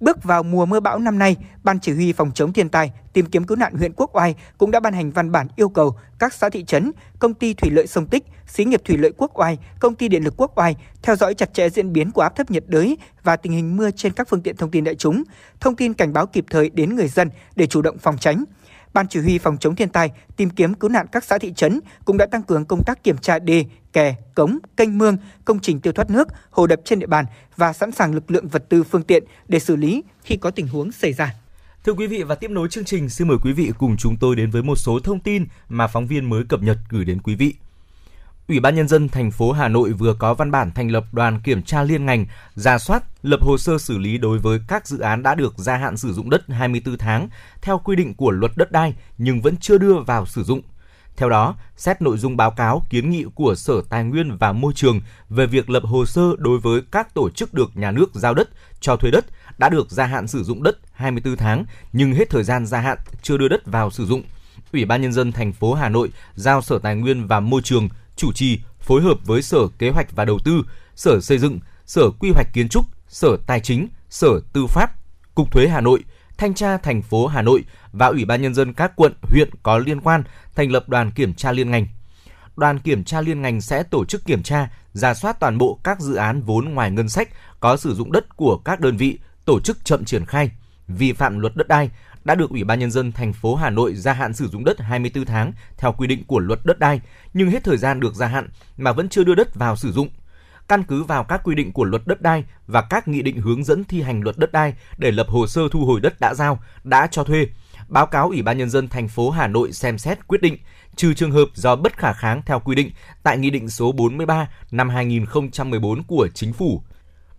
Bước vào mùa mưa bão năm nay, Ban Chỉ huy Phòng chống thiên tai, tìm kiếm cứu nạn huyện Quốc Oai cũng đã ban hành văn bản yêu cầu các xã thị trấn, công ty thủy lợi sông Tích, xí nghiệp thủy lợi Quốc Oai, công ty điện lực Quốc Oai theo dõi chặt chẽ diễn biến của áp thấp nhiệt đới và tình hình mưa trên các phương tiện thông tin đại chúng, thông tin cảnh báo kịp thời đến người dân để chủ động phòng tránh. Ban chỉ huy phòng chống thiên tai, tìm kiếm cứu nạn các xã thị trấn cũng đã tăng cường công tác kiểm tra đê, kè, cống, canh mương, công trình tiêu thoát nước, hồ đập trên địa bàn và sẵn sàng lực lượng vật tư phương tiện để xử lý khi có tình huống xảy ra. Thưa quý vị và tiếp nối chương trình, xin mời quý vị cùng chúng tôi đến với một số thông tin mà phóng viên mới cập nhật gửi đến quý vị. Ủy ban nhân dân thành phố Hà Nội vừa có văn bản thành lập đoàn kiểm tra liên ngành, ra soát, lập hồ sơ xử lý đối với các dự án đã được gia hạn sử dụng đất 24 tháng theo quy định của luật đất đai nhưng vẫn chưa đưa vào sử dụng. Theo đó, xét nội dung báo cáo kiến nghị của Sở Tài nguyên và Môi trường về việc lập hồ sơ đối với các tổ chức được nhà nước giao đất, cho thuê đất đã được gia hạn sử dụng đất 24 tháng nhưng hết thời gian gia hạn chưa đưa đất vào sử dụng. Ủy ban nhân dân thành phố Hà Nội giao Sở Tài nguyên và Môi trường chủ trì phối hợp với Sở Kế hoạch và Đầu tư, Sở Xây dựng, Sở Quy hoạch Kiến trúc, Sở Tài chính, Sở Tư pháp, Cục Thuế Hà Nội, Thanh tra thành phố Hà Nội và Ủy ban nhân dân các quận, huyện có liên quan thành lập đoàn kiểm tra liên ngành. Đoàn kiểm tra liên ngành sẽ tổ chức kiểm tra, ra soát toàn bộ các dự án vốn ngoài ngân sách có sử dụng đất của các đơn vị, tổ chức chậm triển khai, vi phạm luật đất đai, đã được Ủy ban nhân dân thành phố Hà Nội gia hạn sử dụng đất 24 tháng theo quy định của luật đất đai, nhưng hết thời gian được gia hạn mà vẫn chưa đưa đất vào sử dụng. Căn cứ vào các quy định của luật đất đai và các nghị định hướng dẫn thi hành luật đất đai để lập hồ sơ thu hồi đất đã giao, đã cho thuê, báo cáo Ủy ban nhân dân thành phố Hà Nội xem xét quyết định trừ trường hợp do bất khả kháng theo quy định tại Nghị định số 43 năm 2014 của Chính phủ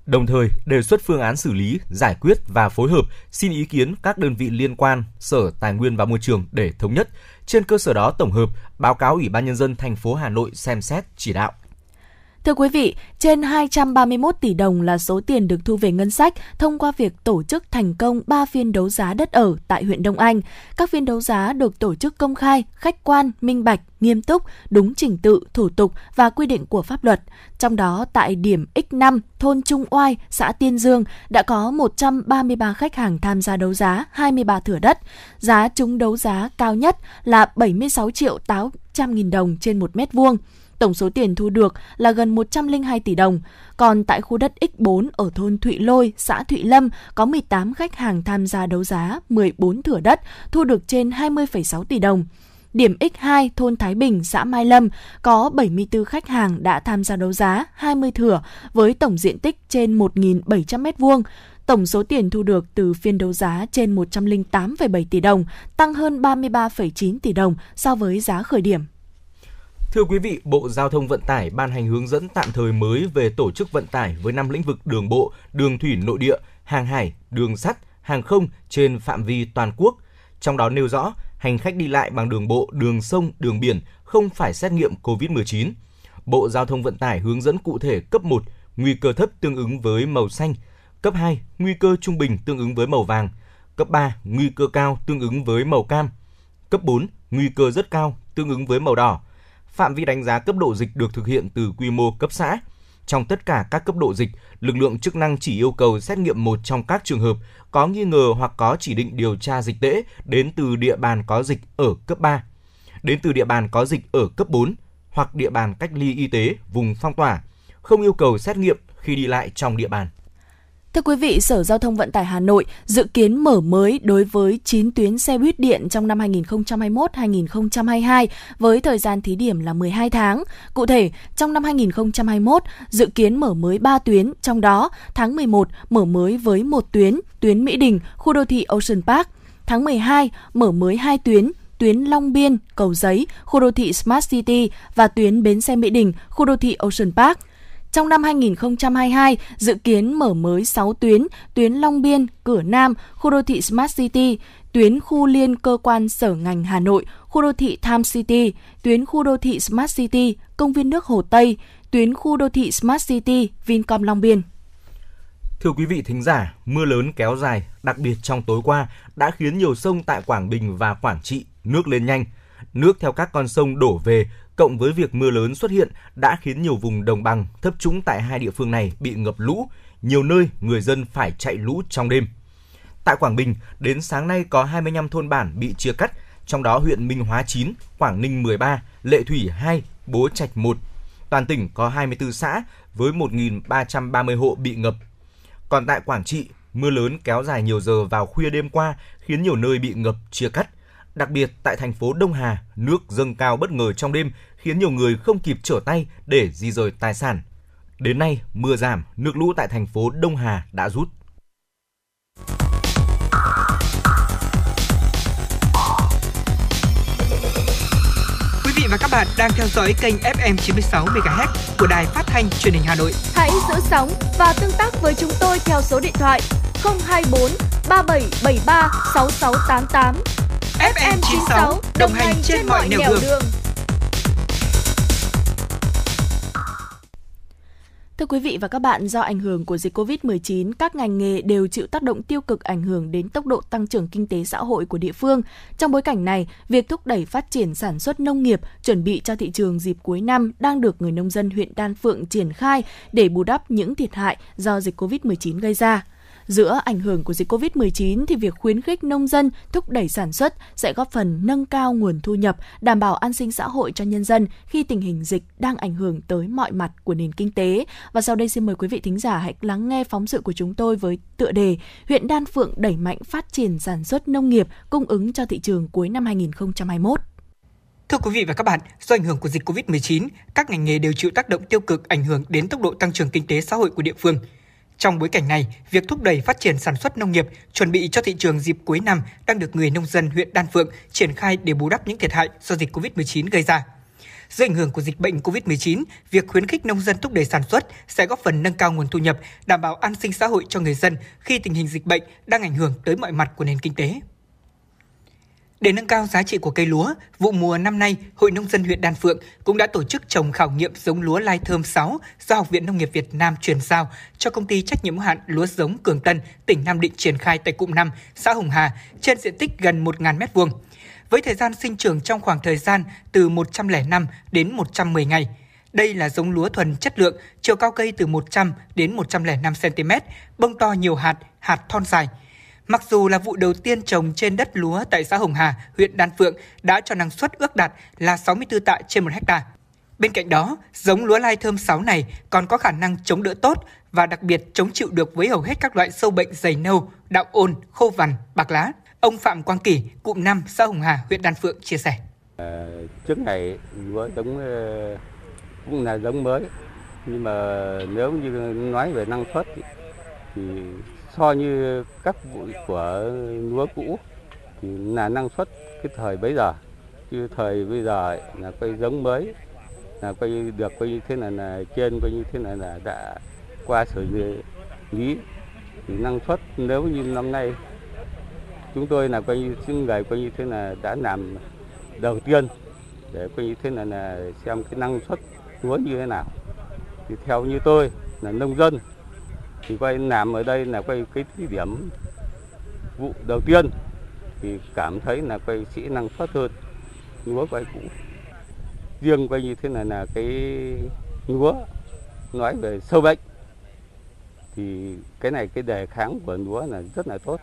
đồng thời đề xuất phương án xử lý, giải quyết và phối hợp xin ý kiến các đơn vị liên quan, Sở Tài nguyên và Môi trường để thống nhất. Trên cơ sở đó tổng hợp báo cáo Ủy ban nhân dân thành phố Hà Nội xem xét chỉ đạo. Thưa quý vị, trên 231 tỷ đồng là số tiền được thu về ngân sách thông qua việc tổ chức thành công 3 phiên đấu giá đất ở tại huyện Đông Anh. Các phiên đấu giá được tổ chức công khai, khách quan, minh bạch, nghiêm túc, đúng trình tự, thủ tục và quy định của pháp luật. Trong đó, tại điểm X5, thôn Trung Oai, xã Tiên Dương đã có 133 khách hàng tham gia đấu giá 23 thửa đất. Giá trúng đấu giá cao nhất là 76 triệu 800 nghìn đồng trên một mét vuông tổng số tiền thu được là gần 102 tỷ đồng. Còn tại khu đất X4 ở thôn Thụy Lôi, xã Thụy Lâm có 18 khách hàng tham gia đấu giá 14 thửa đất, thu được trên 20,6 tỷ đồng. Điểm X2 thôn Thái Bình, xã Mai Lâm có 74 khách hàng đã tham gia đấu giá 20 thửa với tổng diện tích trên 1.700 m2. Tổng số tiền thu được từ phiên đấu giá trên 108,7 tỷ đồng, tăng hơn 33,9 tỷ đồng so với giá khởi điểm. Thưa quý vị, Bộ Giao thông Vận tải ban hành hướng dẫn tạm thời mới về tổ chức vận tải với năm lĩnh vực đường bộ, đường thủy nội địa, hàng hải, đường sắt, hàng không trên phạm vi toàn quốc. Trong đó nêu rõ, hành khách đi lại bằng đường bộ, đường sông, đường biển không phải xét nghiệm COVID-19. Bộ Giao thông Vận tải hướng dẫn cụ thể cấp 1, nguy cơ thấp tương ứng với màu xanh, cấp 2, nguy cơ trung bình tương ứng với màu vàng, cấp 3, nguy cơ cao tương ứng với màu cam, cấp 4, nguy cơ rất cao tương ứng với màu đỏ, phạm vi đánh giá cấp độ dịch được thực hiện từ quy mô cấp xã. Trong tất cả các cấp độ dịch, lực lượng chức năng chỉ yêu cầu xét nghiệm một trong các trường hợp có nghi ngờ hoặc có chỉ định điều tra dịch tễ đến từ địa bàn có dịch ở cấp 3, đến từ địa bàn có dịch ở cấp 4 hoặc địa bàn cách ly y tế vùng phong tỏa, không yêu cầu xét nghiệm khi đi lại trong địa bàn. Thưa quý vị, Sở Giao thông Vận tải Hà Nội dự kiến mở mới đối với 9 tuyến xe buýt điện trong năm 2021-2022 với thời gian thí điểm là 12 tháng. Cụ thể, trong năm 2021 dự kiến mở mới 3 tuyến, trong đó tháng 11 mở mới với một tuyến, tuyến Mỹ Đình, khu đô thị Ocean Park. Tháng 12 mở mới 2 tuyến, tuyến Long Biên, Cầu Giấy, khu đô thị Smart City và tuyến bến xe Mỹ Đình, khu đô thị Ocean Park. Trong năm 2022, dự kiến mở mới 6 tuyến, tuyến Long Biên, Cửa Nam, khu đô thị Smart City, tuyến khu liên cơ quan sở ngành Hà Nội, khu đô thị Time City, tuyến khu đô thị Smart City, công viên nước Hồ Tây, tuyến khu đô thị Smart City, Vincom Long Biên. Thưa quý vị thính giả, mưa lớn kéo dài, đặc biệt trong tối qua, đã khiến nhiều sông tại Quảng Bình và Quảng Trị nước lên nhanh. Nước theo các con sông đổ về, cộng với việc mưa lớn xuất hiện đã khiến nhiều vùng đồng bằng, thấp trũng tại hai địa phương này bị ngập lũ. Nhiều nơi người dân phải chạy lũ trong đêm. Tại Quảng Bình, đến sáng nay có 25 thôn bản bị chia cắt, trong đó huyện Minh Hóa 9, Quảng Ninh 13, Lệ Thủy 2, Bố Trạch 1. Toàn tỉnh có 24 xã với 1.330 hộ bị ngập. Còn tại Quảng Trị, mưa lớn kéo dài nhiều giờ vào khuya đêm qua khiến nhiều nơi bị ngập chia cắt. Đặc biệt tại thành phố Đông Hà, nước dâng cao bất ngờ trong đêm khiến nhiều người không kịp trở tay để di rời tài sản. Đến nay, mưa giảm, nước lũ tại thành phố Đông Hà đã rút. Quý vị và các bạn đang theo dõi kênh FM 96 MHz của đài phát thanh truyền hình Hà Nội. Hãy giữ sóng và tương tác với chúng tôi theo số điện thoại 024 3773 6688. FM 96 đồng hành trên mọi nẻo đường. đường. Thưa quý vị và các bạn, do ảnh hưởng của dịch COVID-19, các ngành nghề đều chịu tác động tiêu cực ảnh hưởng đến tốc độ tăng trưởng kinh tế xã hội của địa phương. Trong bối cảnh này, việc thúc đẩy phát triển sản xuất nông nghiệp, chuẩn bị cho thị trường dịp cuối năm đang được người nông dân huyện Đan Phượng triển khai để bù đắp những thiệt hại do dịch COVID-19 gây ra. Giữa ảnh hưởng của dịch COVID-19 thì việc khuyến khích nông dân thúc đẩy sản xuất sẽ góp phần nâng cao nguồn thu nhập, đảm bảo an sinh xã hội cho nhân dân khi tình hình dịch đang ảnh hưởng tới mọi mặt của nền kinh tế. Và sau đây xin mời quý vị thính giả hãy lắng nghe phóng sự của chúng tôi với tựa đề huyện Đan Phượng đẩy mạnh phát triển sản xuất nông nghiệp cung ứng cho thị trường cuối năm 2021. Thưa quý vị và các bạn, do ảnh hưởng của dịch COVID-19, các ngành nghề đều chịu tác động tiêu cực ảnh hưởng đến tốc độ tăng trưởng kinh tế xã hội của địa phương. Trong bối cảnh này, việc thúc đẩy phát triển sản xuất nông nghiệp, chuẩn bị cho thị trường dịp cuối năm đang được người nông dân huyện Đan Phượng triển khai để bù đắp những thiệt hại do dịch COVID-19 gây ra. Dưới ảnh hưởng của dịch bệnh COVID-19, việc khuyến khích nông dân thúc đẩy sản xuất sẽ góp phần nâng cao nguồn thu nhập, đảm bảo an sinh xã hội cho người dân khi tình hình dịch bệnh đang ảnh hưởng tới mọi mặt của nền kinh tế. Để nâng cao giá trị của cây lúa, vụ mùa năm nay, Hội Nông dân huyện Đan Phượng cũng đã tổ chức trồng khảo nghiệm giống lúa lai thơm 6 do Học viện Nông nghiệp Việt Nam chuyển giao cho công ty trách nhiệm hữu hạn lúa giống Cường Tân, tỉnh Nam Định triển khai tại cụm 5, xã Hồng Hà, trên diện tích gần 1.000 m2. Với thời gian sinh trưởng trong khoảng thời gian từ 105 đến 110 ngày. Đây là giống lúa thuần chất lượng, chiều cao cây từ 100 đến 105 cm, bông to nhiều hạt, hạt thon dài – Mặc dù là vụ đầu tiên trồng trên đất lúa tại xã Hồng Hà, huyện Đan Phượng đã cho năng suất ước đạt là 64 tạ trên 1 hecta. Bên cạnh đó, giống lúa lai thơm 6 này còn có khả năng chống đỡ tốt và đặc biệt chống chịu được với hầu hết các loại sâu bệnh dày nâu, đạo ôn, khô vằn, bạc lá. Ông Phạm Quang Kỳ, cụm 5 xã Hồng Hà, huyện Đan Phượng chia sẻ. À, trước ngày lúa giống ờ, cũng là giống mới nhưng mà nếu như nói về năng suất thì so như các vụ của lúa cũ, thì là năng suất cái thời bấy giờ. Chứ thời bây giờ là cây giống mới, là cây được coi như thế này là trên coi như thế này là đã qua xử lý. Thì năng suất nếu như năm nay chúng tôi là coi như những người coi như thế là đã làm đầu tiên, để coi như thế này là xem cái năng suất lúa như thế nào. Thì theo như tôi là nông dân thì quay làm ở đây là quay cái thí điểm vụ đầu tiên. Thì cảm thấy là quay kỹ năng phát hơn. Lúa quay cũ. Riêng quay như thế này là cái lúa nói về sâu bệnh. Thì cái này, cái đề kháng của lúa là rất là tốt.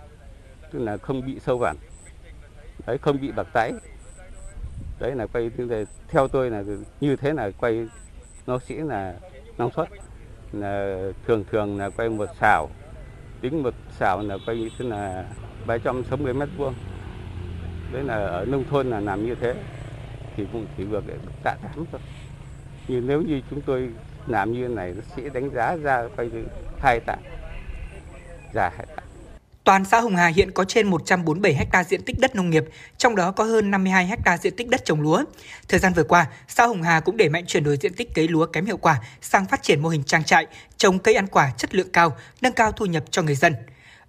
Tức là không bị sâu vằn đấy, không bị bạc tái. Đấy là quay, theo tôi là như thế là quay nó sẽ là năng suất là thường thường là quay một xào tính một xào là quay như thế là 360 mét vuông. Đấy là ở nông thôn là làm như thế, thì cũng chỉ được tạ tám thôi. Nhưng nếu như chúng tôi làm như này, nó sẽ đánh giá ra quay hai tạ già hai tạ. Toàn xã Hồng Hà hiện có trên 147 ha diện tích đất nông nghiệp, trong đó có hơn 52 ha diện tích đất trồng lúa. Thời gian vừa qua, xã Hồng Hà cũng đẩy mạnh chuyển đổi diện tích cấy lúa kém hiệu quả sang phát triển mô hình trang trại, trồng cây ăn quả chất lượng cao, nâng cao thu nhập cho người dân.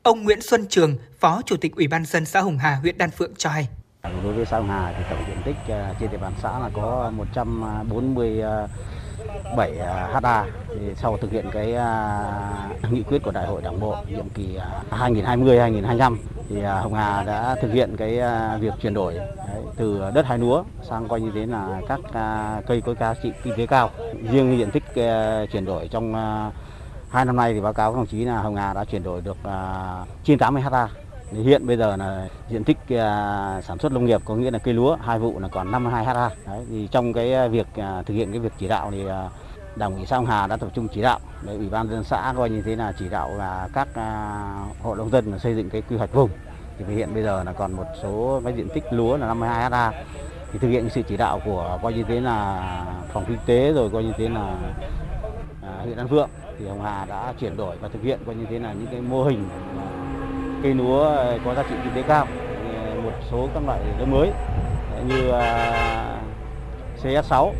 Ông Nguyễn Xuân Trường, Phó Chủ tịch Ủy ban dân xã Hồng Hà, huyện Đan Phượng cho hay. Đối với xã Hồng Hà thì tổng diện tích ờ, trên địa bàn xã là có ờ, 7 à, ha. Thì sau thực hiện cái à, nghị quyết của Đại hội Đảng bộ nhiệm kỳ à, 2020-2025 thì Hồng Hà đã thực hiện cái việc chuyển đổi đấy, từ đất hai lúa sang coi như thế là các cây có giá trị kinh tế cao. Riêng diện tích chuyển đổi trong hai năm nay thì báo cáo các đồng chí là Hồng Hà đã chuyển đổi được trên 80 ha. Thì hiện bây giờ là diện tích à, sản xuất nông nghiệp có nghĩa là cây lúa hai vụ là còn 52 ha. Đấy, thì trong cái việc à, thực hiện cái việc chỉ đạo thì à, Đảng ủy xã Hồng Hà đã tập trung chỉ đạo để ủy ban dân xã coi như thế là chỉ đạo là các à, hộ nông dân là xây dựng cái quy hoạch vùng. Thì hiện bây giờ là còn một số cái diện tích lúa là 52 ha. Thì thực hiện sự chỉ đạo của coi như thế là phòng kinh tế rồi coi như thế là huyện An Phượng thì Hồng Hà đã chuyển đổi và thực hiện coi như thế là những cái mô hình cây lúa ờ, có giá trị kinh tế cao ờ, một số các loại giống mới ờ, như CS6,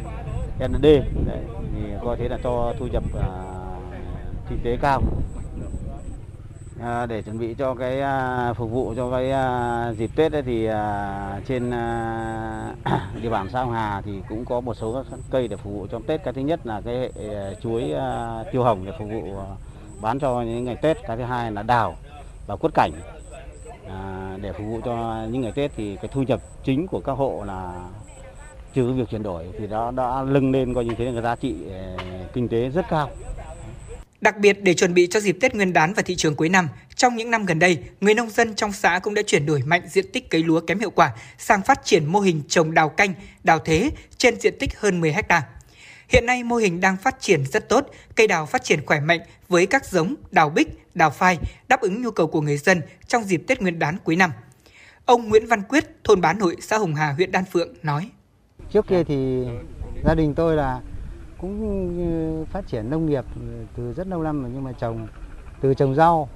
ND đấy, thì coi thế là cho thu nhập kinh tế cao. À, để chuẩn bị cho cái à, phục vụ cho cái à, dịp Tết ấy thì à, trên à, <clears throat> địa bàn xã Hồng Hà thì cũng có một số các cây để phục vụ trong Tết. Cái thứ nhất là cái hệ chuối à, tiêu hồng để phục vụ à, bán cho những ngày Tết. Cái thứ hai là đào và quất cảnh à, để phục vụ cho những ngày Tết thì cái thu nhập chính của các hộ là trừ việc chuyển đổi thì đó đã lưng lên coi như thế là cái giá trị ờ, kinh tế rất cao. Đặc biệt để chuẩn bị cho dịp Tết Nguyên đán và thị trường cuối năm, trong những năm gần đây, người nông dân trong xã cũng đã chuyển đổi mạnh diện tích cấy lúa kém hiệu quả sang phát triển mô hình trồng đào canh, đào thế trên diện tích hơn 10 ha. Hiện nay mô hình đang phát triển rất tốt, cây đào phát triển khỏe mạnh với các giống đào bích, đào phai đáp ứng nhu cầu của người dân trong dịp Tết Nguyên đán cuối năm. Ông Nguyễn Văn Quyết, thôn Bán Nội, xã Hồng Hà, huyện Đan Phượng nói: Trước kia thì gia đình tôi là cũng ừ, phát triển nông nghiệp từ rất lâu năm rồi nhưng mà trồng từ trồng rau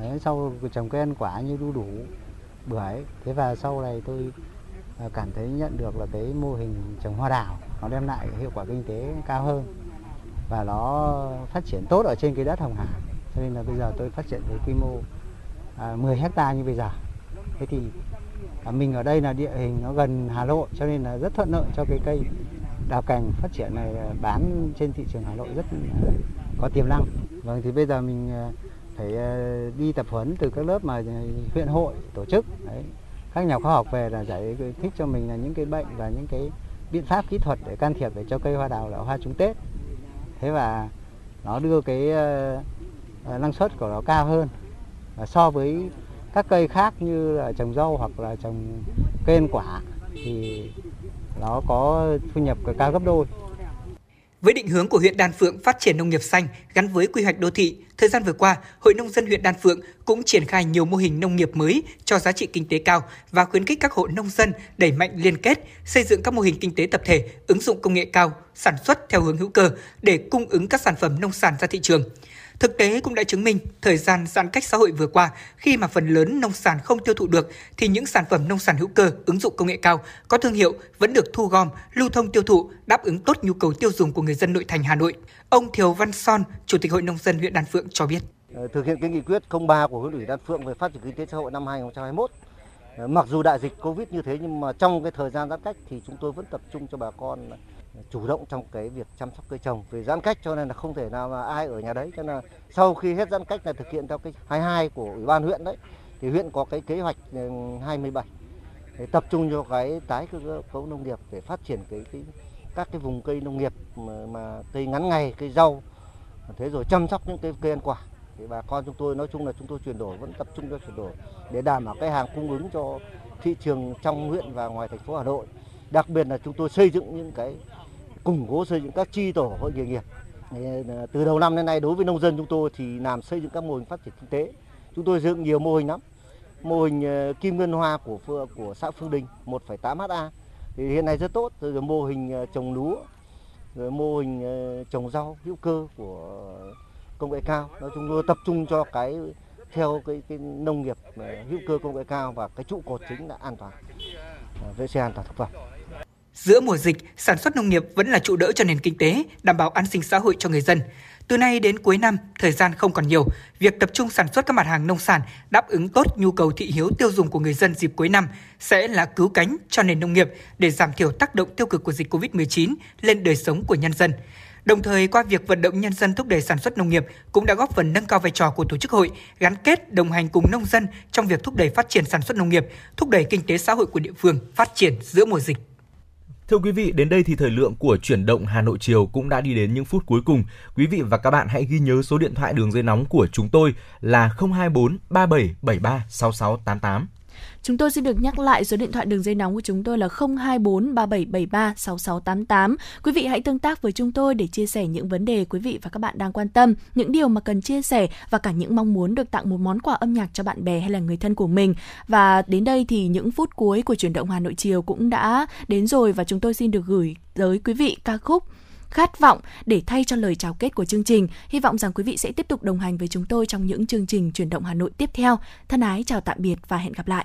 đấy, sau trồng cây ăn quả như đu đủ bưởi. Thế và sau này tôi à, cảm thấy nhận được là cái mô hình trồng hoa đào nó đem lại hiệu quả kinh tế cao hơn và nó phát triển tốt ở trên cái đất Hồng Hà cho nên là bây giờ tôi phát triển với quy mô à, 10 hecta như bây giờ. Thế thì à, mình ở đây là địa hình nó gần Hà Nội cho nên là rất thuận lợi cho cái cây đào cành phát triển này à, bán trên thị trường Hà Nội rất có tiềm năng. Vâng thì bây giờ mình à, phải à, đi tập huấn từ các lớp mà huyện hội tổ chức. Đấy. Các nhà khoa học về là giải thích cho mình là những cái bệnh và những cái biện pháp kỹ thuật để can thiệp để cho cây hoa đào là hoa trúng Tết. Thế và nó đưa cái Ờ, năng suất của nó cao hơn so với các cây khác như là trồng rau hoặc là trồng cây ăn quả thì nó có thu nhập cao gấp đôi Với định hướng của huyện Đan Phượng phát triển nông nghiệp xanh gắn với quy hoạch đô thị, thời gian vừa qua, Hội nông dân huyện Đan Phượng cũng triển khai nhiều mô hình nông nghiệp mới cho giá trị kinh tế cao và khuyến khích các hộ nông dân đẩy mạnh liên kết, xây dựng các mô hình kinh tế tập thể, ứng dụng công nghệ cao, sản xuất theo hướng hữu cơ để cung ứng các sản phẩm nông sản ra thị trường. Thực tế cũng đã chứng minh, thời gian giãn cách xã hội vừa qua, khi mà phần lớn nông sản không tiêu thụ được, thì những sản phẩm nông sản hữu cơ ứng dụng công nghệ cao, có thương hiệu vẫn được thu gom, lưu thông tiêu thụ, đáp ứng tốt nhu cầu tiêu dùng của người dân nội thành Hà Nội. Ông Thiều Văn Son, Chủ tịch Hội Nông dân huyện Đan Phượng cho biết. Ờ, thực hiện cái nghị quyết 03 của huyện ủy Đan Phượng về phát triển kinh tế xã hội năm 2021. Ờ, mặc dù đại dịch Covid như thế nhưng mà trong cái thời gian giãn cách thì chúng tôi vẫn tập trung cho bà con chủ động trong cái việc chăm sóc cây trồng về giãn cách cho nên là không thể nào mà ai ở nhà đấy. Cho nên là sau khi hết giãn cách là thực hiện theo cái 22 của ủy ban huyện đấy thì huyện có cái kế hoạch ừ, 27 để tập trung cho cái tái cơ cấu nông nghiệp để phát triển cái, cái các cái vùng cây nông nghiệp mà, mà cây ngắn ngày cây rau. Thế rồi chăm sóc những cái cây ăn quả. Thì bà con chúng tôi nói chung là chúng tôi chuyển đổi vẫn tập trung cho chuyển đổi để đảm bảo cái hàng cung ứng cho thị trường trong huyện và ngoài thành phố Hà Nội. Đặc biệt là chúng tôi xây dựng những cái củng cố xây dựng các chi tổ hội nghề nghiệp. Ờ, từ đầu năm đến nay đối với nông dân chúng tôi thì làm xây dựng các mô hình phát triển kinh tế. Chúng tôi dựng nhiều mô hình lắm. Mô hình ờ, kim ngân hoa của của xã Phương Đình 1,8 ha thì hiện nay rất tốt. Rồi, mô hình ờ, trồng lúa rồi mô hình trồng rau hữu cơ của công nghệ cao. Nói chung tôi tập trung cho cái theo cái, cái nông nghiệp hữu cơ công nghệ cao và cái trụ cột chính là an toàn. Vệ sinh an toàn thực phẩm. Giữa mùa dịch, sản xuất nông nghiệp vẫn là trụ đỡ cho nền kinh tế, đảm bảo an sinh xã hội cho người dân. Từ nay đến cuối năm, thời gian không còn nhiều, việc tập trung sản xuất các mặt hàng nông sản đáp ứng tốt nhu cầu thị hiếu tiêu dùng của người dân dịp cuối năm sẽ là cứu cánh cho nền nông nghiệp để giảm thiểu tác động tiêu cực của dịch Covid-19 lên đời sống của nhân dân. Đồng thời, qua việc vận động nhân dân thúc đẩy sản xuất nông nghiệp cũng đã góp phần nâng cao vai trò của tổ chức hội, gắn kết đồng hành cùng nông dân trong việc thúc đẩy phát triển sản xuất nông nghiệp, thúc đẩy kinh tế xã hội của địa phương phát triển giữa mùa dịch. Thưa quý vị, đến đây thì thời lượng của chuyển động Hà Nội chiều cũng đã đi đến những phút cuối cùng. Quý vị và các bạn hãy ghi nhớ số điện thoại đường dây nóng của chúng tôi là 024 3773 6688. Chúng tôi xin được nhắc lại số điện thoại đường dây nóng của chúng tôi là 024 3773 6688. Quý vị hãy tương tác với chúng tôi để chia sẻ những vấn đề quý vị và các bạn đang quan tâm, những điều mà cần chia sẻ và cả những mong muốn được tặng một món quà âm nhạc cho bạn bè hay là người thân của mình. Và đến đây thì những phút cuối của chuyển động Hà Nội chiều cũng đã đến rồi và chúng tôi xin được gửi tới quý vị ca khúc khát vọng để thay cho lời chào kết của chương trình. Hy vọng rằng quý vị sẽ tiếp tục đồng hành với chúng tôi trong những chương trình chuyển động Hà Nội tiếp theo. Thân ái, chào tạm biệt và hẹn gặp lại.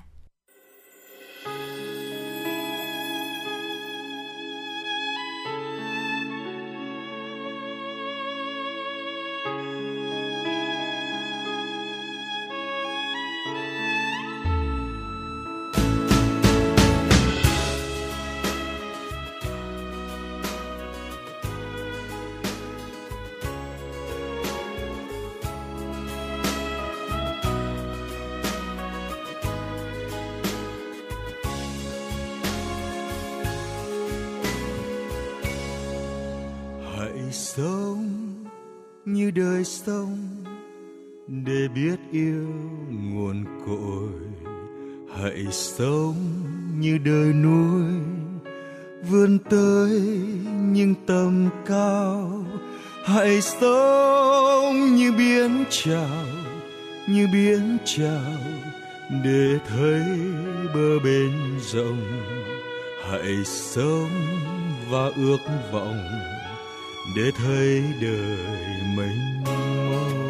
Như đời sông để biết yêu nguồn cội. Hãy sống như đời núi, vươn tới những tầm cao. Hãy sống như biển trào như biển trào để thấy bờ bên rộng. Hãy sống và ước vọng để thấy đời mình mong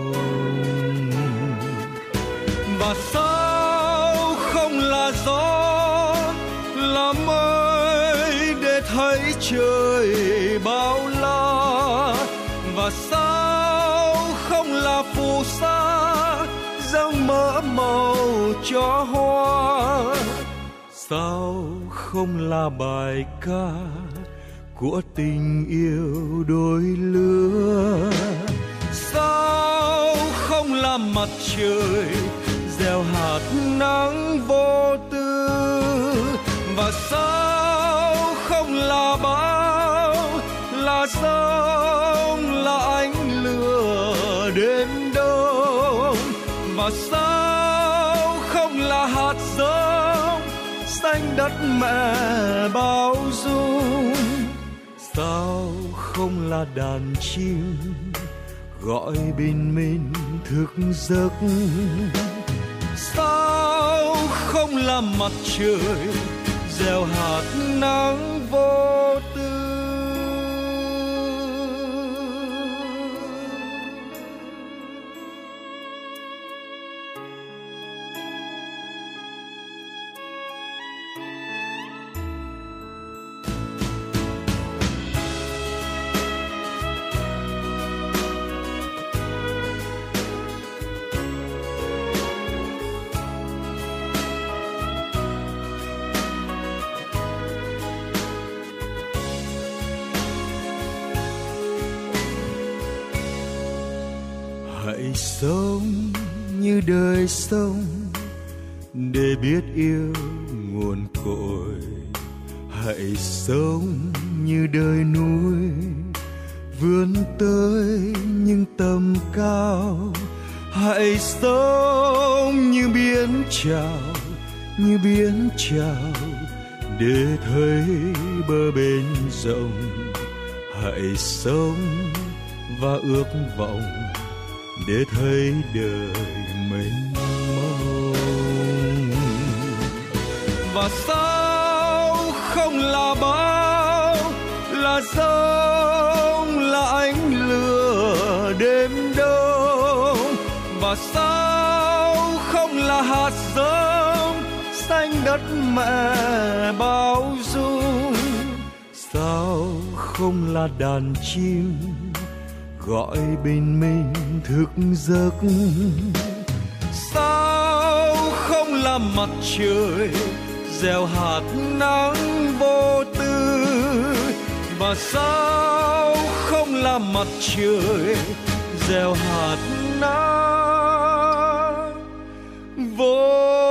và sao không là gió, là mây để thấy trời bao la? Và sao không là phù sa, dâng mỡ màu cho hoa? Sao không là bài ca? Của tình yêu đôi lứa. Sao không là mặt trời, gieo hạt nắng vô tư? Và sao không là bão, là sông là ánh lửa đêm đông? Và sao không là hạt giống, xanh đất mẹ bao sao không là đàn chim, gọi bình minh thức giấc. Sao không là mặt trời, gieo hạt nắng vô tư. Sông để biết yêu nguồn cội. Hãy sống như đời núi, vươn tới những tầm cao. Hãy sống như biển trào như biển trào để thấy bờ bên rộng. Hãy sống và ước vọng để thấy đời mình. Và sao không là bão là sông là ánh lửa đêm đông, và sao không là hạt giống xanh đất mẹ bao dung. Sao không là đàn chim gọi bình minh thức giấc? Sao không là mặt trời gieo hạt nắng vô tư. Và sao không là mặt trời gieo hạt nắng vô